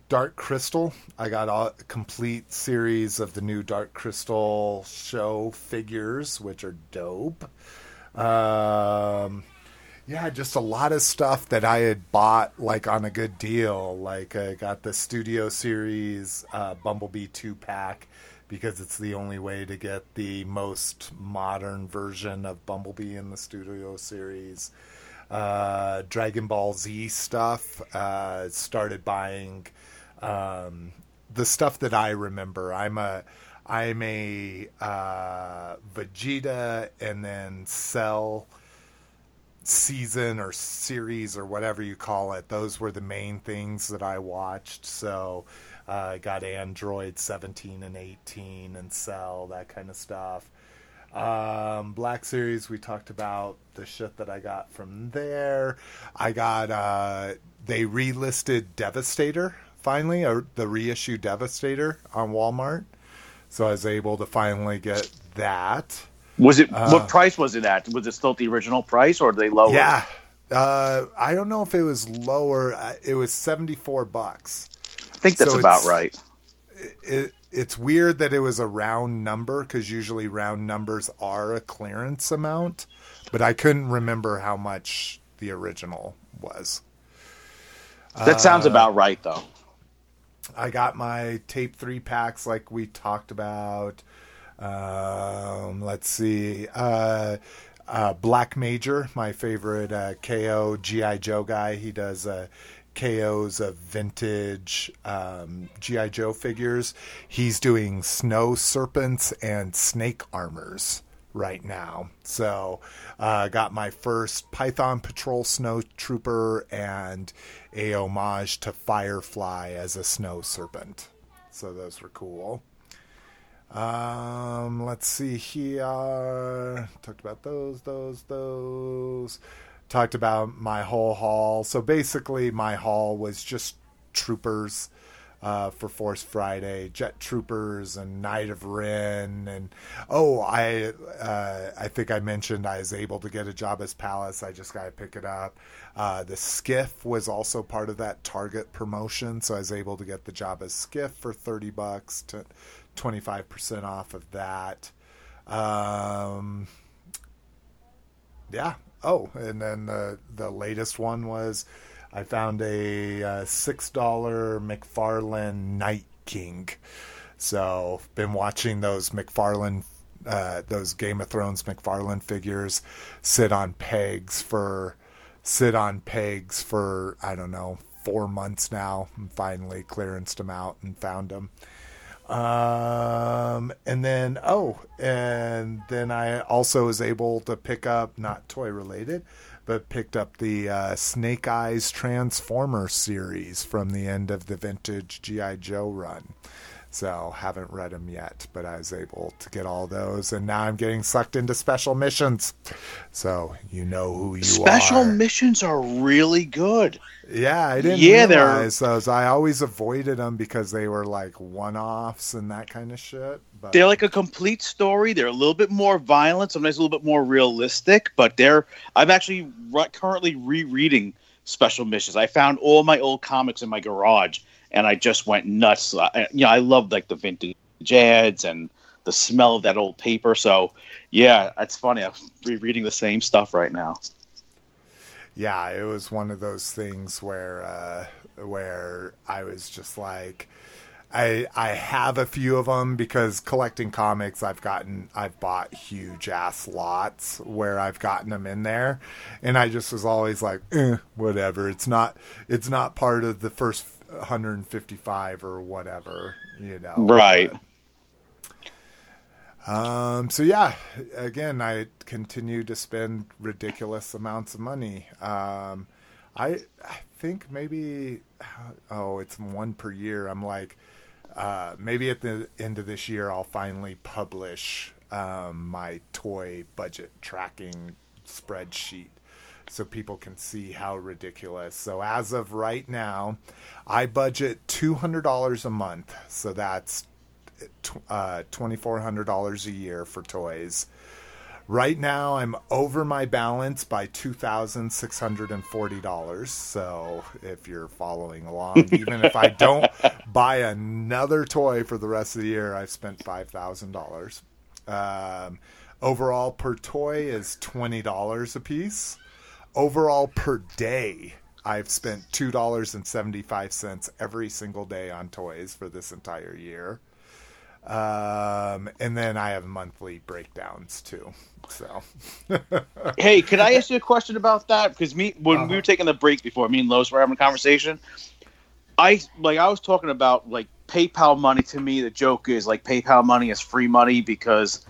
Dark Crystal. I got a complete series of the new Dark Crystal show figures, which are dope. Um, yeah, just a lot of stuff that I had bought like on a good deal. Like I got the Studio Series uh, Bumblebee two pack because it's the only way to get the most modern version of Bumblebee in the Studio Series. Uh, Dragon Ball Z stuff. Uh, started buying um, the stuff that I remember. I'm a I'm a uh, Vegeta and then Cell season or series or whatever you call it. Those were the main things that I watched. So uh, I got Android 17 and 18 and Cell, that kind of stuff. Um, Black Series, we talked about the shit that I got from there. I got, uh, they relisted Devastator finally, or the reissue Devastator on Walmart. So I was able to finally get that. Was it Uh, what price was it at? Was it still the original price, or did they lower? Yeah. Uh, I don't know if it was lower. Uh, It was 74 bucks. I think that's So about right. It, it's weird that it was a round number because usually round numbers are a clearance amount, but I couldn't remember how much the original was. That sounds Uh, about right, though. I got my tape three packs like we talked about. Um, let's see. Uh, uh, Black Major, my favorite uh, KO GI Joe guy. He does uh, KOs of vintage um, GI Joe figures. He's doing snow serpents and snake armors right now. So, uh, got my first Python Patrol Snow Trooper and a homage to Firefly as a snow serpent. So those were cool. Um, let's see here. Talked about those, those, those. Talked about my whole haul. So basically, my haul was just troopers uh, for Force Friday, Jet Troopers, and Knight of Ren, and oh, I uh, I think I mentioned I was able to get a Jabba's Palace. I just got to pick it up. Uh, the skiff was also part of that Target promotion, so I was able to get the Jabba's skiff for thirty bucks to twenty five percent off of that. Um, yeah. Oh, and then the the latest one was I found a uh, six dollar McFarlane Night King. So been watching those McFarlane, uh, those Game of Thrones McFarlane figures sit on pegs for sit on pegs for I don't know four months now. And finally clearanced them out and found them. Um, and then, oh, and then I also was able to pick up, not toy related, but picked up the uh, Snake Eyes Transformer series from the end of the vintage G.I. Joe run. So haven't read them yet, but I was able to get all those, and now I'm getting sucked into special missions. So you know who you Special are. Special missions are really good. Yeah, I didn't Yeah, they're- realize those. I always avoided them because they were like one-offs and that kind of shit. But They're like a complete story. They're a little bit more violent, sometimes a little bit more realistic, but they're. I'm actually ri- currently rereading Special Missions. I found all my old comics in my garage, and I just went nuts. I, you know, I love like the vintage ads and the smell of that old paper. So, yeah, it's funny. I'm rereading the same stuff right now. yeah, it was one of those things where uh, where I was just like. I I have a few of them because collecting comics I've gotten I've bought huge ass lots where I've gotten them in there and I just was always like eh, whatever it's not it's not part of the first 155 or whatever you know Right. um, so yeah, again, I continue to spend ridiculous amounts of money. Um, I I think maybe oh, it's one per year. I'm like, uh, maybe at the end of this year, I'll finally publish um, my toy budget tracking spreadsheet so people can see how ridiculous. So as of right now, I budget two hundred dollars a month. So that's uh, $2,400 a year for toys. Right now, I'm over my balance by $2,640. So if you're following along, even if I don't buy another toy for the rest of the year, I've spent $5,000. Um, overall, per toy is $20 a piece. Overall, per day, I've spent $2.75 every single day on toys for this entire year. Um, and then I have monthly breakdowns too. So, Hey, could I ask you a question about that? Because me, when we Uh-huh. were taking the break before, me and Lois were having a conversation. I like I was talking about like PayPal money. To me, the joke is like PayPal money is free money because,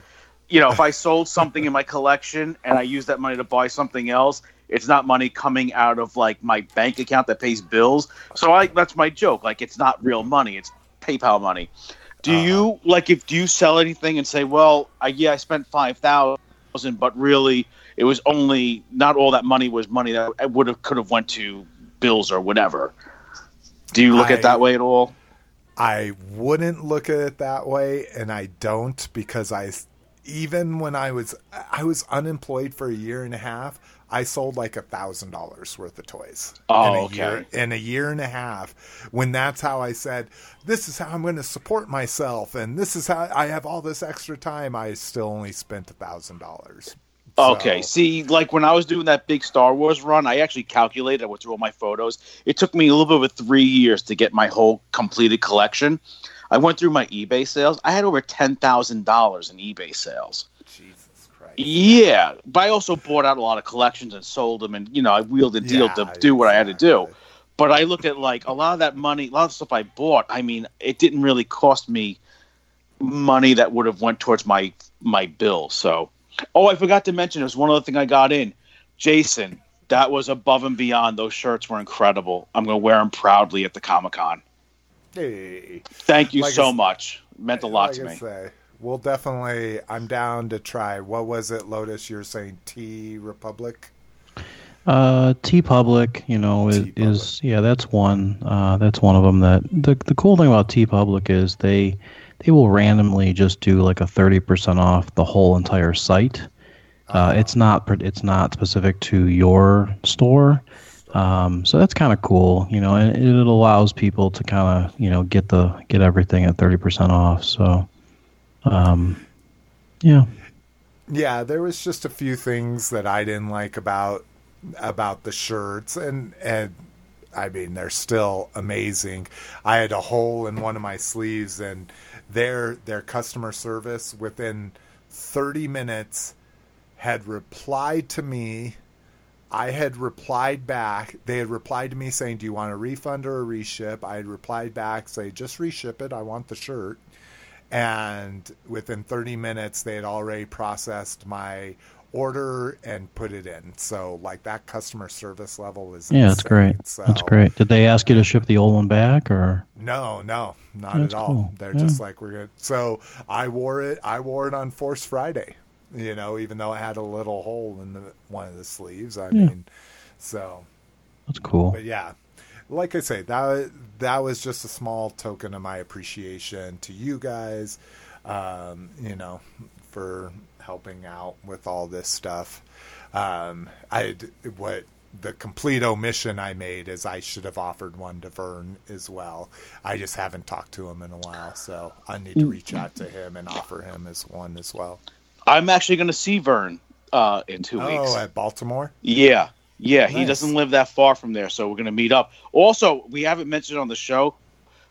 you know, if I sold something in my collection and I use that money to buy something else, it's not money coming out of like my bank account that pays bills. So I that's my joke. Like it's not real money. It's PayPal money. Do uh-huh. you like if do you sell anything and say, well, I, yeah, I spent five thousand, but really it was only not all that money was money that would have could have went to bills or whatever. Do you look I- at that way at all? I wouldn't look at it that way, and I don't because I, even when I was I was unemployed for a year and a half, I sold like a thousand dollars worth of toys. Oh, in a okay. Year, in a year and a half, when that's how I said, "This is how I'm going to support myself," and this is how I have all this extra time. I still only spent a thousand dollars. Okay. See, like when I was doing that big Star Wars run, I actually calculated. I went through all my photos. It took me a little bit over three years to get my whole completed collection. I went through my eBay sales. I had over ten thousand dollars in eBay sales. Jesus. Yeah, but I also bought out a lot of collections and sold them, and you know I wheeled and dealed Yeah, to do what I had to do. But I looked at like a lot of that money, a lot of stuff I bought. I mean, it didn't really cost me money that would have went towards my my bill. So, oh, I forgot to mention, there's one other thing I got in. Jason, that was above and beyond. Those shirts were incredible. I'm gonna wear them proudly at the Comic Con. Hey. Thank you Like so much. Meant a lot like to me. Say, we'll definitely. I'm down to try. What was it, Lotus? You're saying T Republic? Uh, TeePublic, you know, is, yeah, that's one. Uh, that's one of them. That the the cool thing about TeePublic is they they will randomly just do like a thirty percent off the whole entire site. Uh, it's not it's not specific to your store, um, so that's kind of cool, you know, and it, allows people to kind of you know get the get everything at thirty percent off. So, um, yeah, Yeah, there was just a few things that I didn't like about about the shirts, and and I mean they're still amazing. I had a hole in one of my sleeves, and their their customer service within 30 minutes had replied to me. I had replied back. They had replied to me saying, "Do you want a refund or a reship?" I had replied back, say, "Just reship it. I want the shirt." And within 30 minutes they had already processed my order and put it in so like that customer service level is yeah, that's great. so, That's great. Did they ask you to ship the old one back or? no no not That's at all cool. they're Yeah. just like we're good so i wore it i wore it on force friday you know even though it had a little hole in the one of the sleeves i Yeah. mean so That's cool. but yeah like i say that that was just a small token of my appreciation to you guys um, you know for helping out with all this stuff um, i what the complete omission i made is i should have offered one to vern as well i just haven't talked to him in a while so i need to reach out to him and offer him as one as well I'm actually going to see Vern uh, in two weeks. oh at baltimore Yeah. Yeah, he doesn't live that far from there, so we're gonna meet up. Also, we haven't mentioned on the show,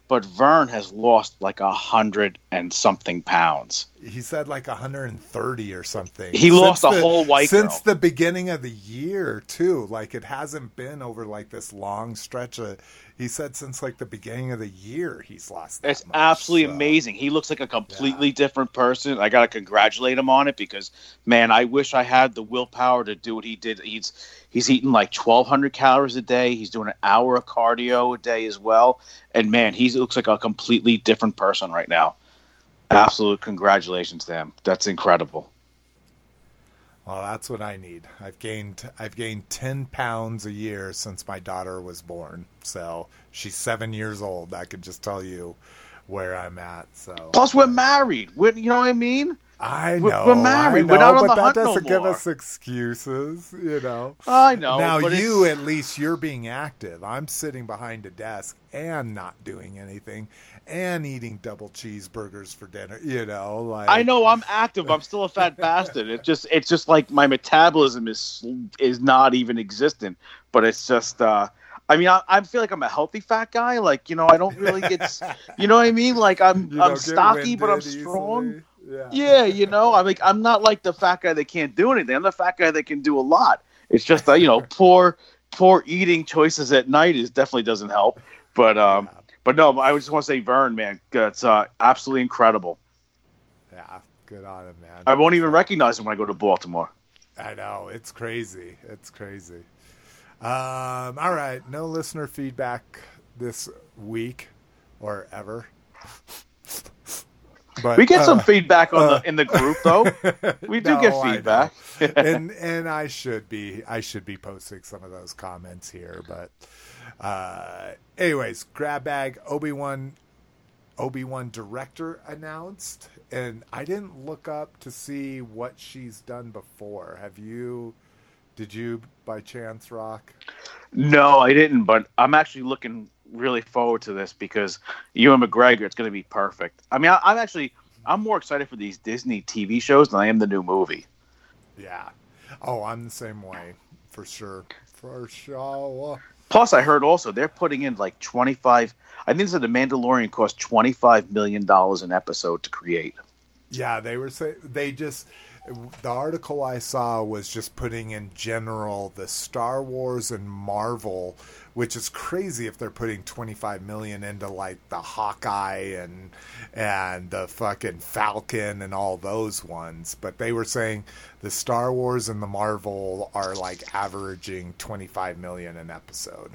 but Vern has lost like a hundred and something pounds. He said like 130 or something. He lost a the- whole white since girl. the beginning of the year too. Like it hasn't been over like this long stretch of. He said since like the beginning of the year he's lost. That It's much, absolutely so- amazing. He looks like a completely different person. I gotta congratulate him on it because, man, I wish I had the willpower to do what he did. He's he's eating like twelve hundred calories a day. He's doing an hour of cardio a day as well. And man, he looks like a completely different person right now. Absolute congratulations to him. That's incredible. Well, that's what I need. I've gained I've gained 10 pounds a year since my daughter was born. So she's seven years old. I could just tell you where I'm at. So Plus, we're married. We're, you know what I mean? I know, we're married. Know, We're not on but the that hunt no doesn't give more. us excuses, you know. I know. now but you it's- at least you're being active. I'm sitting behind a desk and not doing anything and eating double cheeseburgers for dinner. You know, like I know I'm active. I'm still a fat bastard. It's just it's just like my metabolism is is not even existent. But it's just uh I mean I, I feel like I'm a healthy fat guy. Like you know I don't really get you know what I mean. Like I'm I'm stocky, but I'm strong. Yeah. Yeah, you know I'm like I'm not like the fat guy that can't do anything. I'm the fat guy that can do a lot. It's just that you know poor poor eating choices at night is definitely doesn't help. But um but no, I just want to say Vern, man, it's uh, absolutely incredible. Yeah, good on him, man. I won't even recognize him when I go to Baltimore. I know it's crazy. It's crazy. Um, all right, no listener feedback this week or ever. But We get some uh, feedback on uh, the in the group though. We do No, get feedback. and and I should be I should be posting some of those comments here, but uh, anyways, grab bag Obi Wan Obi Wan director announced, and I didn't look up to see what she's done before. Have you? Did you by chance, Rock? no, I didn't, but I'm actually looking really forward to this because Ewan McGregor, it's going to be perfect. I mean, I, I'm actually I'm more excited for these Disney TV shows than I am the new movie. Yeah. Oh, I'm the same way for sure. For sure. Plus, I heard also they're putting in like 25. I think that the Mandalorian cost 25 million dollars an episode to create. Yeah, they were saying they just the article I saw was just putting in general the Star Wars and Marvel, which is crazy if they're putting 25 million into like the Hawkeye and and the fucking Falcon and all those ones, but they were saying the Star Wars and the Marvel are like averaging 25 million an episode.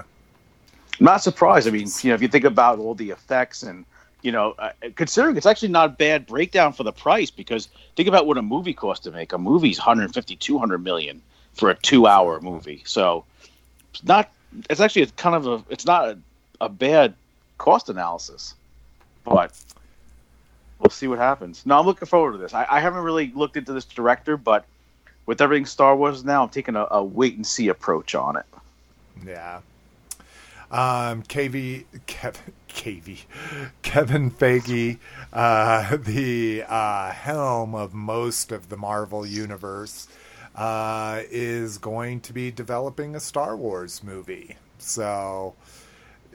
I'm not surprised. I mean, you know, if you think about all the effects and you know, uh, considering it's actually not a bad breakdown for the price because think about what a movie costs to make. A movie's 150, 200 million for a two-hour movie. So it's not. It's actually kind of a. It's not a, a bad cost analysis, but we'll see what happens. No, I'm looking forward to this. I, I haven't really looked into this director, but with everything Star Wars now, I'm taking a, a wait and see approach on it. Yeah. Um, KV, Kevin, KV, Kevin Feige, uh, the uh, helm of most of the Marvel universe, uh, is going to be developing a Star Wars movie. So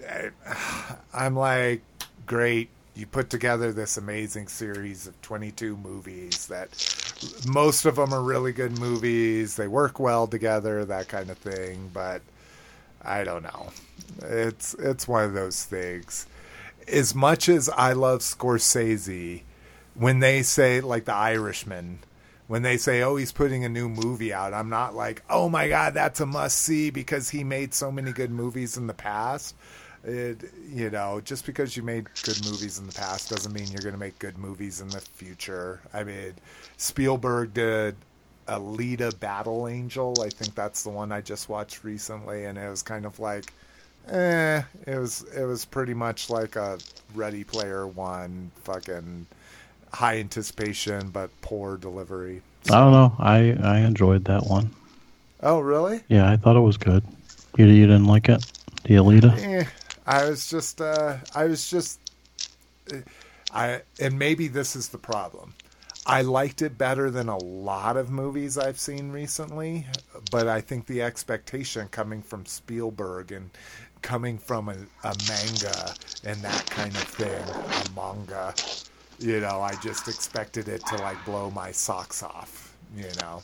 I'm like, great. You put together this amazing series of 22 movies that most of them are really good movies. They work well together, that kind of thing. But I don't know. It's it's one of those things. As much as I love Scorsese, when they say like The Irishman, when they say, "Oh, he's putting a new movie out," I'm not like, "Oh my god, that's a must see" because he made so many good movies in the past. It, you know, just because you made good movies in the past doesn't mean you're going to make good movies in the future. I mean, Spielberg did Alita Battle Angel. I think that's the one I just watched recently, and it was kind of like, eh, it was it was pretty much like a Ready Player One, fucking high anticipation but poor delivery. I don't know. I I enjoyed that one. Oh, really? Yeah, I thought it was good. You you didn't like it, the Alita? Eh, I was just, uh, I was just, I, and maybe this is the problem. I liked it better than a lot of movies I've seen recently, but I think the expectation coming from Spielberg and coming from a, a manga and that kind of thing, a manga, you know, I just expected it to like blow my socks off, you know.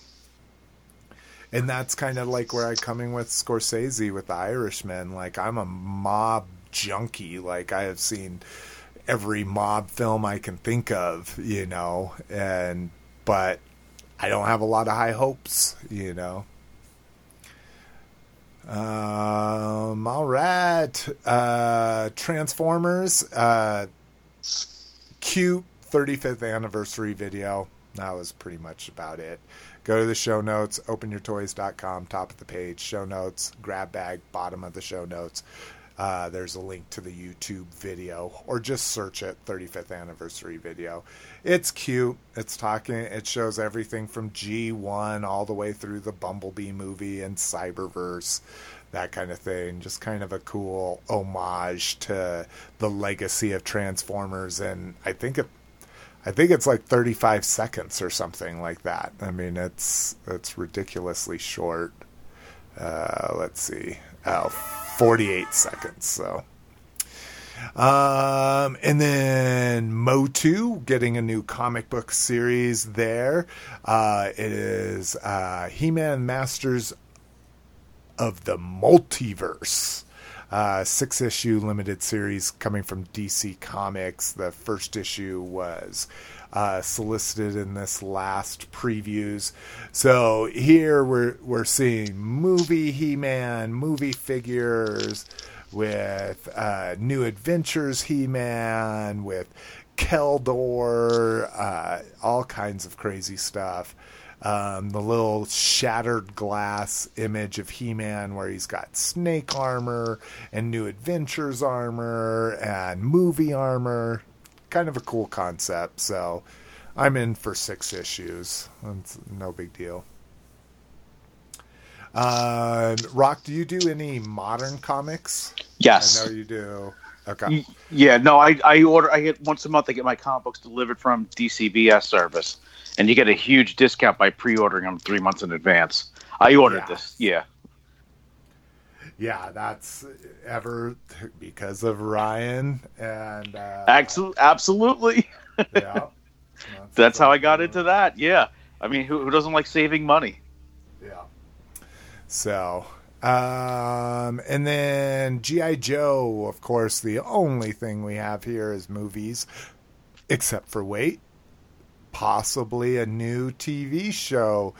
And that's kind of like where I coming with Scorsese with The Irishman. Like I'm a mob junkie. Like I have seen every mob film I can think of, you know, and but I don't have a lot of high hopes, you know. Um, all right. Uh, Transformers, uh, cute 35th anniversary video. That was pretty much about it. Go to the show notes, openyourtoys.com, top of the page, show notes, grab bag, bottom of the show notes. Uh, there's a link to the YouTube video, or just search it 35th anniversary video. It's cute. It's talking. It shows everything from G1 all the way through the Bumblebee movie and Cyberverse, that kind of thing. Just kind of a cool homage to the legacy of Transformers, and I think it. I think it's like 35 seconds or something like that. I mean, it's it's ridiculously short. Uh, let's see. Oh, 48 seconds. So, um, and then Motu getting a new comic book series there. Uh, it is uh, He Man Masters of the Multiverse. Uh, six issue limited series coming from DC Comics. The first issue was uh, solicited in this last previews. So here we're we're seeing movie He Man, movie figures with uh, New Adventures He Man, with Keldor, uh, all kinds of crazy stuff. Um, the little shattered glass image of He Man where he's got snake armor and New Adventures armor and movie armor. Kind of a cool concept. So I'm in for six issues. It's no big deal. Uh, Rock, do you do any modern comics? Yes. I know you do. Okay. Yeah, no, I, I order. I get once a month. I get my comic books delivered from DCBS service, and you get a huge discount by pre-ordering them three months in advance. I ordered Yeah. this. Yeah, Yeah, that's ever because of Ryan and uh, Absol- absolutely. yeah. That's how I got into that. Yeah, I mean, who, who doesn't like saving money? Yeah. So, um, and then G.I. Joe, of course, the only thing we have here is movies, except for wait, possibly a new TV show.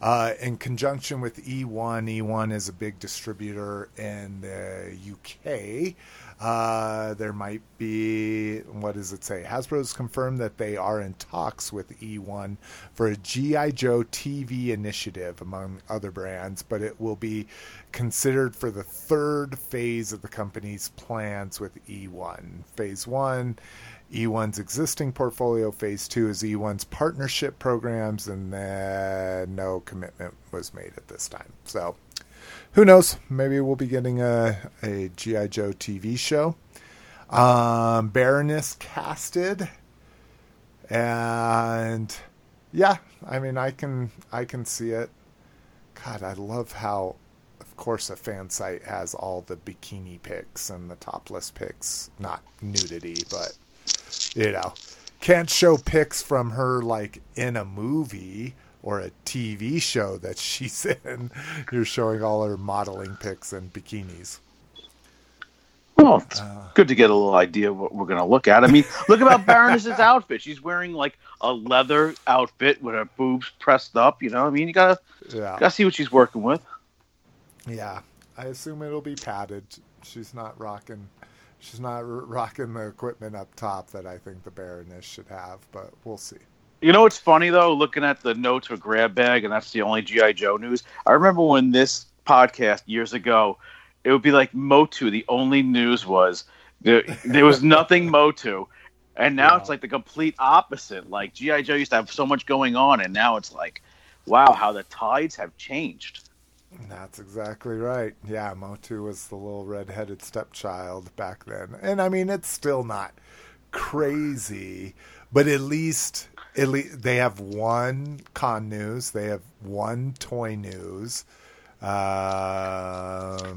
Uh, in conjunction with E E1, E1 is a big distributor in the UK. Uh, there might be, what does it say? Hasbro's confirmed that they are in talks with E1 for a G.I. Joe TV initiative, among other brands, but it will be considered for the third phase of the company's plans with E1. Phase one, E1's existing portfolio. Phase two is E1's partnership programs, and then no commitment was made at this time. So, who knows? Maybe we'll be getting a, a G.I. Joe TV show. Um, Baroness casted, and yeah, I mean, I can I can see it. God, I love how, of course, a fan site has all the bikini pics and the topless pics, not nudity, but you know, can't show pics from her like in a movie or a TV show that she's in. You're showing all her modeling pics and bikinis. Well, it's good to get a little idea of what we're going to look at. I mean, look about Baroness's outfit. She's wearing like a leather outfit with her boobs pressed up. You know, I mean, you gotta Yeah, gotta see what she's working with. yeah. I assume it'll be padded. She's not rocking. She's not r- rocking the equipment up top that I think the Baroness should have, but we'll see. You know what's funny though? Looking at the notes for Grab Bag, and that's the only GI Joe news. I remember when this podcast years ago, it would be like Motu. The only news was there, there was nothing Motu, and now Yeah. it's like the complete opposite. Like GI Joe used to have so much going on, and now it's like, wow, how the tides have changed. That's exactly right. Yeah, Motu was the little red-headed stepchild back then, and I mean it's still not crazy, but at least at least they have one con news. They have one toy news. Um,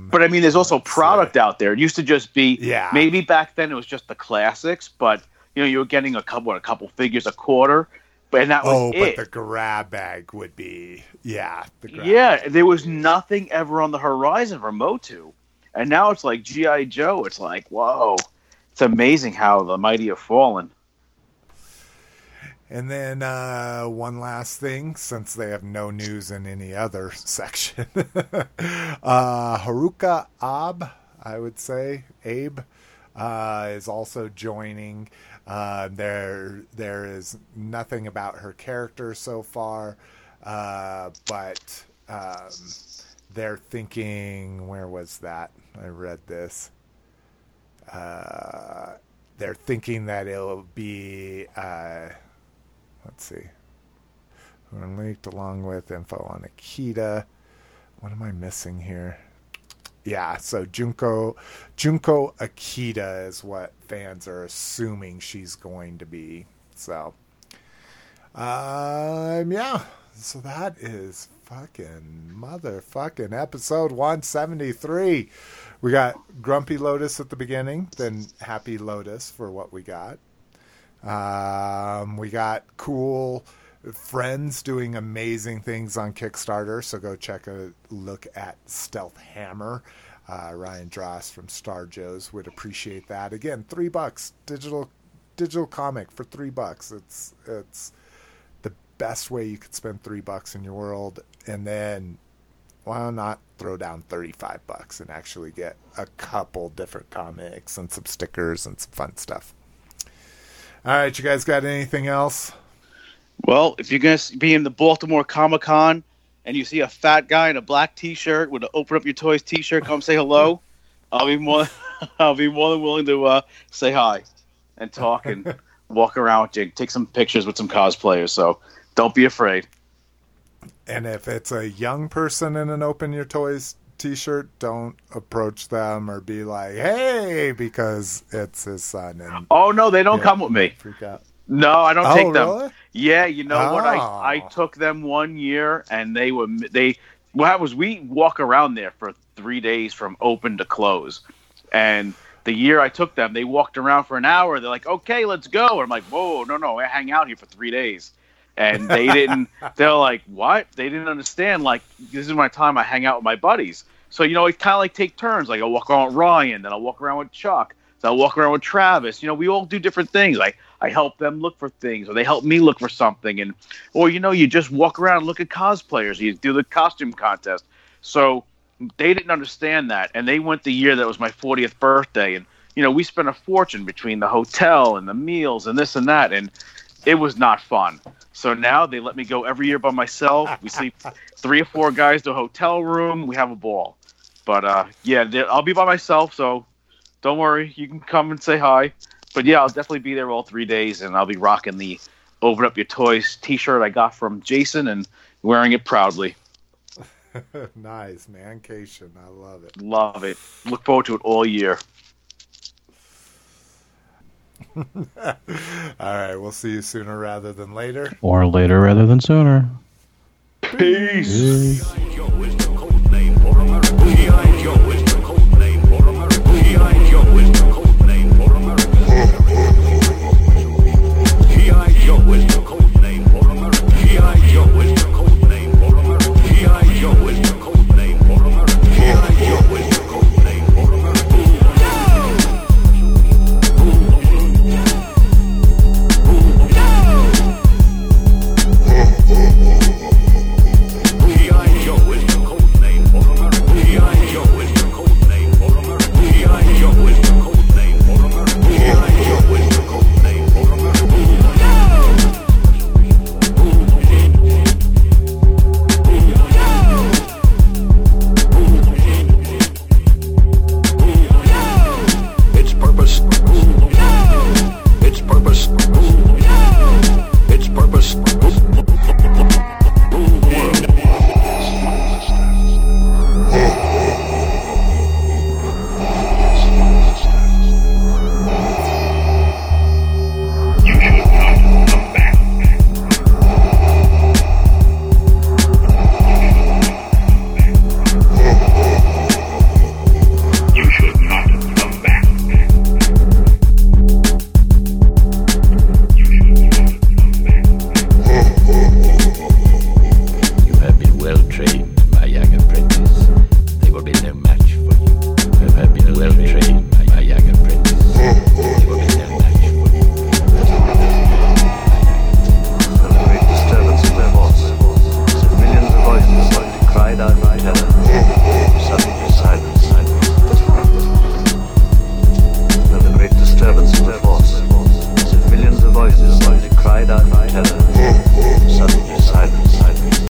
But I mean, there's also product out there. It used to just be Yeah. Maybe back then it was just the classics, but you know you were getting a couple a couple figures a quarter, and that was oh, it. but the grab bag would be yeah. The grab yeah, there was nothing ever on the horizon for Motu, and now it's like GI Joe. It's like whoa, it's amazing how the mighty have fallen. And then uh, one last thing, since they have no news in any other section, uh, Haruka Ab, I would say, Abe, uh, is also joining. Uh, there, there is nothing about her character so far, uh, but um, they're thinking. Where was that? I read this. Uh, they're thinking that it'll be. Uh, let's see. Are linked along with info on Akita. What am I missing here? Yeah, so Junko Junko Akita is what fans are assuming she's going to be. So um yeah. So that is fucking motherfucking episode 173. We got Grumpy Lotus at the beginning, then Happy Lotus for what we got. Um, we got cool friends doing amazing things on Kickstarter, so go check a look at Stealth Hammer. Uh, Ryan Dross from Star Joe's would appreciate that. Again, three bucks digital digital comic for three bucks. It's it's the best way you could spend three bucks in your world, and then why not throw down 35 bucks and actually get a couple different comics and some stickers and some fun stuff. All right, you guys got anything else? Well, if you're gonna be in the Baltimore Comic Con and you see a fat guy in a black T-shirt with an "Open Up Your Toys" T-shirt, come say hello. I'll be more, I'll be more than willing to uh, say hi and talk and walk around with you, take some pictures with some cosplayers. So don't be afraid. And if it's a young person in an Open Your Toys t-shirt, don't approach them or be like, "Hey," because it's his son and Oh no, they don't Yeah. come with me. freak out. No, I don't Oh, take them. really? Yeah, you know what? I Oh. I ah. took them one year, and they were they. What happened was we walk around there for three days from open to close, and the year I took them, they walked around for an hour. They're like, "Okay, let's go." And I'm like, "Whoa, no, no, I hang out here for three days." And they didn't. They're like, "What?" They didn't understand. Like, this is my time. I hang out with my buddies. So you know, we kind of like take turns. Like, I'll walk around with Ryan, then I'll walk around with Chuck. So I'll walk around with Travis. You know, we all do different things. Like I help them look for things, or they help me look for something, and or you know, you just walk around and look at cosplayers. You do the costume contest. So they didn't understand that, and they went the year that was my 40th birthday, and you know, we spent a fortune between the hotel and the meals and this and that, and it was not fun. So now they let me go every year by myself. We sleep three or four guys to a hotel room. We have a ball. But uh, yeah, I'll be by myself, so don't worry. You can come and say hi. But yeah, I'll definitely be there all three days, and I'll be rocking the "Open Up Your Toys" T-shirt I got from Jason and wearing it proudly. nice, man. Cation. I love it. Love it. Look forward to it all year. All right, we'll see you sooner rather than later. Or later rather than sooner. Peace. Peace. Yo, it's